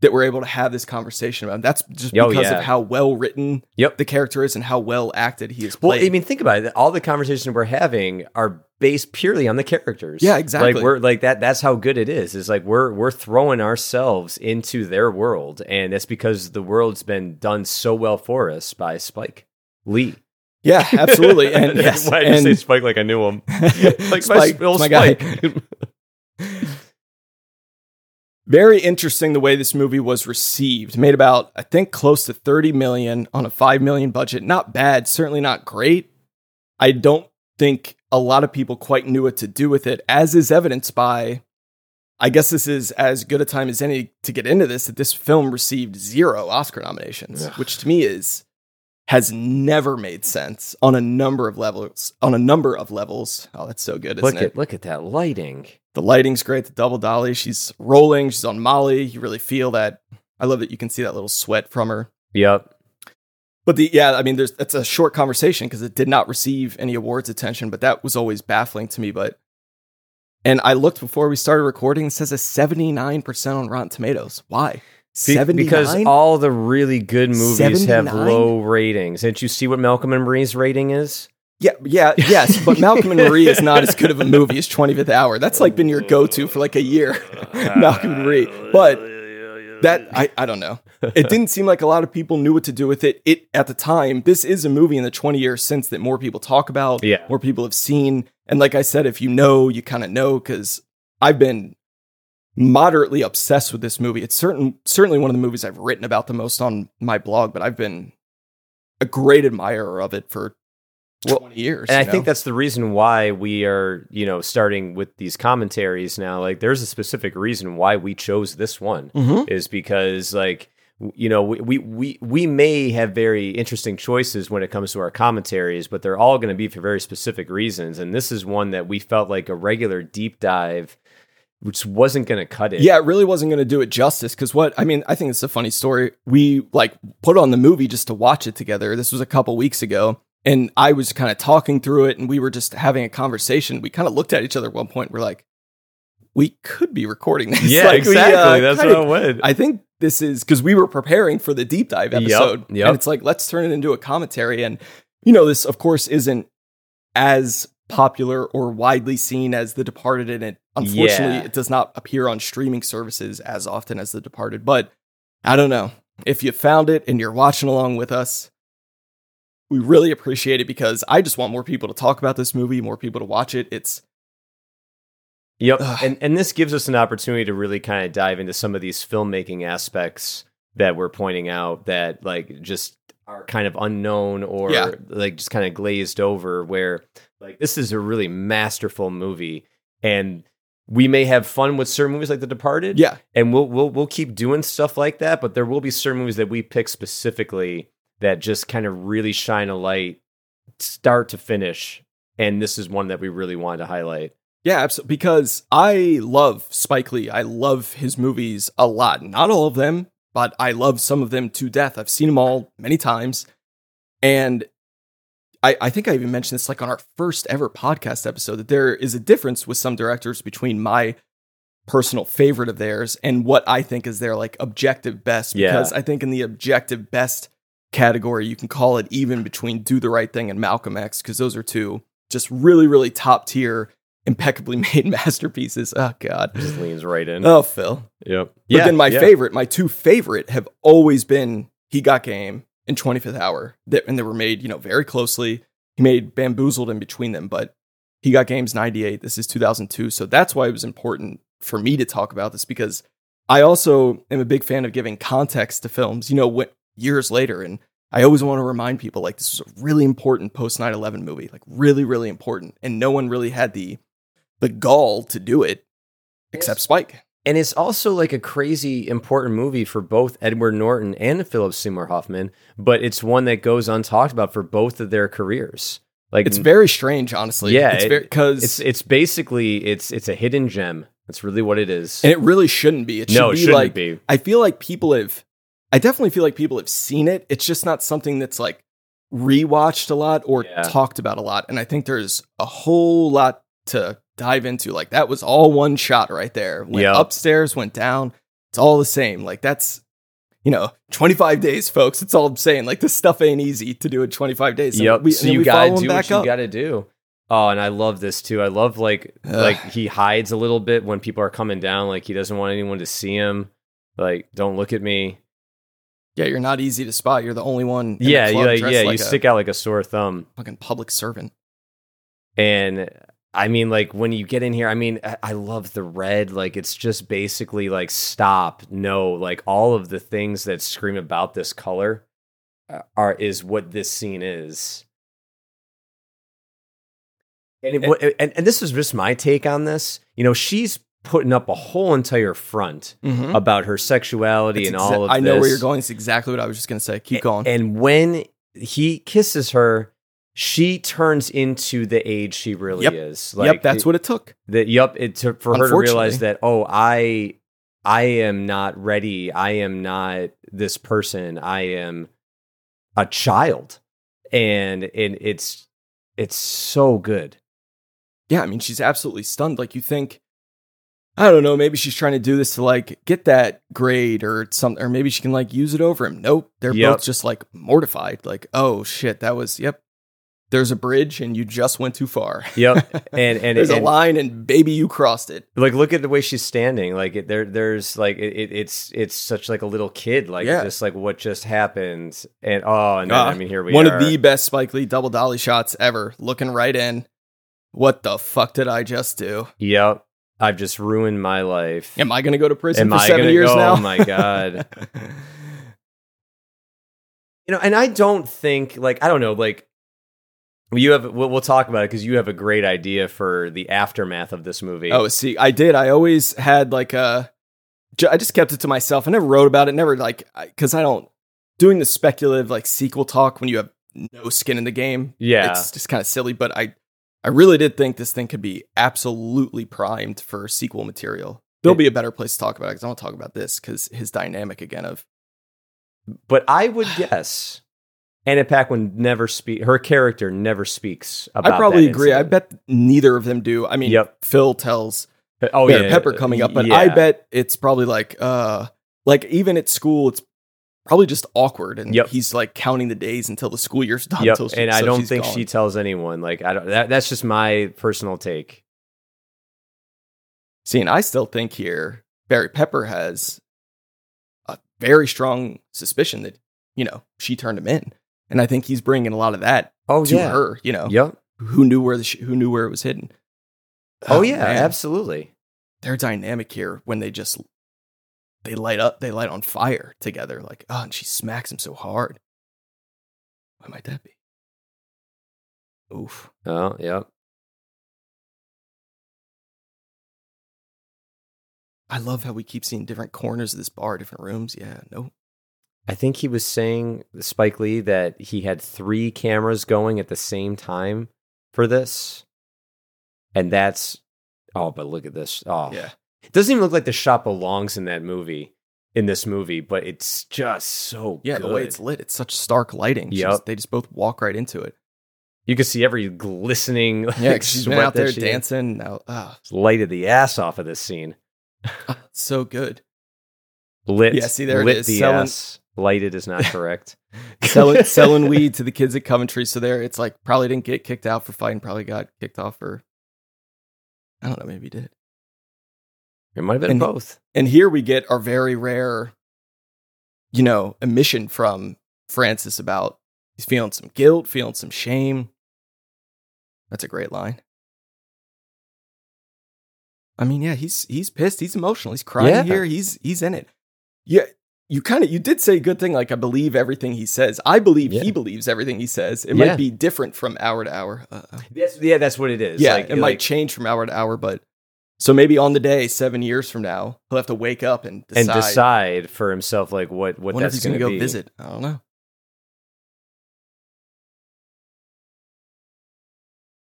Speaker 1: that we're able to have this conversation about him. That's just
Speaker 3: Oh,
Speaker 1: because
Speaker 3: yeah.
Speaker 1: of how well written
Speaker 3: Yep.
Speaker 1: the character is and how well acted he is
Speaker 3: Well. I mean, think about it. All the conversations we're having are based purely on the characters.
Speaker 1: Yeah, exactly.
Speaker 3: Like we're like that. That's how good it is. Is like we're we're throwing ourselves into their world, and that's because the world's been done so well for us by Spike Lee.
Speaker 1: Yeah, *laughs* absolutely. And yes,
Speaker 3: why did you say Spike like I knew him? *laughs* Like
Speaker 1: Spike,
Speaker 3: my, old
Speaker 1: my guy.
Speaker 3: Spike. *laughs*
Speaker 1: Very interesting the way this movie was received. Made about, I think, close to 30 million on a 5 million budget. Not bad, certainly not great. I don't think a lot of people quite knew what to do with it, as is evidenced by I guess this is as good a time as any to get into this that this film received zero Oscar nominations,
Speaker 3: Ugh.
Speaker 1: which to me is has never made sense on a number of levels. On a number of levels. Oh, that's so good, isn't
Speaker 3: look
Speaker 1: it?
Speaker 3: at look at that lighting.
Speaker 1: The lighting's great. The double dolly. She's rolling. She's on Molly. You really feel that. I love that you can see that little sweat from her.
Speaker 3: Yep.
Speaker 1: But the yeah, I mean, there's that's a short conversation because it did not receive any awards attention. But that was always baffling to me. But and I looked before we started recording. It says a 79 percent on Rotten Tomatoes. Why?
Speaker 3: Be-
Speaker 1: 79?
Speaker 3: because all the really good movies have low ratings. Didn't you see what Malcolm and Marie's rating is?
Speaker 1: yeah, yeah, yes. But Malcolm and Marie is not as good of a movie as 25th Hour. That's like been your go-to for like a year. *laughs* Malcolm and Marie, but that I, I don't know. It didn't seem like a lot of people knew what to do with it. It at the time, this is a movie in the 20 years since that more people talk about,
Speaker 3: Yeah.
Speaker 1: more people have seen. And like I said, if you know, you kind of know because I've been moderately obsessed with this movie. It's certain certainly one of the movies I've written about the most on my blog, but I've been a great admirer of it for
Speaker 3: Well,
Speaker 1: 20 years.
Speaker 3: And I
Speaker 1: you
Speaker 3: think that's the reason why we are, you know, starting with these commentaries now. Like, there's a specific reason why we chose this one
Speaker 1: Mhm.
Speaker 3: is because, like, you know, we, we we we may have very interesting choices when it comes to our commentaries, but they're all going to be for very specific reasons. And this is one that we felt like a regular deep dive, which wasn't going to cut it.
Speaker 1: Yeah, it really wasn't going to do it justice because what I mean, I think it's a funny story. We like put on the movie just to watch it together. This was a couple weeks ago, and I was kind of talking through it, and we were just having a conversation. We kind of looked at each other at one point. We're like, we could be recording this.
Speaker 3: yeah, *laughs*
Speaker 1: Like, we,
Speaker 3: exactly.
Speaker 1: uh,
Speaker 3: That's
Speaker 1: kinda-
Speaker 3: what I went.
Speaker 1: I think this is because we were preparing for the deep dive
Speaker 3: Yep,
Speaker 1: episode,
Speaker 3: yep.
Speaker 1: and it's like let's turn it into a commentary. And you know, this of course isn't as popular or widely seen as The Departed, and it unfortunately
Speaker 3: Yeah.
Speaker 1: it does not appear on streaming services as often as The Departed. But I don't know if you found it and you're watching along with us. We really appreciate it because I just want more people to talk about this movie, more people to watch it. It's
Speaker 3: Yep.
Speaker 1: Ugh.
Speaker 3: And and this gives us an opportunity to really kind of dive into some of these filmmaking aspects that we're pointing out that like just are kind of unknown or
Speaker 1: Yeah.
Speaker 3: like just kind of glazed over where like this is a really masterful movie and we may have fun with certain movies like The Departed.
Speaker 1: yeah,
Speaker 3: And we'll we'll we'll keep doing stuff like that, but there will be certain movies that we pick specifically that just kind of really shine a light start to finish. And this is one that we really wanted to highlight.
Speaker 1: Yeah, absolutely. Because I love Spike Lee. I love his movies a lot. Not all of them, but I love some of them to death. I've seen them all many times. And I, I think I even mentioned this like on our first ever podcast episode that there is a difference with some directors between my personal favorite of theirs and what I think is their like objective best.
Speaker 3: Yeah.
Speaker 1: Because I think in the objective best category, you can call it even between Do the Right Thing and Malcolm X, because those are two just really, really top tier, impeccably *laughs* made masterpieces. Oh God.
Speaker 3: Just leans right in.
Speaker 1: Oh Phil.
Speaker 3: Yep.
Speaker 1: But then my favorite, my two favorite have always been He Got Game and 25th Hour. That and they were made, you know, very closely. He made Bamboozled in between them, but He Got Game's 98. This is 2002. So that's why it was important for me to talk about this because I also am a big fan of giving context to films, you know, what years later. And I always want to remind people like this was a really important post 9 11 movie, like really, really important. And no one really had the the gall to do it except Spike.
Speaker 3: And it's also like a crazy important movie for both Edward Norton and Philip Seymour Hoffman, but it's one that goes untalked about for both of their careers. Like
Speaker 1: It's very strange, honestly.
Speaker 3: Yeah,
Speaker 1: it's
Speaker 3: it-
Speaker 1: because
Speaker 3: it's it's basically it's it's a hidden gem. That's really what it is.
Speaker 1: and it really shouldn't be. It should
Speaker 3: no, it
Speaker 1: be
Speaker 3: shouldn't
Speaker 1: like
Speaker 3: be.
Speaker 1: I feel like people have. I definitely feel like people have seen it. It's just not something that's like rewatched a lot or
Speaker 3: Yeah.
Speaker 1: talked about a lot. And I think there's a whole lot to dive into. Like that was all one shot right there. Went
Speaker 3: Yeah.
Speaker 1: upstairs, went down. It's all the same. Like that's. You know, 25 days, folks. It's all I'm saying. Like, this stuff ain't easy to do in 25 days. And
Speaker 3: Yep.
Speaker 1: we-
Speaker 3: so you
Speaker 1: we
Speaker 3: gotta do what you
Speaker 1: up.
Speaker 3: gotta do. Oh, and I love this too. I love like
Speaker 1: Ugh.
Speaker 3: like he hides a little bit when people are coming down. Like he doesn't want anyone to see him. Like, don't look at me.
Speaker 1: Yeah, you're not easy to spot. You're the only one.
Speaker 3: Yeah, you like, yeah,
Speaker 1: like
Speaker 3: you stick out like a sore thumb.
Speaker 1: fucking public servant.
Speaker 3: And I mean, like when you get in here, I mean, I, love the red. Like it's just basically like stop, no, like all of the things that scream about this color uh, are is what this scene is. And, it, wa- and and this is just my take on this. You know, she's putting up a whole entire front
Speaker 1: Mhm.
Speaker 3: about her sexuality
Speaker 1: That's
Speaker 3: and
Speaker 1: exa-
Speaker 3: all of
Speaker 1: I know where you're going. It's exactly what I was just going to say. Keep going.
Speaker 3: And when he kisses her, she turns into the age she really
Speaker 1: Yep.
Speaker 3: is.
Speaker 1: yep, that's what it took.
Speaker 3: that. Yep, it took for her to realize that. Oh, I, I am not ready. I am not this person. I am a child, and and it's it's so good.
Speaker 1: Yeah, I mean, she's absolutely stunned. Like, you think, I don't know, maybe she's trying to do this to like get that grade or something, or maybe she can like use it over him. Nope, they're
Speaker 3: Yep.
Speaker 1: both just like mortified. Like, oh shit, that was, yep, there's a bridge and you just went too far. *laughs*
Speaker 3: Yep, and and *laughs*
Speaker 1: there's a line and baby, you crossed it.
Speaker 3: like look at the way she's standing like it, there there's like it, it- it's it's such like a little kid like
Speaker 1: Yeah.
Speaker 3: just like what just happened and oh and then,
Speaker 1: Ah,
Speaker 3: i mean here we are.
Speaker 1: One
Speaker 3: are
Speaker 1: of the best Spike Lee double dolly shots ever. Looking right in. What the fuck did I just do?
Speaker 3: yep I've just ruined my life.
Speaker 1: Am I going to go to prison
Speaker 3: Am
Speaker 1: for
Speaker 3: I
Speaker 1: seven
Speaker 3: gonna
Speaker 1: years
Speaker 3: go?
Speaker 1: now?
Speaker 3: Oh my god. *laughs* you know, and I don't think like I don't know like you have we'll, we'll talk about it because you have a great idea for the aftermath of this movie.
Speaker 1: Oh, see, I did. I always had like a. I just kept it to myself. I never wrote about it. Never like because I don't doing the speculative like sequel talk when you have no skin in the game.
Speaker 3: yeah,
Speaker 1: It's just kind of silly. But I, I really did think this thing could be absolutely primed for sequel material. There'll
Speaker 3: It-
Speaker 1: be a better place to talk about it because I want to talk about this because his dynamic again of
Speaker 3: but I would guess Anna Paquin never speak. Her character never speaks about.
Speaker 1: I probably agree. I bet neither of them do. I mean,
Speaker 3: Yep.
Speaker 1: Phil tells
Speaker 3: Oh
Speaker 1: Barry
Speaker 3: yeah,
Speaker 1: Pepper coming up, but
Speaker 3: yeah.
Speaker 1: I bet it's probably like uh like even at school it's probably just awkward and
Speaker 3: Yep.
Speaker 1: he's like counting the days until the school year's done.
Speaker 3: Yep,
Speaker 1: she-
Speaker 3: and I don't think
Speaker 1: gone.
Speaker 3: she tells anyone. Like I don't. That, that's just my personal take.
Speaker 1: See, and I still think here Barry Pepper has a very strong suspicion that you know she turned him in, and I think he's bringing a lot of that
Speaker 3: Oh
Speaker 1: to her. You know,
Speaker 3: Yep.
Speaker 1: who knew where the sh- who knew where it was hidden.
Speaker 3: Oh, oh yeah,
Speaker 1: man.
Speaker 3: absolutely.
Speaker 1: Their dynamic here when they just they light up, they light on fire together. Like, oh, and she smacks him so hard. Why might that be? Oof.
Speaker 3: Oh, yeah.
Speaker 1: I love how we keep seeing different corners of this bar, different rooms. Yeah, no.
Speaker 3: I think he was saying Spike Lee that he had three cameras going at the same time for this, and that's oh, but look at this. Oh,
Speaker 1: Yeah.
Speaker 3: It doesn't even look like the shot belongs in that movie, in this movie, but it's just so
Speaker 1: Yeah,
Speaker 3: good.
Speaker 1: the way it's lit, it's such stark lighting.
Speaker 3: Yep.
Speaker 1: They just both walk right into it.
Speaker 3: you can see every glistening like,
Speaker 1: Yeah, she's been out there dancing. Now, ah,
Speaker 3: lighted the ass off of this scene. *laughs*
Speaker 1: so good.
Speaker 3: Lit,
Speaker 1: Yeah, see, there it
Speaker 3: lit
Speaker 1: is.
Speaker 3: the
Speaker 1: Selling-
Speaker 3: ass. Lighted is not correct. *laughs*
Speaker 1: Selling, *laughs* selling weed to the kids at Coventry. So there, it's like probably didn't get kicked out for fighting. Probably got kicked off for. I don't know. Maybe he did.
Speaker 3: It might have been
Speaker 1: And-
Speaker 3: both.
Speaker 1: And here we get our very rare, you know, admission from Francis about he's feeling some guilt, feeling some shame. That's a great line. I mean, yeah, he's he's pissed, he's emotional, he's crying
Speaker 3: Yeah.
Speaker 1: here, he's he's in it. Yeah, you kind of you did say a good thing. Like I believe everything he says. I believe
Speaker 3: Yeah.
Speaker 1: he believes everything he says. It
Speaker 3: Yeah.
Speaker 1: might be different from hour to hour. Uh,
Speaker 3: That's, yeah, that's what it is.
Speaker 1: yeah,
Speaker 3: Like-
Speaker 1: it might change from hour to hour, but so maybe on the day, seven years from now, he'll have to wake up and decide.
Speaker 3: and decide for himself like what what that's
Speaker 1: he's
Speaker 3: going
Speaker 1: gonna
Speaker 3: to
Speaker 1: go
Speaker 3: be.
Speaker 1: visit. I don't know.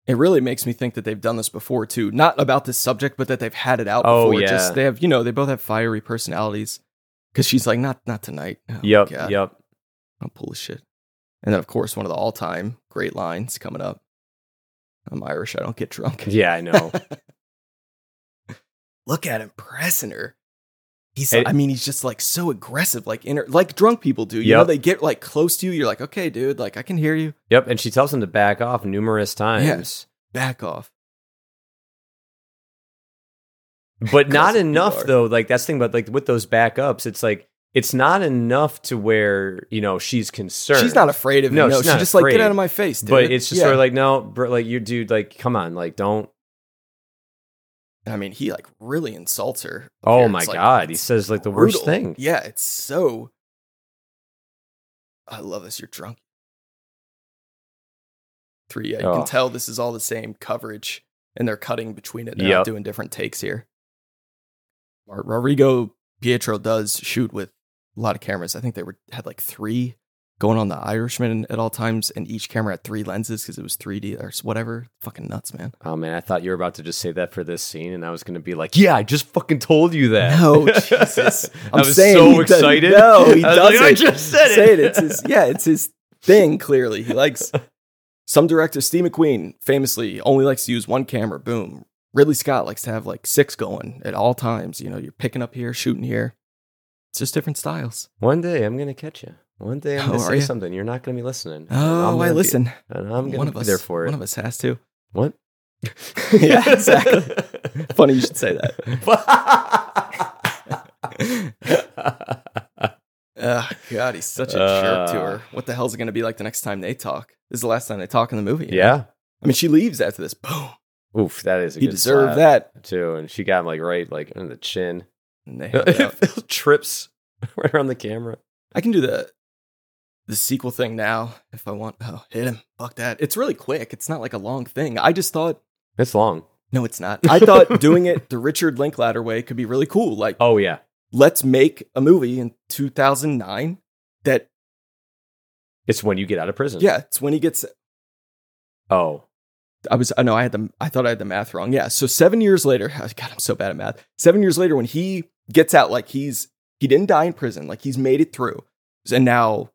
Speaker 1: It really makes me think that they've done this before too. Not about this subject, but that they've had it out
Speaker 3: Oh,
Speaker 1: before.
Speaker 3: yeah.
Speaker 1: Just they have, you know, they both have fiery personalities. Because she's like, not not tonight. Oh,
Speaker 3: Yep,
Speaker 1: God,
Speaker 3: yep.
Speaker 1: Don't pull this shit. And then of course one of the all time great lines coming up. I'm Irish. I don't get drunk.
Speaker 3: Yeah, I know. *laughs*
Speaker 1: Look at him pressing her. He's,
Speaker 3: And-
Speaker 1: I mean, he's just like so aggressive, like inner, like drunk people do. You know, they get like close to you. You're like, okay, dude, like I can hear you.
Speaker 3: yep, and she tells him to back off numerous times.
Speaker 1: Back off.
Speaker 3: But *laughs* not enough though. Like that's the thing about like with those backups, it's like it's not enough to where, you know, she's concerned.
Speaker 1: She's not afraid of
Speaker 3: No,
Speaker 1: him. No,
Speaker 3: she's
Speaker 1: she's just like, get out of my face, dude.
Speaker 3: But it's just
Speaker 1: Yeah.
Speaker 3: sort of like, no, bro, like you dude, like, come on, like don't
Speaker 1: I mean, he like really insults her.
Speaker 3: Oh
Speaker 1: Here,
Speaker 3: my
Speaker 1: like,
Speaker 3: god, he says like the worst thing.
Speaker 1: Yeah, it's so. I love this. You're drunk. Three. Yeah, you
Speaker 3: Oh.
Speaker 1: can tell this is all the same coverage, and they're cutting between it. They're
Speaker 3: Yep.
Speaker 1: doing different takes here. Rodrigo Prieto does shoot with a lot of cameras. I think they were had like three going on the Irishman at all times, and each camera had three lenses because it was 3D or whatever. Fucking nuts, man.
Speaker 3: Oh man, I thought you were about to just say that for this scene, and I was gonna be like, "Yeah, I just fucking told you that."
Speaker 1: No, *laughs* Jesus.
Speaker 3: I
Speaker 1: I'm
Speaker 3: was
Speaker 1: saying
Speaker 3: so
Speaker 1: does-
Speaker 3: excited.
Speaker 1: No, he *laughs*
Speaker 3: I was like,
Speaker 1: doesn't.
Speaker 3: I just said it.
Speaker 1: Say it. It's his. Yeah, it's his thing. Clearly, he likes. *laughs* Some directors, Steve McQueen, famously only likes to use one camera. Boom. Ridley Scott likes to have like six going at all times. You know, you're picking up here, shooting here. It's just different styles.
Speaker 3: One day I'm gonna catch you. One day I'm
Speaker 1: Oh,
Speaker 3: gonna
Speaker 1: are
Speaker 3: say
Speaker 1: ya?
Speaker 3: something. You're not gonna be listening.
Speaker 1: Oh, I
Speaker 3: be-
Speaker 1: listen.
Speaker 3: and I'm gonna
Speaker 1: one of
Speaker 3: be
Speaker 1: us
Speaker 3: there for it.
Speaker 1: One of us has to.
Speaker 3: What? *laughs*
Speaker 1: yeah, exactly. *laughs* Funny you should say that. *laughs* Oh God, he's such a jerk to her. Uh. What the hell's it going to be like the next time they talk? This is the last time they talk in the movie.
Speaker 3: yeah.
Speaker 1: I mean, she leaves after this. Boom.
Speaker 3: Oof, that is a
Speaker 1: deserved
Speaker 3: slap,
Speaker 1: that.
Speaker 3: too. And she got him like right like in the chin.
Speaker 1: And they *laughs* it.
Speaker 3: Trips *laughs* right around the camera.
Speaker 1: I can do the the sequel thing now if I want. Oh, hit him. Fuck that. It's really quick. It's not like a long thing. I just thought,
Speaker 3: It's long.
Speaker 1: no, it's not. *laughs* I thought doing it the Richard Linklater way could be really cool. Like,
Speaker 3: Oh yeah.
Speaker 1: let's make a movie in 2009 that,
Speaker 3: It's when you get out of prison.
Speaker 1: yeah, it's when he gets.
Speaker 3: Oh.
Speaker 1: I was, I know I had the, I thought I had the math wrong. Yeah. So seven years later, *laughs* God, I'm so bad at math. Seven years later, when he gets out, like he's, he didn't die in prison, like he's made it through. And now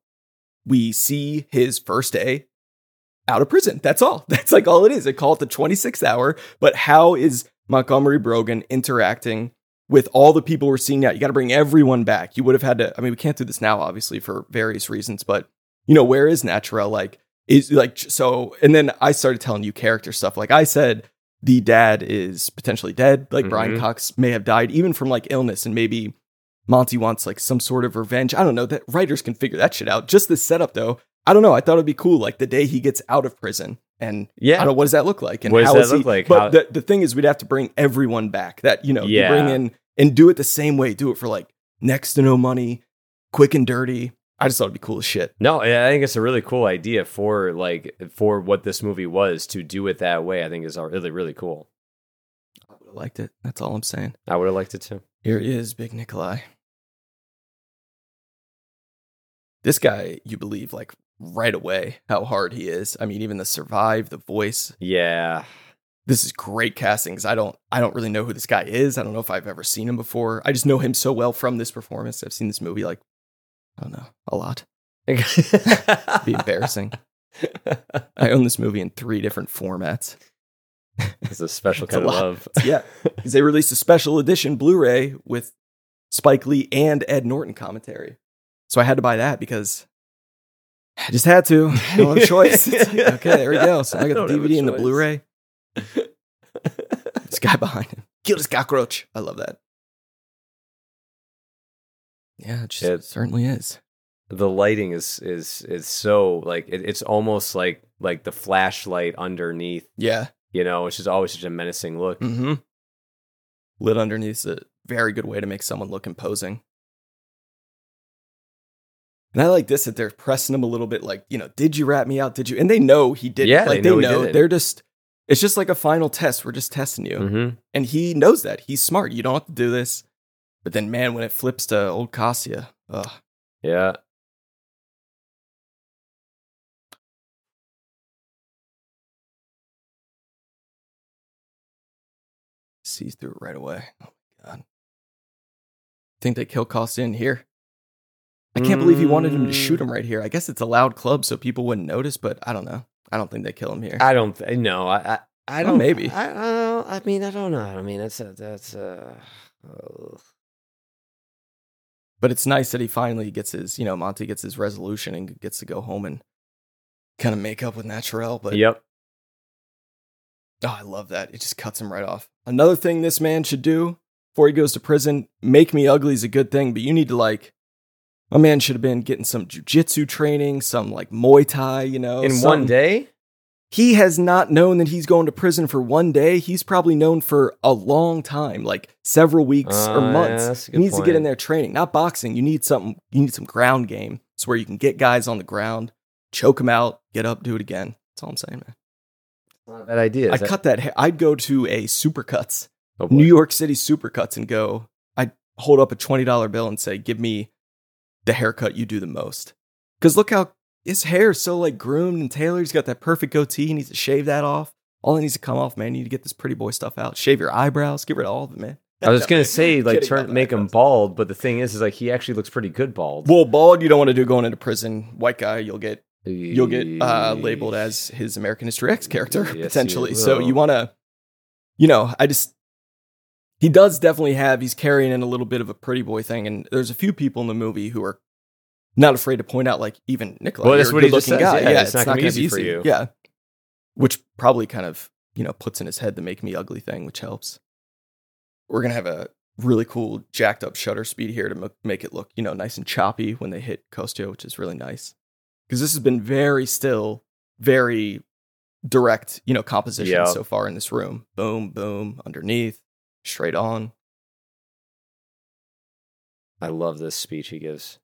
Speaker 1: we see his first day out of prison. That's all. *laughs* That's like all it is. They call it the 26th hour. But how is Montgomery Brogan interacting with all the people we're seeing now? You got to bring everyone back. You would have had to, I mean, we can't do this now, obviously, for various reasons, but you know, where is Naturelle? Like, is like, so, and then I started telling you character stuff. Like I said, the dad is potentially dead. Like Brian
Speaker 3: Mhm.
Speaker 1: Cox may have died even from like illness and maybe Monty wants like some sort of revenge. I don't know that writers can figure that shit out. Just the setup though. I don't know. I thought it'd be cool. Like the day he gets out of prison and
Speaker 3: Yeah.
Speaker 1: I don't know what does that look like and
Speaker 3: What does
Speaker 1: how
Speaker 3: that
Speaker 1: is
Speaker 3: look
Speaker 1: he-
Speaker 3: like?
Speaker 1: But
Speaker 3: How-
Speaker 1: the, the thing is we'd have to bring everyone back. That you know, you bring in and do it the same way. Do it for like next to no money, quick and dirty. I just thought it'd be cool as shit.
Speaker 3: No, I think it's a really cool idea for like for what this movie was to do it that way. I think is really really cool.
Speaker 1: I would have liked it. That's all I'm saying.
Speaker 3: I would have liked it too.
Speaker 1: Here he is, Big Nikolai. This guy, you believe like right away how hard he is. I mean, even the survive, the voice.
Speaker 3: Yeah,
Speaker 1: This is great casting because I don't, I don't really know who this guy is. I don't know if I've ever seen him before. I just know him so well from this performance. I've seen this movie like, Oh, I don't know, a lot. *laughs* Be embarrassing. I own this movie in three different formats. *laughs*
Speaker 3: it's a special
Speaker 1: It's a
Speaker 3: kind of
Speaker 1: lot.
Speaker 3: love. *laughs*
Speaker 1: Yeah, they released a special edition Blu-ray with Spike Lee and Ed Norton commentary. So I had to buy that because I just had to. I don't have a choice. Like, okay, there we go. So I got the DVD and the. Blu-ray. this guy behind him. Kill this cockroach. I love that. Yeah, it just
Speaker 3: It-
Speaker 1: certainly is.
Speaker 3: the lighting is is is so like it, it's almost like like the flashlight underneath.
Speaker 1: Yeah.
Speaker 3: You know, which is always such a menacing look.
Speaker 1: Mm-hmm. Lit underneath is a very good way to make someone look imposing. And I like this that they're pressing him a little bit, like, you know, did you rat me out? Did you? And they know he did.
Speaker 3: Yeah,
Speaker 1: like
Speaker 3: they
Speaker 1: they
Speaker 3: know
Speaker 1: know.
Speaker 3: he did.
Speaker 1: They're just. It's just like a final test. We're just testing you,
Speaker 3: Mm-hmm.
Speaker 1: and he knows that. He's smart. You don't have to do this. But then, man, when it flips to old Kostya, ugh,
Speaker 3: Yeah.
Speaker 1: sees through it right away. Oh my god! Think they kill Kostya in here? I can't believe he wanted him to shoot him right here. I guess it's a loud club, so people wouldn't notice. But I don't know. I don't think they kill him here.
Speaker 3: I don't th- no. I I, I don't
Speaker 1: maybe.
Speaker 3: I, I don't- I mean I don't know. I mean that's a, that's uh ugh.
Speaker 1: But it's nice that he finally gets his, you know, Monty gets his resolution and gets to go home and kind of make up with Naturelle. But
Speaker 3: yep.
Speaker 1: oh, I love that. It just cuts him right off. Another thing this man should do before he goes to prison, make me ugly is a good thing, but you need to like, my man should have been getting some jujitsu training, some like Muay Thai, you know.
Speaker 3: In
Speaker 1: some-
Speaker 3: one day.
Speaker 1: He has not known that he's going to prison for one day. He's probably known for a long time, like several weeks
Speaker 3: Uh,
Speaker 1: or months.
Speaker 3: that's a
Speaker 1: he needs to get in there training, not boxing. You need something. You need some ground game. It's where you can get guys on the ground, choke them out, get up, do it again. That's all I'm saying, man.
Speaker 3: Not a bad idea.
Speaker 1: I
Speaker 3: that-
Speaker 1: cut that. I'd go to a Supercuts,
Speaker 3: oh.
Speaker 1: New York City Supercuts, and go. I'd hold up a twenty dollar bill and say, "Give me the haircut you do the most." Because look how his hair is so like groomed and tailored. He's got that perfect goatee. He needs to shave that off. All it needs to come off, man. You need to get this pretty boy stuff out. Shave your eyebrows. Get rid of all of it, man.
Speaker 3: I was just gonna say *laughs* like
Speaker 1: Kidding
Speaker 3: turn
Speaker 1: about
Speaker 3: make him bald, but the thing is, is like he actually looks pretty good bald.
Speaker 1: Well, bald, you don't want to do going into prison. White guy, you'll get you'll get uh, labeled as his American History X character
Speaker 3: Yes, you
Speaker 1: potentially. So
Speaker 3: will.
Speaker 1: you want to, you know, I just he does definitely have he's carrying in a little bit of a pretty boy thing, and there's a few people in the movie who are not afraid to point out, like even Nikolai.
Speaker 3: Well, that's what he just
Speaker 1: good-looking
Speaker 3: says.
Speaker 1: guy.
Speaker 3: Yeah,
Speaker 1: Yeah,
Speaker 3: it's not gonna be easy for you.
Speaker 1: Yeah, which probably kind of you know puts in his head the make me ugly thing, which helps. We're gonna have a really cool jacked up shutter speed here to mo- make it look you know nice and choppy when they hit Kostya, which is really nice because this has been very still, very direct, you know, composition
Speaker 3: Yeah.
Speaker 1: so far in this room. Boom, boom, underneath, straight on.
Speaker 3: I love this speech he gives.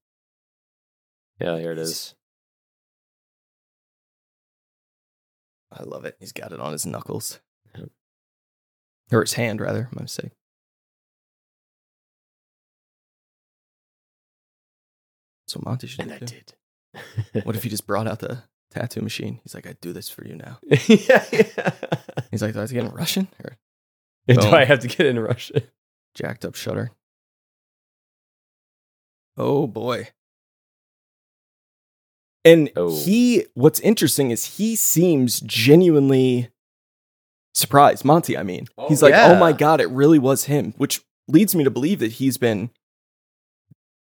Speaker 3: Yeah, here it is.
Speaker 1: I love it. He's got it on his knuckles.
Speaker 3: Yep.
Speaker 1: Or his hand, rather, my mistake. So Monty should
Speaker 3: And I
Speaker 1: do. too.
Speaker 3: did. *laughs*
Speaker 1: What if he just brought out the tattoo machine? He's like, I do this for you now. *laughs*
Speaker 3: yeah, yeah.
Speaker 1: He's like, do I have to get in Russian or *laughs*
Speaker 3: Do I have to get in Russian?
Speaker 1: jacked up shutter? Oh boy. And
Speaker 3: Oh.
Speaker 1: he, what's interesting is he seems genuinely surprised. Monty, I mean,
Speaker 3: Oh,
Speaker 1: he's like, oh my. God, it really was him, which leads me to believe that he's been.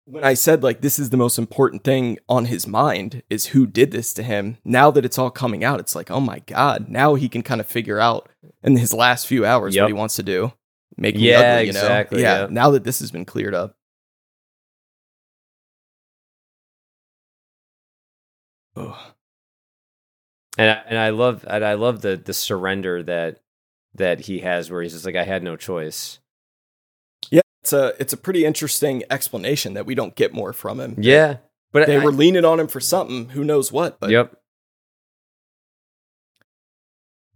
Speaker 1: When I said, like, this is the most important thing on his mind is who did this to him. Now that it's all coming out, it's like, oh my God, now he can kind of figure out in his last few hours
Speaker 3: Yep.
Speaker 1: what he wants to do. Make me
Speaker 3: Yeah,
Speaker 1: ugly, you know?
Speaker 3: exactly,
Speaker 1: Yeah,
Speaker 3: yeah.
Speaker 1: now that this has been cleared up. Oh,
Speaker 3: And I, and I love and I love the the surrender that that he has where he's just like I had no choice.
Speaker 1: yeah, it's a it's a pretty interesting explanation that we don't get more from him.
Speaker 3: Yeah. But
Speaker 1: they
Speaker 3: I,
Speaker 1: were leaning on him for something, who knows what. But
Speaker 3: Yep.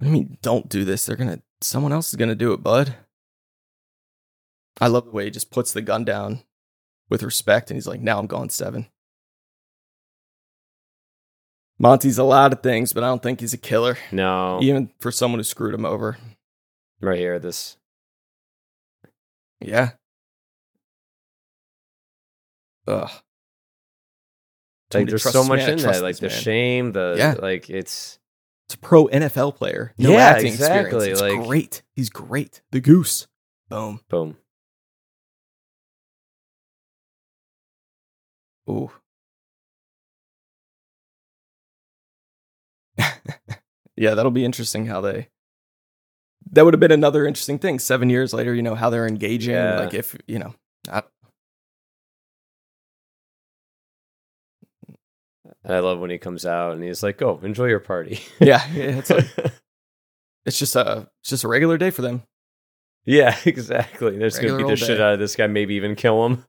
Speaker 1: I mean, don't do this. They're gonna someone else is gonna do it, bud. I love the way he just puts the gun down with respect, and he's like, "Now I'm going seven. Monty's a lot of things, but I don't think he's a killer,
Speaker 3: No.
Speaker 1: even for someone who screwed him over.
Speaker 3: Right here this
Speaker 1: Yeah. Ugh.
Speaker 3: Like there's so much in that like the
Speaker 1: man.
Speaker 3: shame the
Speaker 1: Yeah.
Speaker 3: like it's
Speaker 1: It's a pro NFL player. No
Speaker 3: Yeah,
Speaker 1: acting
Speaker 3: exactly,
Speaker 1: experience. It's
Speaker 3: like-
Speaker 1: great. He's great. The goose. Boom.
Speaker 3: boom.
Speaker 1: Ooh. *laughs* yeah, that'll be interesting how they. That would have been another interesting thing. Seven years later, you know how they're engaging.
Speaker 3: Yeah.
Speaker 1: Like if you know, I,
Speaker 3: And I love when he comes out and he's like, "Oh, enjoy your party."
Speaker 1: yeah, yeah, it's like *laughs* it's just a it's just a regular day for them.
Speaker 3: yeah, *laughs* exactly. They're gonna beat the shit out of this guy, maybe even kill him.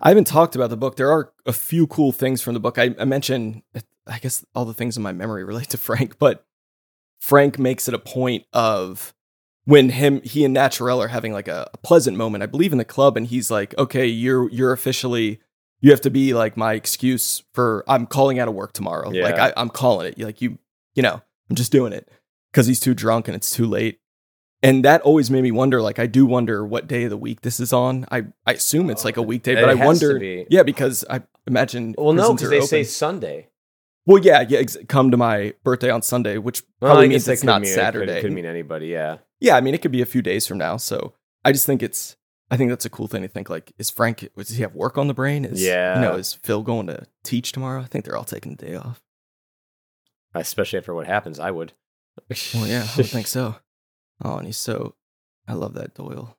Speaker 1: I haven't talked about the book. There are a few cool things from the book. I, I mentioned, I guess, all the things in my memory *laughs* relate to Frank, but Frank makes it a point of when him, he and Naturelle are having like a, a pleasant moment. I believe in the club, and he's like, "Okay, you're you're officially." You have to be like my excuse for I'm calling out of work tomorrow.
Speaker 3: Yeah.
Speaker 1: Like I, I'm calling it. Like you, you know, I'm just doing it because he's too drunk and it's too late. And that always made me wonder. Like I do wonder what day of the week this is on. I I assume it's oh, like a weekday, but I wonder.
Speaker 3: be.
Speaker 1: Yeah, because I imagine.
Speaker 3: Well, no, because they
Speaker 1: open.
Speaker 3: say Sunday.
Speaker 1: Well, yeah, yeah. Ex- come to my birthday on Sunday, which
Speaker 3: Well,
Speaker 1: probably means it's not
Speaker 3: mean,
Speaker 1: Saturday.
Speaker 3: It could, could mean anybody. Yeah.
Speaker 1: yeah, I mean, it could be a few days from now. So I just think it's. I think that's a cool thing to think. Like, is Frank? Does he have work on the brain? Is
Speaker 3: Yeah.
Speaker 1: You know, is Phil going to teach tomorrow? I think they're all taking the day off.
Speaker 3: Especially after what happens, I would.
Speaker 1: Well, yeah, I think *laughs* so. Oh, and he's so. I love that Doyle.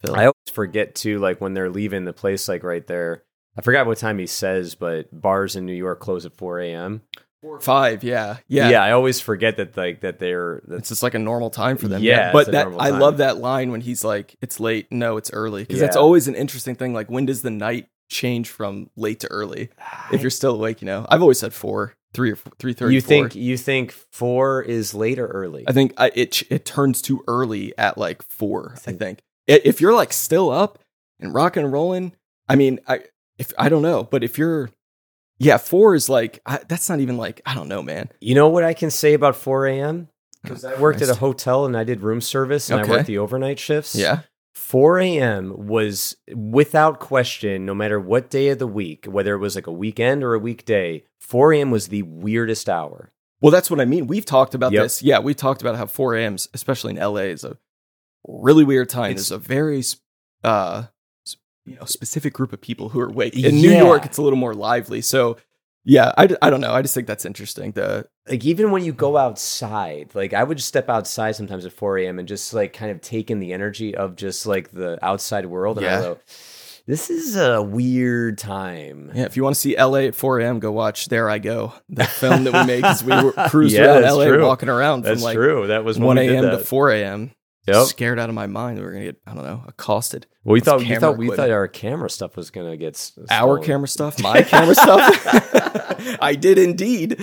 Speaker 1: Phil.
Speaker 3: I always forget too, like when they're leaving the place, like right there. I forgot what time he says, but bars in New York close at 4 a.m.
Speaker 1: Four five. Yeah, yeah.
Speaker 3: Yeah, I always forget that, like that they're.
Speaker 1: It's just like a normal time for them.
Speaker 3: Yeah,
Speaker 1: but
Speaker 3: it's a
Speaker 1: that I love that line when he's like, "It's late." No, it's early because that's always an interesting thing. Like, when does the night change from late to early? *sighs* If you're still awake, you know. I've always said four, three or three thirty.
Speaker 3: you think you think four is late or early?
Speaker 1: I think I, it it turns too early at like four. I think I- if you're like still up and rocking and rolling. I mean, I if I don't know, but if you're, yeah, four is like I, that's not even like I don't know, man.
Speaker 3: You know what I can say about 4 a.m. Because I worked at a hotel and I did room service and
Speaker 1: Okay.
Speaker 3: I worked the overnight shifts.
Speaker 1: Yeah,
Speaker 3: 4 a.m. was without question, no matter what day of the week, whether it was like a weekend or a weekday, 4 a.m. was the weirdest hour.
Speaker 1: Well, that's what I mean. We've talked about
Speaker 3: Yep.
Speaker 1: this. Yeah, we've talked about how 4 a.m.s, especially in LA, is a really weird time.
Speaker 3: It's-
Speaker 1: There's a very uh, you know specific group of people who are awake. In New York, it's a little more lively. So, yeah, I, I don't know. I just think that's interesting. The
Speaker 3: Like even when you go outside, like I would just step outside sometimes at 4 a.m. and just like kind of take in the energy of just like the outside world. And
Speaker 1: Yeah.
Speaker 3: go, This is a weird time.
Speaker 1: Yeah, if you want to see LA at 4 a.m., go watch There I Go, the film that we made because we were *laughs* cruised
Speaker 3: Yeah,
Speaker 1: around LA
Speaker 3: true.
Speaker 1: walking around
Speaker 3: That's
Speaker 1: from like
Speaker 3: true. That was
Speaker 1: 1 a.m. to 4 a.m.
Speaker 3: Yep.
Speaker 1: Scared out of my mind we were gonna get I don't know accosted.
Speaker 3: Well, we thought we
Speaker 1: camera
Speaker 3: thought we thought our camera stuff was gonna get s-
Speaker 1: Our camera stuff, *laughs* my camera stuff. I did indeed.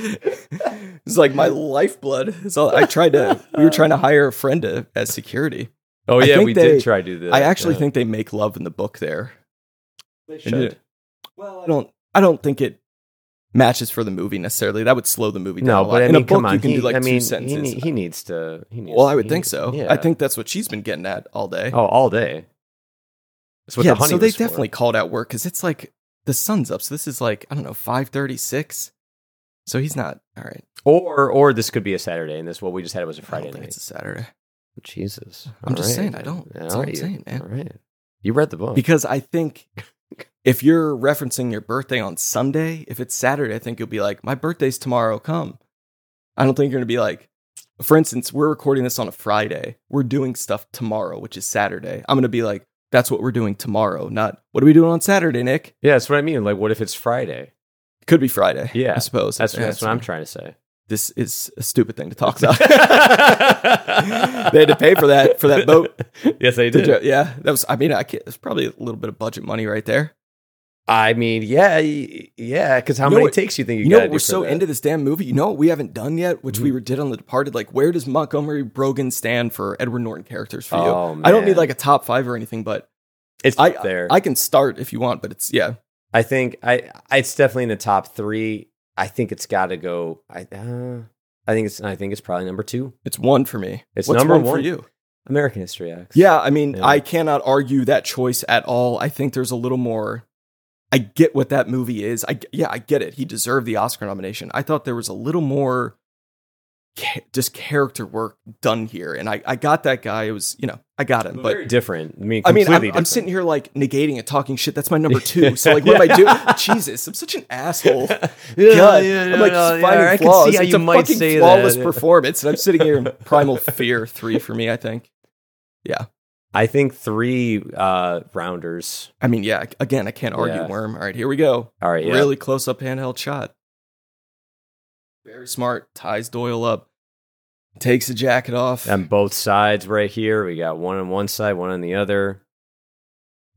Speaker 1: It's like my lifeblood. So I tried to. We were trying to hire a friend to, as security.
Speaker 3: Oh yeah, we
Speaker 1: they-
Speaker 3: did try to do that.
Speaker 1: I actually
Speaker 3: yeah.
Speaker 1: think they make love in the book there.
Speaker 3: they
Speaker 1: And it- Well, I don't. I don't think it matches for the movie necessarily. That would slow the movie down.
Speaker 3: No,
Speaker 1: a lot.
Speaker 3: but I
Speaker 1: in a book,
Speaker 3: come on.
Speaker 1: you can
Speaker 3: he,
Speaker 1: do like
Speaker 3: I
Speaker 1: two
Speaker 3: mean, he,
Speaker 1: sentences.
Speaker 3: ne- he needs to. He needs
Speaker 1: well, I would
Speaker 3: he-
Speaker 1: think so.
Speaker 3: Yeah.
Speaker 1: I think that's what she's been getting at all day.
Speaker 3: Oh, all day. That's what
Speaker 1: yeah,
Speaker 3: the honey
Speaker 1: so they
Speaker 3: was for.
Speaker 1: definitely called out work because it's like the sun's up. So this is like I don't know five thirty six. So he's not all right.
Speaker 3: Or or this could be a Saturday, and this what we just had was a Friday night.
Speaker 1: it's a Saturday
Speaker 3: Jesus,
Speaker 1: I'm
Speaker 3: All
Speaker 1: just
Speaker 3: right.
Speaker 1: saying, I don't. That's all
Speaker 3: All
Speaker 1: I'm
Speaker 3: right.
Speaker 1: saying, man.
Speaker 3: All right, you read the book.
Speaker 1: because I think if you're referencing your birthday on Sunday, if it's Saturday, I think you'll be like, my birthday's tomorrow. Come. I don't think you're gonna be like. For instance, we're recording this on a Friday. We're doing stuff tomorrow, which is Saturday. I'm gonna be like, that's what we're doing tomorrow. Not what are we doing on Saturday, Nick?
Speaker 3: yeah, that's what I mean. Like, what if it's Friday?
Speaker 1: Could be Friday.
Speaker 3: Yeah,
Speaker 1: I suppose.
Speaker 3: That's
Speaker 1: Yeah,
Speaker 3: that's what I'm trying to say.
Speaker 1: This is a stupid thing to talk about. *laughs* they had to pay for that for that boat.
Speaker 3: yes, they
Speaker 1: Did
Speaker 3: did.
Speaker 1: yeah, that was. I mean, I can't, it's probably a little bit of budget money right there.
Speaker 3: I mean, yeah, yeah. Because how
Speaker 1: You know
Speaker 3: many
Speaker 1: what-
Speaker 3: takes you think you,
Speaker 1: You know, we're so
Speaker 3: that?
Speaker 1: into this damn movie. You know what we haven't done yet, which we
Speaker 3: Mhm.
Speaker 1: were did on The Departed. Like, where does Montgomery Brogan stand for Edward Norton characters for you?
Speaker 3: Oh,
Speaker 1: I don't need like a top five or anything, but
Speaker 3: It's
Speaker 1: I
Speaker 3: up there.
Speaker 1: I can start if you want. But it's yeah,
Speaker 3: I think I it's definitely in the top three. I think it's got to go. I uh, I think it's I think it's probably number two.
Speaker 1: it's one for me.
Speaker 3: It's
Speaker 1: What's
Speaker 3: number
Speaker 1: one, for you.
Speaker 3: American History X.
Speaker 1: Yeah, I mean,
Speaker 3: Yeah.
Speaker 1: I cannot argue that choice at all. I think there's a little more. I get what that movie is. I yeah, I get it. He deserved the Oscar nomination. I thought there was a little more, just character work done here, and I I got that guy. It was you know I got him, but
Speaker 3: very different. I mean,
Speaker 1: I mean, I'm, I'm sitting here like negating and talking shit. That's my number *laughs* two. So like, what am I doing? Jesus, I'm such an asshole. *laughs* God, I'm like just finding
Speaker 3: I can
Speaker 1: flaws.
Speaker 3: see how
Speaker 1: it's
Speaker 3: you
Speaker 1: a
Speaker 3: might
Speaker 1: fucking
Speaker 3: say
Speaker 1: flawless
Speaker 3: that.
Speaker 1: performance, and I'm sitting here in *laughs* primal fear three for me. I think. Yeah.
Speaker 3: I think three uh, rounders.
Speaker 1: I mean, yeah. Again, I can't argue
Speaker 3: Yeah.
Speaker 1: worm. All right, here we go.
Speaker 3: All right, yeah.
Speaker 1: Really close up handheld shot. Very smart. Ties Doyle up. Takes the jacket off.
Speaker 3: on both sides right here. We got one on one side, one on the other.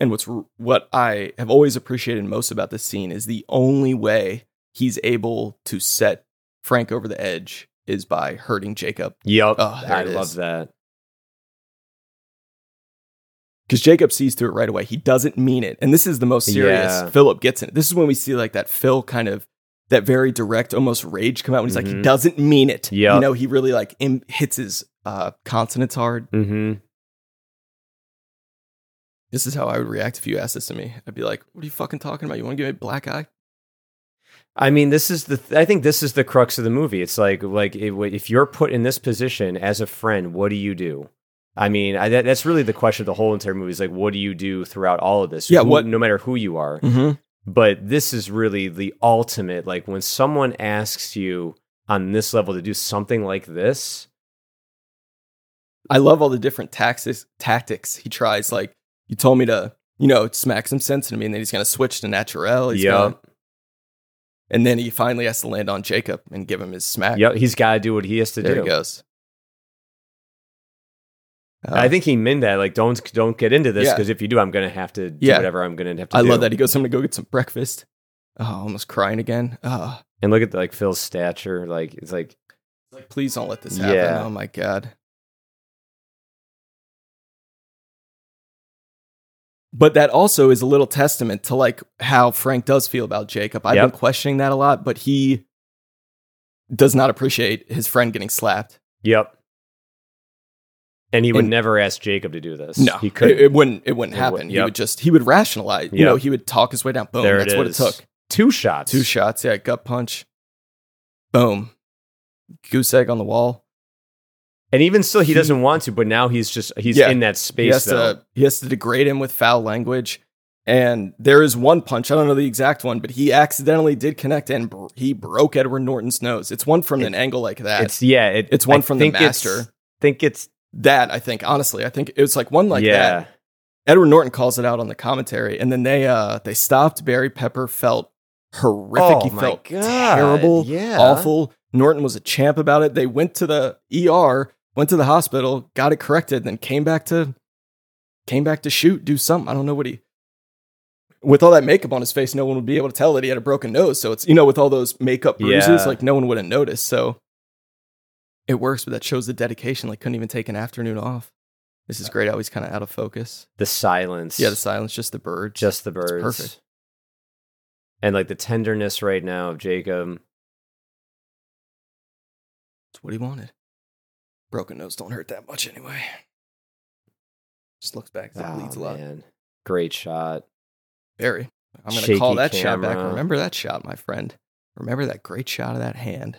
Speaker 1: And what's what I have always appreciated most about this scene is the only way he's able to set Frank over the edge is by hurting Jacob.
Speaker 3: Yep,
Speaker 1: Oh, ah,
Speaker 3: I love that.
Speaker 1: Because Jacob sees through it right away. He doesn't mean it. And this is the most serious
Speaker 3: Yeah.
Speaker 1: Philip gets in it. This is when we see like that Phil kind of that very direct, almost rage come out when he's like, he
Speaker 3: Mhm.
Speaker 1: doesn't mean it.
Speaker 3: Yeah.
Speaker 1: You know, he really like Im- hits his uh, consonants hard.
Speaker 3: hmm
Speaker 1: This is how I would react if you asked this to me. I'd be like, what are you fucking talking about? You want to give me a black eye?
Speaker 3: I mean, this is the. I think this is the crux of the movie. It's like, like it, if you're put in this position as a friend, what do you do? I mean, I, that, that's really the question of the whole entire movie. Is like, what do you do throughout all of this?
Speaker 1: Yeah,
Speaker 3: Who-
Speaker 1: what-
Speaker 3: no matter who you are.
Speaker 1: Mm-hmm.
Speaker 3: But this is really the ultimate. Like when someone asks you on this level to do something like this,
Speaker 1: I love all the different tactics tactics he tries. Like you told me to, you know, smack some sense into me, and then he's gonna switch to Naturelle. He's
Speaker 3: Yep.
Speaker 1: gonna, and then he finally has to land on Jacob and give him his smack.
Speaker 3: yep, he's got to do what he has to
Speaker 1: there
Speaker 3: do.
Speaker 1: he goes. Uh,
Speaker 3: I think he meant that. Like, don't don't get into this
Speaker 1: Yeah.
Speaker 3: because if you do, I'm gonna have to do
Speaker 1: Yeah.
Speaker 3: whatever I'm gonna have to. Do.
Speaker 1: I
Speaker 3: do.
Speaker 1: love that he goes. I'm gonna go get some breakfast. Oh, almost crying again. Oh,
Speaker 3: And look at like Phil's stature. Like it's like
Speaker 1: like please don't let this happen.
Speaker 3: Yeah.
Speaker 1: Oh my god. But that also is a little testament to like how Frank does feel about Jacob. I've
Speaker 3: Yep.
Speaker 1: been questioning that a lot, but he does not appreciate his friend getting slapped.
Speaker 3: Yep. And he would
Speaker 1: And-
Speaker 3: never ask Jacob to do this.
Speaker 1: No,
Speaker 3: he could.
Speaker 1: It, it wouldn't. It wouldn't
Speaker 3: It
Speaker 1: happen.
Speaker 3: wouldn't,
Speaker 1: He would just. He would rationalize. You know, he would talk his way down. Boom.
Speaker 3: there
Speaker 1: That's
Speaker 3: it
Speaker 1: what it took.
Speaker 3: Two shots.
Speaker 1: Two shots. Yeah, gut punch. Boom. Goose egg on the wall.
Speaker 3: And even still, he
Speaker 1: He-
Speaker 3: doesn't want to. But now he's just he's
Speaker 1: Yeah.
Speaker 3: in that
Speaker 1: He
Speaker 3: space.
Speaker 1: has
Speaker 3: though.
Speaker 1: to. He has to degrade him with foul language. And there is one punch. I don't know the exact one, but he accidentally did connect and br- he broke Edward Norton's nose. It's one from an angle like that.
Speaker 3: It's yeah. It,
Speaker 1: It's one
Speaker 3: I
Speaker 1: from the master.
Speaker 3: think it's
Speaker 1: that I think honestly, I think it was like one like
Speaker 3: yeah.
Speaker 1: that. Edward Norton calls it out on the commentary, and then they uh they stopped. Barry Pepper felt horrific.
Speaker 3: Oh
Speaker 1: he felt
Speaker 3: God,
Speaker 1: terrible,
Speaker 3: yeah.
Speaker 1: awful. Norton was a champ about it. They went to the ER, went to the hospital, got it corrected, then came back to came back to shoot, do something. I don't know what he with all that makeup on his face, no one would be able to tell that he had a broken nose. So it's you know, with all those makeup bruises,
Speaker 3: Yeah.
Speaker 1: like no one would have noticed. So it works, but that shows the dedication. Like couldn't even take an afternoon off. This is great. He's kind of out of focus.
Speaker 3: The silence.
Speaker 1: Yeah, the silence, just the birds.
Speaker 3: just the birds.
Speaker 1: perfect.
Speaker 3: And like the tenderness right now of Jacob.
Speaker 1: That's what he wanted. Broken nose don't hurt that much anyway. Just looks back. It
Speaker 3: Oh,
Speaker 1: bleeds a lot.
Speaker 3: man. Great shot.
Speaker 1: Very. I'm going to call that shot back. Remember that shot, my friend. Remember that great shot of that hand.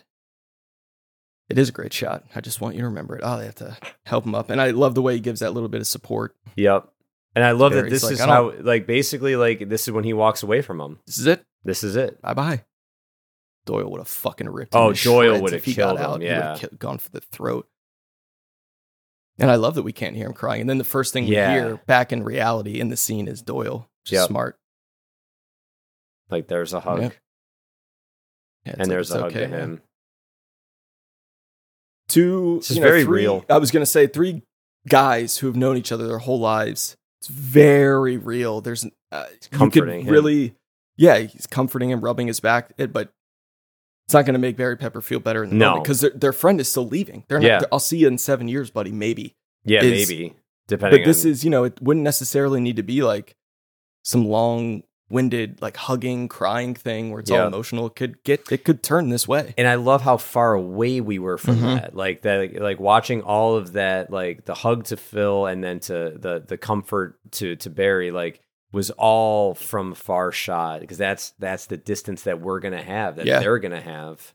Speaker 1: It is a great shot. I just want you to remember it. Oh, they have to help him up. And I love the way he gives that little bit of support.
Speaker 3: Yep. And I love that this
Speaker 1: like,
Speaker 3: is how, like, basically, like, this is when he walks away from him.
Speaker 1: This is it.
Speaker 3: This is it.
Speaker 1: Bye bye. Doyle would have fucking ripped
Speaker 3: Oh,
Speaker 1: him.
Speaker 3: Doyle would have
Speaker 1: he
Speaker 3: killed him,
Speaker 1: out. He would have
Speaker 3: yeah.
Speaker 1: ki- gone for the throat. And I love that we can't hear him crying. And then the first thing
Speaker 3: Yeah.
Speaker 1: we hear back in reality in the scene is Doyle. Which is smart.
Speaker 3: Like, there's a hug.
Speaker 1: Yep. Yeah,
Speaker 3: And
Speaker 1: like,
Speaker 3: there's a hug
Speaker 1: okay,
Speaker 3: to him.
Speaker 1: Two
Speaker 3: This is
Speaker 1: you know,
Speaker 3: very
Speaker 1: three-
Speaker 3: real.
Speaker 1: I was gonna say three guys who have known each other their whole lives. It's very real. There's uh, you
Speaker 3: comforting
Speaker 1: could
Speaker 3: him.
Speaker 1: really, yeah, he's comforting him, rubbing his back, it, but it's not gonna make Barry Pepper feel better in the
Speaker 3: No.
Speaker 1: because their their friend is still leaving. They're not.
Speaker 3: Yeah.
Speaker 1: I'll see you in seven years, buddy. Maybe,
Speaker 3: Yeah,
Speaker 1: is-
Speaker 3: maybe. Depending
Speaker 1: but this is you know it wouldn't necessarily need to be like some long winded like hugging crying thing where it's all emotional. Could get it could turn this way.
Speaker 3: and I love how far away we were from
Speaker 1: Mhm.
Speaker 3: that. Like that, like watching all of that, like the hug to Phil, and then to the the comfort to to Barry, like was all from far shot because that's that's the distance that we're gonna have, that
Speaker 1: Yeah.
Speaker 3: they're gonna have.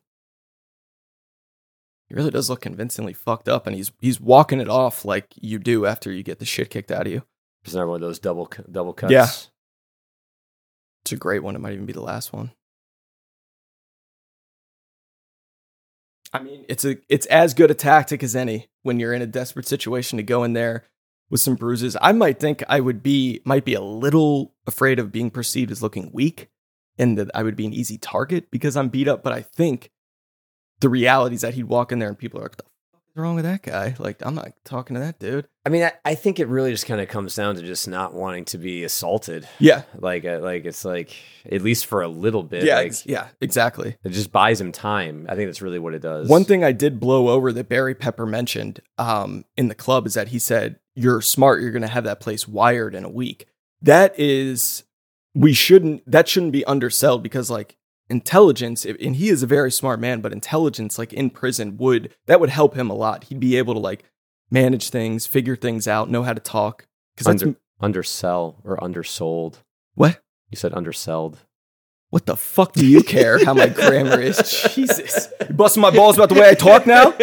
Speaker 1: He really does look convincingly fucked up, and he's he's walking it off like you do after you get the shit kicked out of you.
Speaker 3: There's another one of those double double cuts.
Speaker 1: Yeah. It's a great one. It might even be the last one. I mean, it's a it's as good a tactic as any when you're in a desperate situation to go in there with some bruises. I might think I would be might be a little afraid of being perceived as looking weak and that I would be an easy target because I'm beat up, but I think the reality is that he'd walk in there and people are like, "The wrong with that guy?" Like, I'm not talking to that dude.
Speaker 3: I mean, I, I think it really just kind of comes down to just not wanting to be assaulted.
Speaker 1: Yeah,
Speaker 3: Like, uh, like it's like at least for a little bit.
Speaker 1: yeah,
Speaker 3: like,
Speaker 1: ex- yeah, exactly.
Speaker 3: it just buys him time. I think that's really what it does.
Speaker 1: One thing I did blow over that Barry Pepper mentioned um, in the club is that he said, You're smart, you're going to have that place wired in a week. That is, we shouldn't, that shouldn't be underselled because, like, intelligence, and he is a very smart man, but intelligence, like in prison, would, that would help him a lot. He'd be able to, like, manage things, figure things out, know how to talk. Because
Speaker 3: Under- undersell or undersold.
Speaker 1: what?
Speaker 3: You said underselled.
Speaker 1: What the fuck do you care how my grammar is? *laughs* Jesus. You busting my balls about the way I talk now?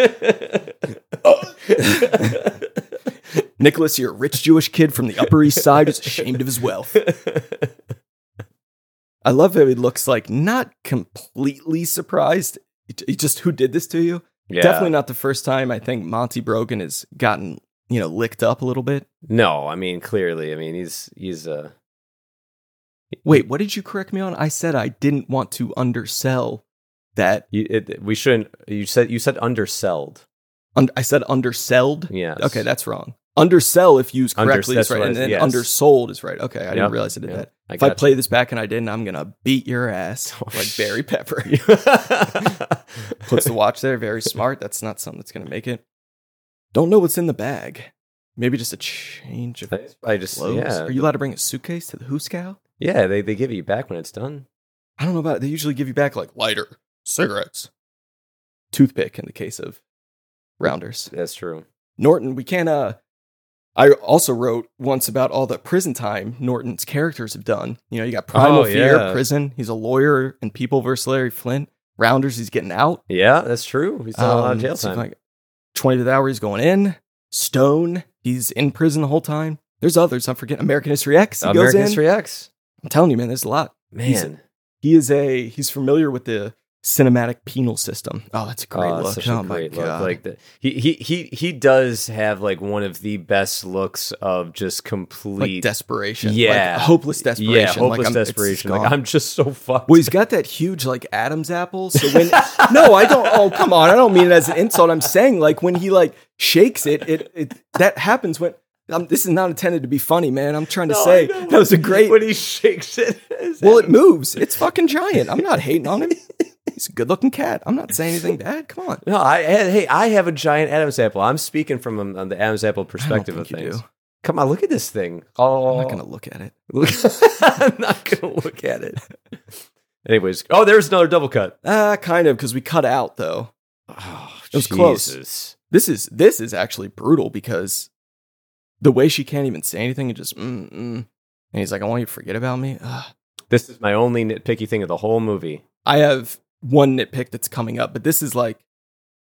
Speaker 1: *laughs* Nicholas, you're a rich Jewish kid from the Upper East Side who's ashamed of his wealth. *laughs* I love how he looks like not completely surprised. He- just who did this to you?
Speaker 3: Yeah.
Speaker 1: Definitely not the first time I think Monty Brogan has gotten, you know, licked up a little bit.
Speaker 3: No, I mean clearly. I mean he's he's uh
Speaker 1: Wait, what did you correct me on? I said I didn't want to undersell that.
Speaker 3: you, it, we shouldn't. You said you said underselled.
Speaker 1: Un- I said underselled.
Speaker 3: Yes.
Speaker 1: Okay, that's wrong. Undersell, if used correctly,
Speaker 3: that's
Speaker 1: is right, and then
Speaker 3: yes.
Speaker 1: undersold is right. Okay, I
Speaker 3: Yep,
Speaker 1: didn't realize I did
Speaker 3: yep,
Speaker 1: that.
Speaker 3: I
Speaker 1: if I play this back and I didn't, I'm gonna beat your ass *laughs*
Speaker 3: Oh,
Speaker 1: like Barry Pepper. *laughs* *laughs* Puts the watch there. Very smart. That's not something that's gonna make it. Don't know what's in the bag. Maybe just a change of
Speaker 3: I, I just
Speaker 1: clothes.
Speaker 3: yeah
Speaker 1: Are you allowed to bring a suitcase to the Hoosegow?
Speaker 3: yeah they they give you back when it's done.
Speaker 1: I don't know about it. They usually give you back like lighter, cigarettes, toothpick in the case of rounders.
Speaker 3: That's true.
Speaker 1: Norton, we can't uh I also wrote once about all the prison time Norton's characters have done. You know, you got Primal
Speaker 3: Oh,
Speaker 1: Fear,
Speaker 3: yeah.
Speaker 1: prison. He's a lawyer in People versus Larry Flynt. Rounders, he's getting out.
Speaker 3: Yeah, that's true. He's done a lot of
Speaker 1: Um,
Speaker 3: jail time.
Speaker 1: like 25th hour, he's going in. Stone, he's in prison the whole time. There's others. I'm forgetting American History X. He goes
Speaker 3: American
Speaker 1: in.
Speaker 3: History X.
Speaker 1: I'm telling you, man, there's a lot. He's-
Speaker 3: Man,
Speaker 1: He is a he's familiar with the cinematic penal system. Oh, that's a great
Speaker 3: Oh,
Speaker 1: look.
Speaker 3: Such
Speaker 1: oh
Speaker 3: a great
Speaker 1: my
Speaker 3: look.
Speaker 1: god.
Speaker 3: Like the, he he he he does have like one of the best looks of just complete
Speaker 1: like desperation.
Speaker 3: Yeah.
Speaker 1: Like hopeless desperation.
Speaker 3: Yeah,
Speaker 1: Like,
Speaker 3: hopeless
Speaker 1: I'm-
Speaker 3: desperation. Like I'm just so fucked.
Speaker 1: Well, he's got that huge like Adam's apple. So when *laughs* no, I don't. Oh, come on! I don't mean it as an insult. I'm saying like when he like shakes it, it, it that happens when. Um, this is not intended to be funny, man. I'm trying to
Speaker 3: No,
Speaker 1: say that was a great.
Speaker 3: when he shakes it.
Speaker 1: Well, it moves. It's fucking giant. I'm not hating on him. *laughs* He's a good-looking cat. I'm not saying anything *laughs* bad. Come on.
Speaker 3: no, I hey, I have a giant Adam's apple. I'm speaking from um, the Adam's apple perspective of things.
Speaker 1: do.
Speaker 3: Come on, look at this thing. Oh,
Speaker 1: I'm not gonna look at it. *laughs*
Speaker 3: I'm not gonna look at it. Anyways, oh, there's another double cut.
Speaker 1: Ah, kind of because we cut out though.
Speaker 3: Oh,
Speaker 1: It was close.
Speaker 3: Jesus.
Speaker 1: This is this is actually brutal because the way she can't even say anything and just mm, mm. and he's like, "I want you to forget about me." Ugh.
Speaker 3: This is my only nitpicky thing of the whole movie.
Speaker 1: I have one nitpick that's coming up, but this is like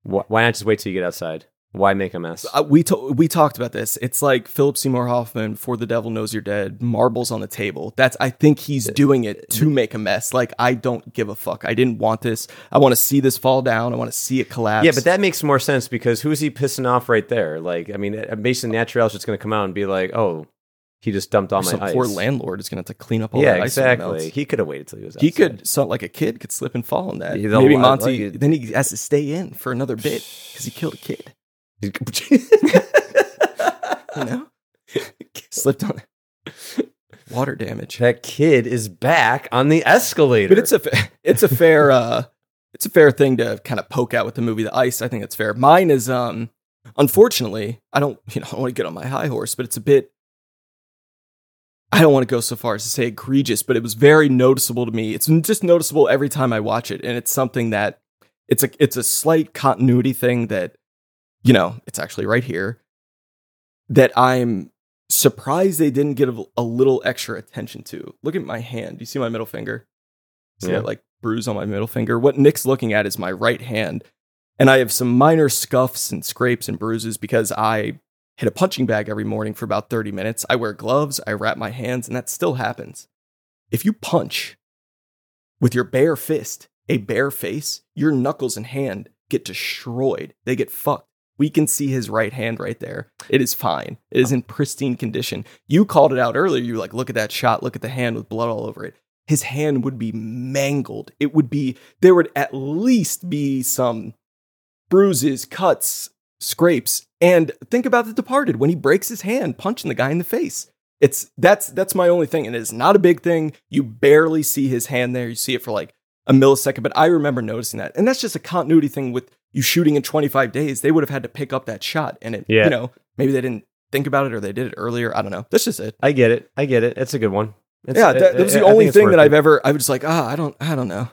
Speaker 3: Why not just wait till you get outside? Why make a mess?
Speaker 1: uh, we to- we talked about this. It's like Philip Seymour Hoffman for The Devil Knows You're Dead, marbles on the table. That's I think he's doing it to make a mess. Like I don't give a fuck. I didn't want this. I want to see this fall down. I want to see it collapse.
Speaker 3: Yeah, but that makes more sense because who's he pissing off right there? Like, I mean, uh, Mason Naturelle's just going to come out and be like, "Oh, he just dumped all my
Speaker 1: some
Speaker 3: ice."
Speaker 1: poor landlord is gonna have to clean up all
Speaker 3: yeah,
Speaker 1: that
Speaker 3: exactly. He could have waited till he was.
Speaker 1: He could, so like a kid, could slip and fall in that. Maybe Monty.
Speaker 3: like
Speaker 1: then he has to stay in for another bit *sighs* because he killed a kid. *laughs* You know, slipped on *laughs* water damage.
Speaker 3: that kid is back on the escalator.
Speaker 1: But it's a fa- it's a fair uh it's a fair thing to kind of poke out with the movie The Ice. I think it's fair. Mine is um unfortunately, I don't you know, I don't want to get on my high horse, but it's a bit I don't want to go so far as to say egregious, but it was very noticeable to me. It's just noticeable every time I watch it, and it's something that it's a it's a slight continuity thing that you know it's actually right here that I'm surprised they didn't get a, a little extra attention to. Look at my hand. Do you see my middle finger? See
Speaker 3: Yeah.
Speaker 1: that like bruise on my middle finger? What Nick's looking at is my right hand. And I have some minor scuffs and scrapes and bruises because I hit a punching bag every morning for about 30 minutes. I wear gloves, I wrap my hands, and that still happens. If you punch with your bare fist, a bare face, your knuckles and hand get destroyed. They get fucked. We can see his right hand right there. It is fine. It is in pristine condition. You called it out earlier. You were like, look at that shot. Look at the hand with blood all over it. His hand would be mangled. It would be, there would at least be some bruises, cuts, scrapes. And think about The Departed when he breaks his hand punching the guy in the face. It's that's that's my only thing, and it's not a big thing. You barely see his hand there. You see it for like a millisecond, but I remember noticing that, and that's just a continuity thing with you shooting in 25 days. They would have had to pick up that shot, and it,
Speaker 3: Yeah.
Speaker 1: you know, maybe they didn't think about it or they did it earlier. I don't know. That's just it.
Speaker 3: I get it. I get it. It's a good one. It's,
Speaker 1: yeah, that, that was the
Speaker 3: I-
Speaker 1: only thing that. I've ever. I was just like, ah, I don't, I don't know.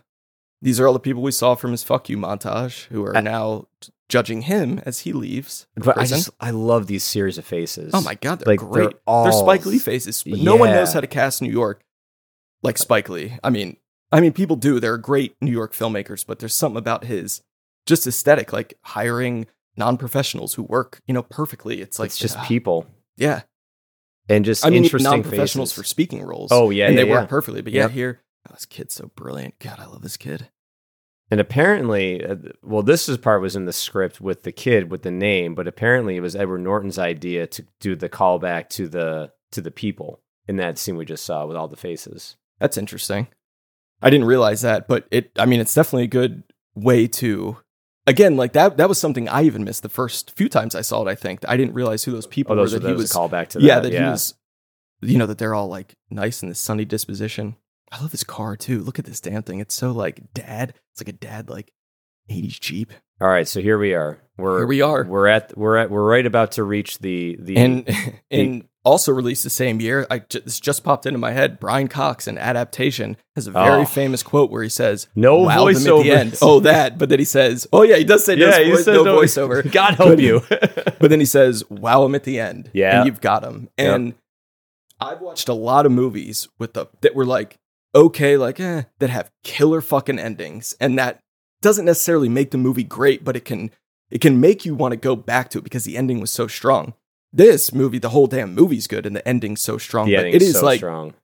Speaker 1: These are all the people we saw from his "fuck you" montage, who are
Speaker 3: I-
Speaker 1: now judging him as he leaves.
Speaker 3: But I just I love these series of faces.
Speaker 1: Oh my god, they're
Speaker 3: Like, they're
Speaker 1: great. They're, Spike Lee faces. But No one knows how to cast New York like Spike Lee. I mean, I mean, people do. They're great New York filmmakers, but there's something about his just aesthetic, like hiring non-professionals who work, you know, perfectly. It's like
Speaker 3: it's just people
Speaker 1: Yeah,
Speaker 3: and just
Speaker 1: I mean,
Speaker 3: interesting
Speaker 1: non-professionals
Speaker 3: faces.
Speaker 1: for speaking roles.
Speaker 3: Oh, yeah,
Speaker 1: and
Speaker 3: yeah,
Speaker 1: they work perfectly. But yeah,
Speaker 3: Yep.
Speaker 1: here, oh, this kid's so brilliant. God, I love this kid.
Speaker 3: And apparently, uh, well, this is part was in the script with the kid with the name, but apparently it was Edward Norton's idea to do the callback to the to the people in that scene we just saw with all the faces.
Speaker 1: That's interesting. I didn't realize that, but it I mean it's definitely a good way to again, like that that was something I even missed the first few times I saw it, I think. I didn't realize who those people
Speaker 3: Oh, those
Speaker 1: were
Speaker 3: were
Speaker 1: that he was
Speaker 3: a callback to that.
Speaker 1: Yeah, that he was you know, that they're all like nice and this sunny disposition. I love his car too. Look at this damn thing. It's so like dad. It's like a dad like 80s Jeep.
Speaker 3: All right, so here we are. We're
Speaker 1: Here we are.
Speaker 3: We're at we're at we're right about to reach the the
Speaker 1: And *laughs* and also released the same year. I ju- this just popped into my head. Brian Cox in Adaptation has a very
Speaker 3: Oh.
Speaker 1: famous quote where he says,
Speaker 3: No
Speaker 1: "Wow at the end." *laughs* Oh, that. But then he says, "Oh yeah, he does say
Speaker 3: yeah,
Speaker 1: no,
Speaker 3: he
Speaker 1: voice,
Speaker 3: says
Speaker 1: no voiceover." *laughs*
Speaker 3: God help
Speaker 1: But-
Speaker 3: you.
Speaker 1: But then he says, "Wow him at the end."
Speaker 3: Yeah.
Speaker 1: and you've got him. And I've watched a lot of movies with the that were like okay, like eh, that have killer fucking endings, and that doesn't necessarily make the movie great, but it can it can make you want to go back to it because the ending was so strong. This movie, the whole damn movie's good, and the ending's so strong.
Speaker 3: the
Speaker 1: but it is
Speaker 3: so
Speaker 1: like
Speaker 3: strong.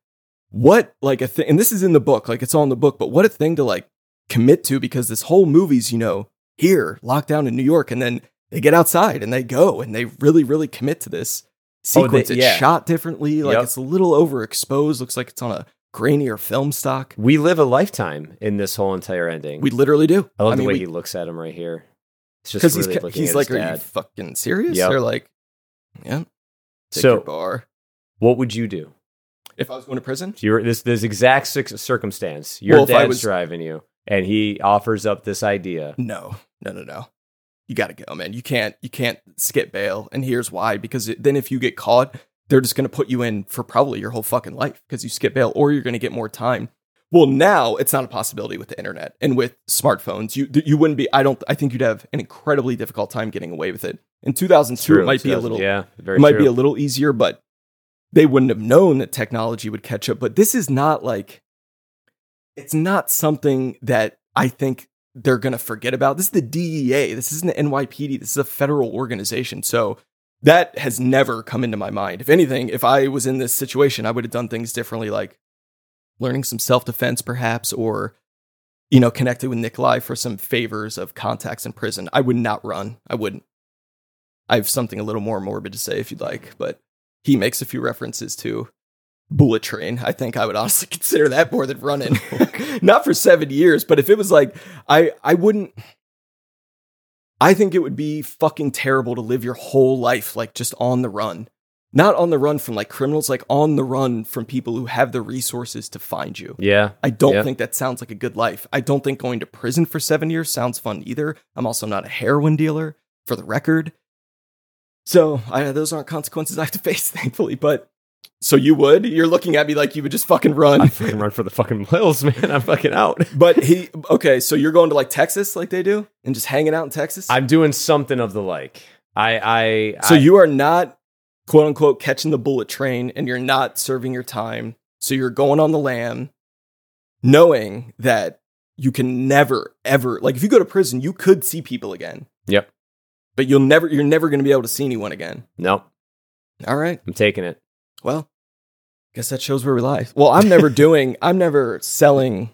Speaker 1: what like a thing, and this is in the book, like it's all in the book. But what a thing to like commit to because this whole movie's, you know, here, locked down in New York, and then they get outside and they go and they really, really commit to this
Speaker 3: Oh, they-
Speaker 1: sequence. it's
Speaker 3: yeah.
Speaker 1: shot differently, like
Speaker 3: Yep.
Speaker 1: it's a little overexposed, looks like it's on a grainier film stock.
Speaker 3: We live a lifetime in this whole entire ending.
Speaker 1: We literally do.
Speaker 3: I love the
Speaker 1: mean,
Speaker 3: way
Speaker 1: we-
Speaker 3: he looks at him right here. It's just
Speaker 1: because
Speaker 3: really
Speaker 1: he's he's like, are you fucking serious?
Speaker 3: Yep.
Speaker 1: They're like, yeah, take
Speaker 3: So-
Speaker 1: your bar.
Speaker 3: What would you do?
Speaker 1: If I was going to prison,
Speaker 3: you're this this exact circumstance. Your
Speaker 1: Well,
Speaker 3: dad's
Speaker 1: was-
Speaker 3: driving you, and he offers up this idea.
Speaker 1: no, no, no, no. You got to go, man. You can't you can't skip bail, and here's why: because it, then if you get caught, they're just going to put you in for probably your whole fucking life because you skip bail, or you're going to get more time. Well, now it's not a possibility with the internet and with smartphones. You you wouldn't be. I don't. I think you'd have an incredibly difficult time getting away with it. In 2002, it might be a little.
Speaker 3: Yeah, very
Speaker 1: it might
Speaker 3: true.
Speaker 1: be a little easier, but they wouldn't have known that technology would catch up. But this is not like it's not something that I think they're gonna forget about. This is the DEA. This isn't the NYPD. This is a federal organization. So that has never come into my mind. If anything, if I was in this situation, I would have done things differently, like learning some self defense, perhaps, or you know, connected with Nikolai for some favors of contacts in prison. I would not run. I wouldn't. I have something a little more morbid to say if you'd like, but he makes a few references to Bullet Train. I think I would honestly *laughs* consider that more than running. *laughs* Not for seven years, but if it was like I I wouldn't I think it would be fucking terrible to live your whole life like just on the run. Not on the run from like criminals, like on the run from people who have the resources to find you.
Speaker 3: Yeah,
Speaker 1: I don't
Speaker 3: Yeah.
Speaker 1: think that sounds like a good life. I don't think going to prison for seven years sounds fun either. I'm also not a heroin dealer, for the record. So I, those aren't consequences I have to *laughs* face, thankfully. But so you would? You're looking at me like you would just fucking run.
Speaker 3: I fucking run for the fucking hills, man. I'm fucking out. *laughs*
Speaker 1: but he, okay, so you're going to like Texas, like they do, and just hanging out in Texas.
Speaker 3: I'm doing something of the like. I, I,
Speaker 1: so
Speaker 3: I-
Speaker 1: you are not quote unquote catching the bullet train, and you're not serving your time. So you're going on the lam, knowing that you can never ever like if you go to prison, you could see people again.
Speaker 3: Yep.
Speaker 1: But you'll never you're never going to be able to see anyone again.
Speaker 3: no,
Speaker 1: All right.
Speaker 3: I'm taking it.
Speaker 1: Well, guess that shows where we lie. Well, I'm never *laughs* doing I'm never selling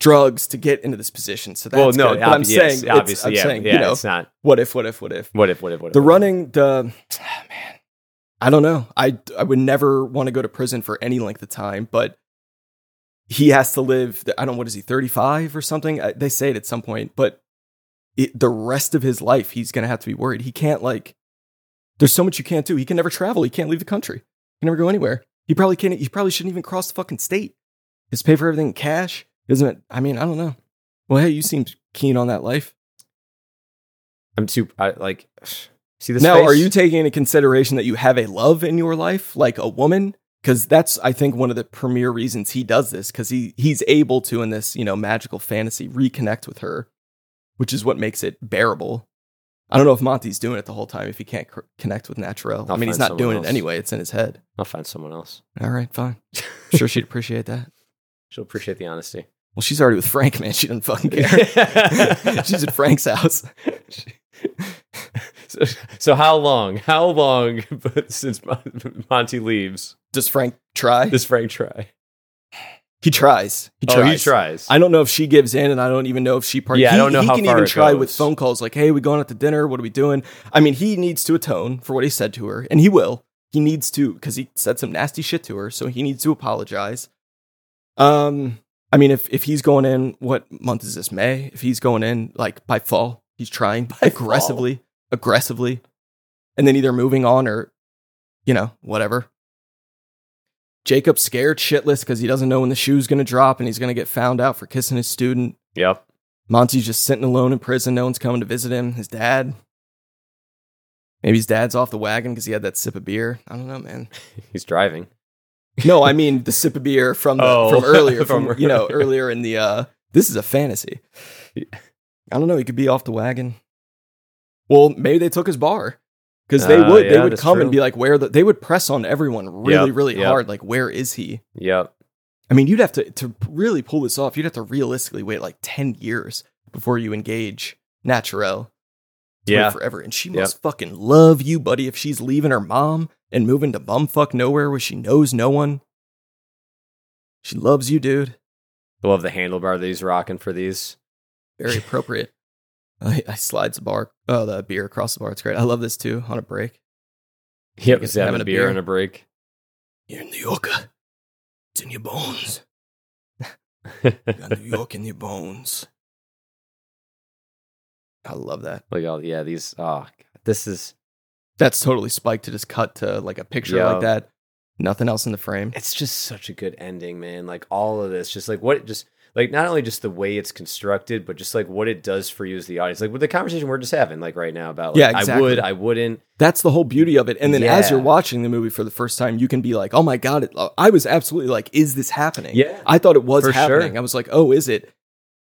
Speaker 1: drugs to get into this position. So that's
Speaker 3: well, no,
Speaker 1: good. But I'm
Speaker 3: yes,
Speaker 1: saying
Speaker 3: obviously,
Speaker 1: I'm
Speaker 3: yeah,
Speaker 1: saying,
Speaker 3: yeah.
Speaker 1: you know,
Speaker 3: it's not.
Speaker 1: what if what if what if
Speaker 3: What if? What if? What if?
Speaker 1: the
Speaker 3: what if?
Speaker 1: running the ah, *sighs* man i don't know i i would never want to go to prison for any length of time but he has to live i don't know what is he 35 or something I- they say it at some point but it, the rest of his life he's going to have to be worried he can't like there's so much you can't do he can never travel he can't leave the country he can never go anywhere he probably can't he probably shouldn't even cross the fucking state has pay for everything in cash isn't it i mean i don't know well hey you seem keen on that life
Speaker 3: I'm too. I like. See this.
Speaker 1: now,
Speaker 3: face?
Speaker 1: are you taking into consideration that you have a love in your life, like a woman? Because that's, I think, one of the premier reasons he does this. Because he he's able to, in this you know magical fantasy, reconnect with her, which is what makes it bearable. I don't know if Monty's doing it the whole time if he can't connect with Naturelle. I
Speaker 3: I'll
Speaker 1: mean, he's
Speaker 3: find
Speaker 1: not doing
Speaker 3: someone
Speaker 1: it
Speaker 3: else.
Speaker 1: anyway. It's in his head.
Speaker 3: I'll find someone else.
Speaker 1: All right, fine. *laughs* sure, she'd appreciate that.
Speaker 3: She'll appreciate the honesty.
Speaker 1: Well, she's already with Frank, man. She doesn't fucking care. *laughs* she's at Frank's house.
Speaker 3: so, so how long? How long *laughs* since Mon- Monty leaves
Speaker 1: Does Frank try?
Speaker 3: does Frank try?
Speaker 1: He tries. He tries.
Speaker 3: Oh, he tries.
Speaker 1: I don't know if she gives in, and I don't even know if she part.
Speaker 3: Yeah, I don't know
Speaker 1: He
Speaker 3: how
Speaker 1: can
Speaker 3: far
Speaker 1: even
Speaker 3: it
Speaker 1: try with phone calls, like, "Hey, we going out to dinner? What are we doing?" I mean, he needs to atone for what he said to her, and he will. He needs to because he said some nasty shit to her, so he needs to apologize. Um, I mean, if if he's going in, what month is this? May. If he's going in like by fall, he's trying *laughs* aggressively, aggressively, and then either moving on or, you know, whatever. Jacob's scared shitless because he doesn't know when the shoe's going to drop and he's going to get found out for kissing his student.
Speaker 3: Yep.
Speaker 1: Monty's just sitting alone in prison. No one's coming to visit him. His dad. Maybe his dad's off the wagon because he had that sip of beer. I don't know, man. *laughs*
Speaker 3: He's driving.
Speaker 1: No, I mean the sip of beer from the,
Speaker 3: Oh,
Speaker 1: from earlier, *laughs* from,
Speaker 3: from
Speaker 1: you know
Speaker 3: earlier.
Speaker 1: earlier in the. uh This is a fantasy. I don't know. He could be off the wagon. Well, maybe they took his bar because they
Speaker 3: Uh,
Speaker 1: would they would
Speaker 3: that's
Speaker 1: come and be like, where the, they would press on everyone really
Speaker 3: Yep,
Speaker 1: really
Speaker 3: yep.
Speaker 1: hard. Like, where is he?
Speaker 3: Yep.
Speaker 1: I mean, you'd have to to really pull this off. You'd have to realistically wait like ten years before you engage Naturelle.
Speaker 3: Yeah.
Speaker 1: forever, and she
Speaker 3: Yep.
Speaker 1: must fucking love you, buddy. If she's leaving her mom and moving to bumfuck nowhere where she knows no one, she loves you, dude.
Speaker 3: I love the handlebar that he's rocking for these.
Speaker 1: Very appropriate. I, I slides the bar, oh, the beer across the bar. It's great. I love this too on a break.
Speaker 3: Yep,
Speaker 1: Just
Speaker 3: having,
Speaker 1: having
Speaker 3: a beer
Speaker 1: beer.
Speaker 3: and a break.
Speaker 1: You're in New York. It's in your bones. *laughs* You got New York in your bones. I love that.
Speaker 3: like, oh yeah, these. Oh, this is.
Speaker 1: That's totally spiked to just cut to like a picture
Speaker 3: Yeah.
Speaker 1: like that. Nothing else in the frame.
Speaker 3: It's just such a good ending, man. Like all of this, just like what just like not only just the way it's constructed, but just like what it does for you as the audience. Like with the conversation we're just having, like right now about like,
Speaker 1: Yeah,
Speaker 3: I would, I wouldn't.
Speaker 1: That's the whole beauty of it. And then as you're watching the movie for the first time, you can be like, "Oh my god!" It, uh, I was absolutely like, "Is this happening?"
Speaker 3: Yeah.
Speaker 1: I thought it was
Speaker 3: For
Speaker 1: happening.
Speaker 3: sure.
Speaker 1: I was like, "Oh, is it?"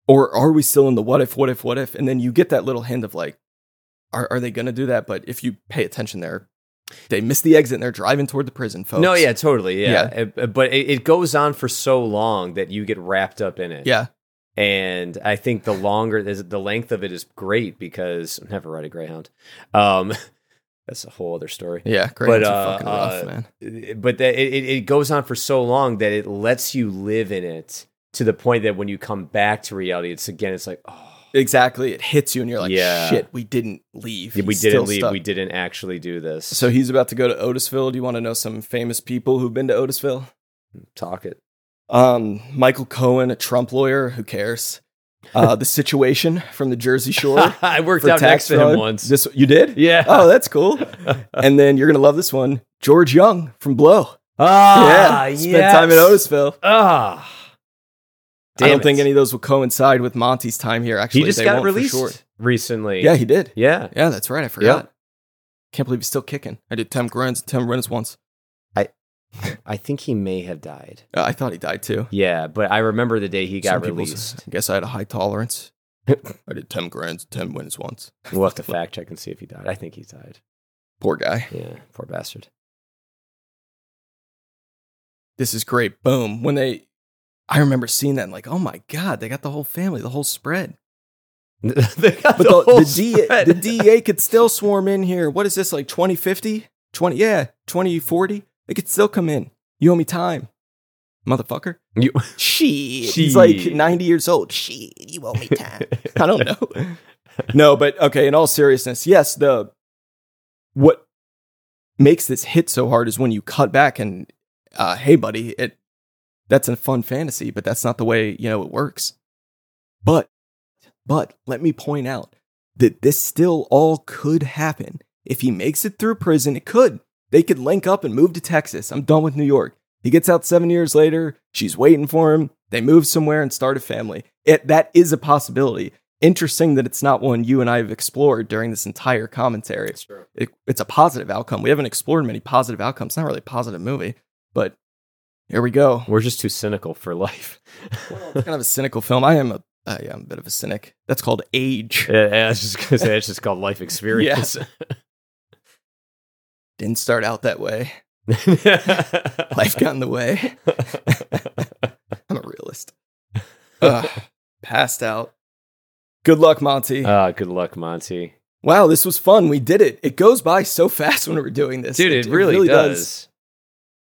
Speaker 1: Or are we still in the what if, what if, what if? And then you get that little hint of like, are are they going to do that? But if you pay attention, there, they miss the exit and they're driving toward the prison, folks.
Speaker 3: No, yeah, totally, yeah.
Speaker 1: Yeah.
Speaker 3: It- but it, it goes on for so long that you get wrapped up in it.
Speaker 1: yeah,
Speaker 3: and I think the longer the length of it is great because I've never ride a Greyhound. Um, *laughs* that's a whole other story.
Speaker 1: yeah. Great.
Speaker 3: But, uh,
Speaker 1: fucking rough,
Speaker 3: uh,
Speaker 1: man.
Speaker 3: But that it it goes on for so long that it lets you live in it to the point that when you come back to reality, it's again, it's like, oh,
Speaker 1: Exactly. It hits you, and you're like,
Speaker 3: Yeah.
Speaker 1: "Shit, we didn't leave.
Speaker 3: we
Speaker 1: He's
Speaker 3: didn't leave.
Speaker 1: stuck."
Speaker 3: We didn't actually do this.
Speaker 1: So he's about to go to Otisville. Do you want to know some famous people who've been to Otisville?
Speaker 3: talk it.
Speaker 1: Um, Michael Cohen, a Trump lawyer. Who cares? Uh, the situation from the Jersey Shore. *laughs*
Speaker 3: I worked out next to him once.
Speaker 1: This you did?
Speaker 3: yeah.
Speaker 1: Oh, that's cool. *laughs* and then you're gonna love this one, George Jung from Blow.
Speaker 3: ah,
Speaker 1: yeah, spent time in Otisville.
Speaker 3: Ah,
Speaker 1: I don't
Speaker 3: Damn
Speaker 1: think any of those will coincide with Monty's time here. Actually,
Speaker 3: he just got released
Speaker 1: sure.
Speaker 3: recently.
Speaker 1: Yeah, he did.
Speaker 3: yeah.
Speaker 1: Yeah, that's right. I forgot. Can't believe he's still kicking. I did ten grunts, ten runs once.
Speaker 3: I I think he may have died.
Speaker 1: Uh, I thought he died too.
Speaker 3: Yeah, but I remember the day he got
Speaker 1: Some
Speaker 3: released.
Speaker 1: I guess I had a high tolerance. *laughs* I did ten grunts, ten wins once.
Speaker 3: We'll have to fact check and see if he died. I think he died.
Speaker 1: Poor guy.
Speaker 3: Yeah, poor bastard.
Speaker 1: This is great. Boom. When they, I remember seeing that and like, oh my god, they got the whole family, the whole spread. *laughs*
Speaker 3: they got
Speaker 1: But the,
Speaker 3: whole
Speaker 1: the, DA, the DEA could still swarm in here. What is this, like 2050? 20, yeah, 2040? They could still come in. You owe me time, motherfucker.
Speaker 3: You- *laughs*
Speaker 1: Shit. He's like 90 years old. She, you owe me time. I don't know. *laughs* No, but okay, in all seriousness, yes, the what makes this hit so hard is when you cut back and uh hey buddy, it that's a fun fantasy, but that's not the way, you know, it works. But but let me point out that this still all could happen. If he makes it through prison, it could. They could link up and move to Texas. I'm done with New York. He gets out 7 years later, she's waiting for him. They move somewhere and start a family. It that is a possibility interesting that it's not one you and I have explored during this entire commentary.
Speaker 3: true.
Speaker 1: It, it's a positive outcome. We haven't explored many positive outcomes. It's not really a positive movie, but here we go.
Speaker 3: We're just too cynical for life.
Speaker 1: It's kind of a cynical film. I am a, I am a bit of a cynic. That's called age.
Speaker 3: Yeah, I was just gonna say it's just called life experience.
Speaker 1: Didn't start out that way. *laughs* Life got in the way. *laughs* I'm a realist. Ugh, passed out. Good luck, Monty.
Speaker 3: Ah, good luck, Monty.
Speaker 1: wow, this was fun. We did it. It goes by so fast when we're doing this.
Speaker 3: Dude, it, really, does.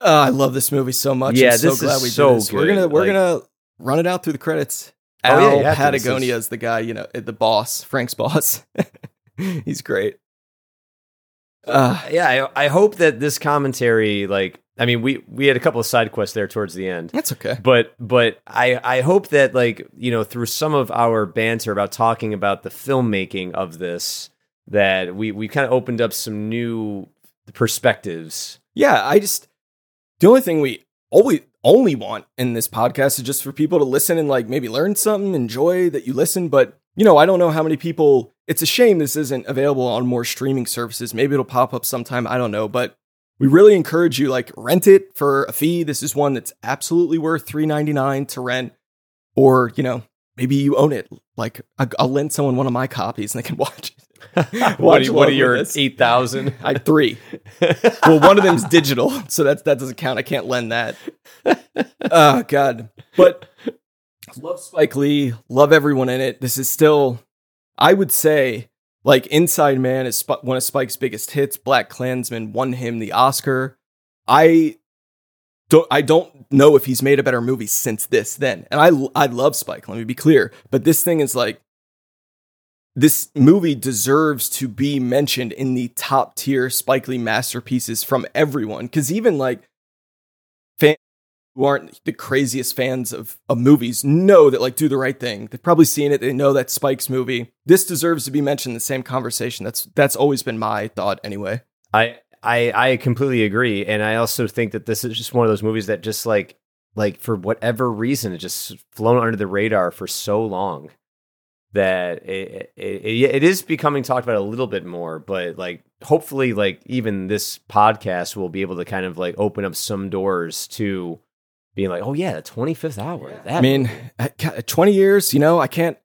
Speaker 1: Oh, I love this movie so much.
Speaker 3: Yeah,
Speaker 1: I'm so
Speaker 3: this
Speaker 1: glad
Speaker 3: is
Speaker 1: we did
Speaker 3: so
Speaker 1: this. We're gonna we're
Speaker 3: Like-
Speaker 1: gonna run it out through the credits.
Speaker 3: Oh, yeah,
Speaker 1: Al
Speaker 3: to. This
Speaker 1: Palagonia
Speaker 3: is-
Speaker 1: is the guy, you know, the boss, Frank's boss. *laughs* He's great. Uh,
Speaker 3: Yeah, I, I hope that this commentary, like, I mean, we we had a couple of side quests there towards the end.
Speaker 1: that's okay.
Speaker 3: but but I I hope that like you know through some of our banter about talking about the filmmaking of this that we we kind of opened up some new perspectives.
Speaker 1: Yeah, I just the only thing we always only want in this podcast is just for people to listen and like maybe learn something, enjoy that you listen. But you know, I don't know how many people. It's a shame this isn't available on more streaming services. Maybe it'll pop up sometime. I don't know, but we really encourage you like rent it for a fee. This is one that's absolutely worth three ninety nine to rent, or you know, maybe you own it. Like I'll lend someone one of my copies and they can *laughs* watch it. *laughs*
Speaker 3: what are, what are your eight thousand? *laughs*
Speaker 1: I have three. well, one of them's digital, so that's that doesn't count. I can't lend that. Oh *laughs* God! But love Spike Lee. Love everyone in it. This is still, I would say, like Inside Man is Sp- one of Spike's biggest hits. BlacKkKlansman won him the Oscar. I don't I don't know if he's made a better movie since this then. And I I love Spike, let me be clear, but this thing is like this movie deserves to be mentioned in the top tier Spike Lee masterpieces from everyone cuz even like fans who aren't the craziest fans of, of movies know that like do the right thing. They've probably seen it. They know that Spike's movie. This deserves to be mentioned in the same conversation. That's that's always been my thought anyway.
Speaker 3: I I I completely agree, and I also think that this is just one of those movies that just like like for whatever reason it just flown under the radar for so long that it, it, it, it is becoming talked about a little bit more but like hopefully like even this podcast will be able to kind of like open up some doors to being like oh yeah the 25th hour that
Speaker 1: I mean, at 20 years, you know, I can't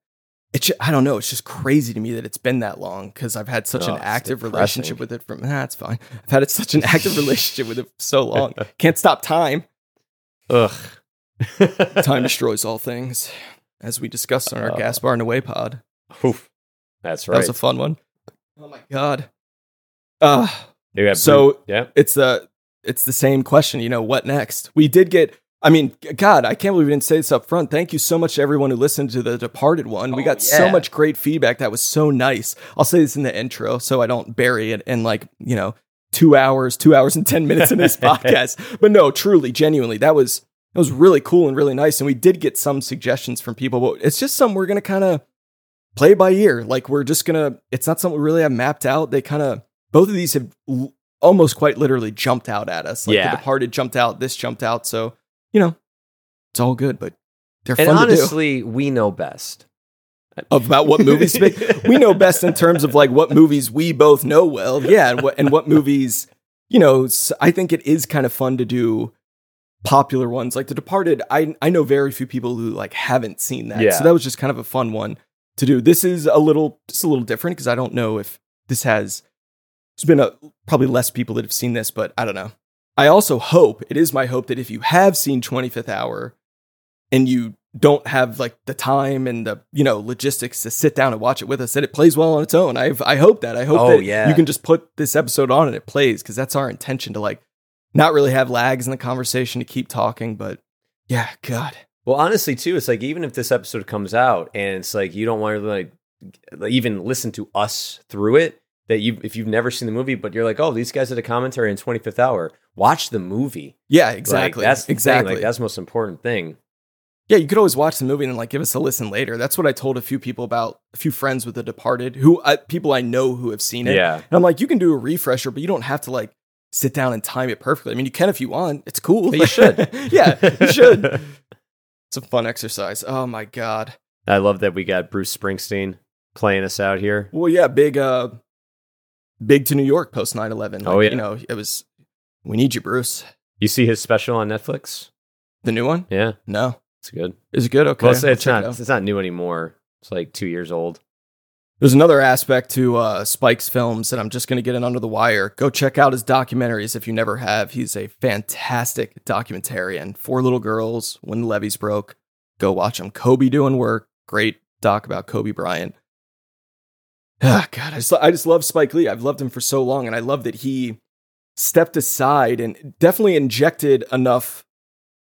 Speaker 1: it's ju- I don't know, it's just crazy to me that it's been that long cuz I've had such
Speaker 3: Oh,
Speaker 1: an active
Speaker 3: depressing.
Speaker 1: relationship with it from that's fine. I've had such an active relationship with it for so long. *laughs* Can't stop time.
Speaker 3: ugh *laughs*
Speaker 1: Time destroys all things. As we discussed on our
Speaker 3: Uh,
Speaker 1: Gaspar and Away pod.
Speaker 3: Oof. that's
Speaker 1: That
Speaker 3: right
Speaker 1: was a fun one. Oh my god. Uh So-
Speaker 3: Bru- yeah
Speaker 1: it's the it's the same question. You know, what next? We did get. I mean, God, I can't believe we didn't say this up front. Thank you so much to everyone who listened to the Departed one. we
Speaker 3: Oh,
Speaker 1: got so much great feedback. That was so nice. I'll say this in the intro so I don't bury it in like you know two hours, two hours and ten minutes in this *laughs* podcast. But no, truly, genuinely, that was that was really cool and really nice. And we did get some suggestions from people, but it's just something we're gonna kind of play by ear. Like we're just gonna. It's not something we really have mapped out. They kind of both of these have l- almost quite literally jumped out at us. Like
Speaker 3: Yeah.
Speaker 1: the Departed jumped out, this jumped out. So you know, it's all good. But they're
Speaker 3: and
Speaker 1: fun to do.
Speaker 3: honestly we know best
Speaker 1: About what movies to make. We know best in terms of like what movies we both know well. Yeah, and what and what movies. You know, I think it is kind of fun to do popular ones like The Departed. I I know very few people who like haven't seen that.
Speaker 3: Yeah.
Speaker 1: So that was just kind of a fun one to do. This is a little just a little different because I don't know if this has there's been a probably less people that have seen this, but I don't know. I also hope it is my hope that if you have seen 25th Hour and you don't have like the time and the you know logistics to sit down and watch it with us, that it plays well on its own. I I hope that I hope
Speaker 3: Oh,
Speaker 1: that
Speaker 3: yeah.
Speaker 1: you can just put this episode on and it plays because that's our intention to like not really have lags in the conversation to keep talking. But yeah, God,
Speaker 3: Well, honestly, too, it's like even if this episode comes out and it's like you don't want to like even listen to us through it, that you if you've never seen the movie, but you're like, oh, these guys did a commentary in 25th Hour, watch the movie.
Speaker 1: yeah,
Speaker 3: Like,
Speaker 1: exactly.
Speaker 3: that's the thing,
Speaker 1: exactly.
Speaker 3: Like that's the most important thing.
Speaker 1: Yeah, you could always watch the movie and then like give us a listen later. That's what I told a few people about, a few friends with The Departed, who I, people I know who have seen it.
Speaker 3: Yeah.
Speaker 1: And I'm like, you can do a refresher, but you don't have to like sit down and time it perfectly. I mean, you can if you want. It's cool.
Speaker 3: But you *laughs* should.
Speaker 1: yeah, you should. *laughs* It's a fun exercise. Oh my god.
Speaker 3: I love that we got Bruce Springsteen playing us out here.
Speaker 1: Well, yeah, big, uh, big to New York post 9/11.
Speaker 3: Oh, yeah.
Speaker 1: You know, it was. We need you, Bruce.
Speaker 3: You see his special on Netflix?
Speaker 1: The new one?
Speaker 3: Yeah,
Speaker 1: No.
Speaker 3: it's good.
Speaker 1: Is it good? Okay.
Speaker 3: well, it's, it's
Speaker 1: check it
Speaker 3: not it's not new anymore. It's like two years old.
Speaker 1: There's another aspect to uh, Spike's films that I'm just going to get in under the wire. Go check out his documentaries if you never have. He's a fantastic documentarian. Four Little Girls, When the Levees Broke. Go watch him. Kobe doing work. Great doc about Kobe Bryant. Ah, *sighs* God, I just, I just love Spike Lee. I've loved him for so long, and I love that he stepped aside and definitely injected enough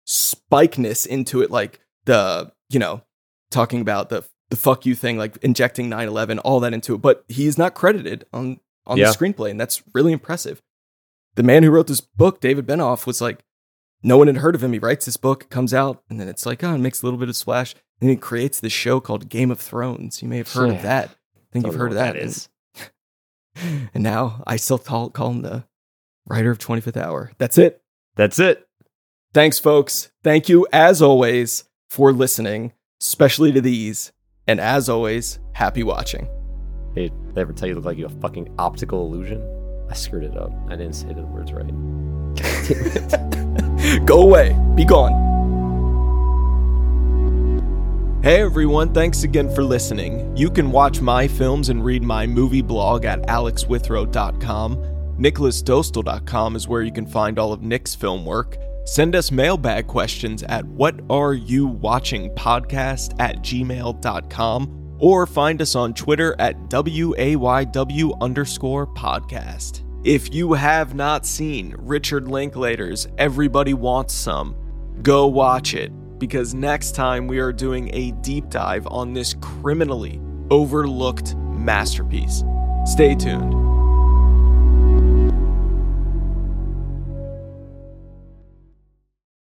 Speaker 1: spikeness into it, like the, you know, talking about the the fuck you thing, like injecting 9-11, all that into it. But he's not credited on on
Speaker 3: Yeah.
Speaker 1: the screenplay, and that's really impressive. The man who wrote this book, David Benioff, was like, no one had heard of him. He writes this book, comes out, and then it's like, oh, it makes a little bit of splash. And he creates this show called Game of Thrones. You may have heard
Speaker 3: Yeah.
Speaker 1: of that. I think
Speaker 3: Don't
Speaker 1: you've heard of
Speaker 3: what
Speaker 1: that.
Speaker 3: is.
Speaker 1: And, *laughs* and now I still call, call him the writer of 25th Hour. That's it.
Speaker 3: That's it.
Speaker 1: Thanks, folks. Thank you, as always, for listening, especially to these. And as always, happy watching.
Speaker 3: Hey, did I ever tell you look like you a fucking optical illusion? I screwed it up. I didn't say the words right. *laughs*
Speaker 1: Go away. Be gone. Hey everyone, thanks again for listening. You can watch my films and read my movie blog at alexwithrow.com. nicholasdostal.com is where you can find all of Nick's film work. Send us mailbag questions at what are you watching podcast at gmail.com or find us on Twitter at WAYW underscore podcast. If you have not seen Richard Linklater's Everybody Wants Some, go watch it because next time we are doing a deep dive on this criminally overlooked masterpiece. Stay tuned.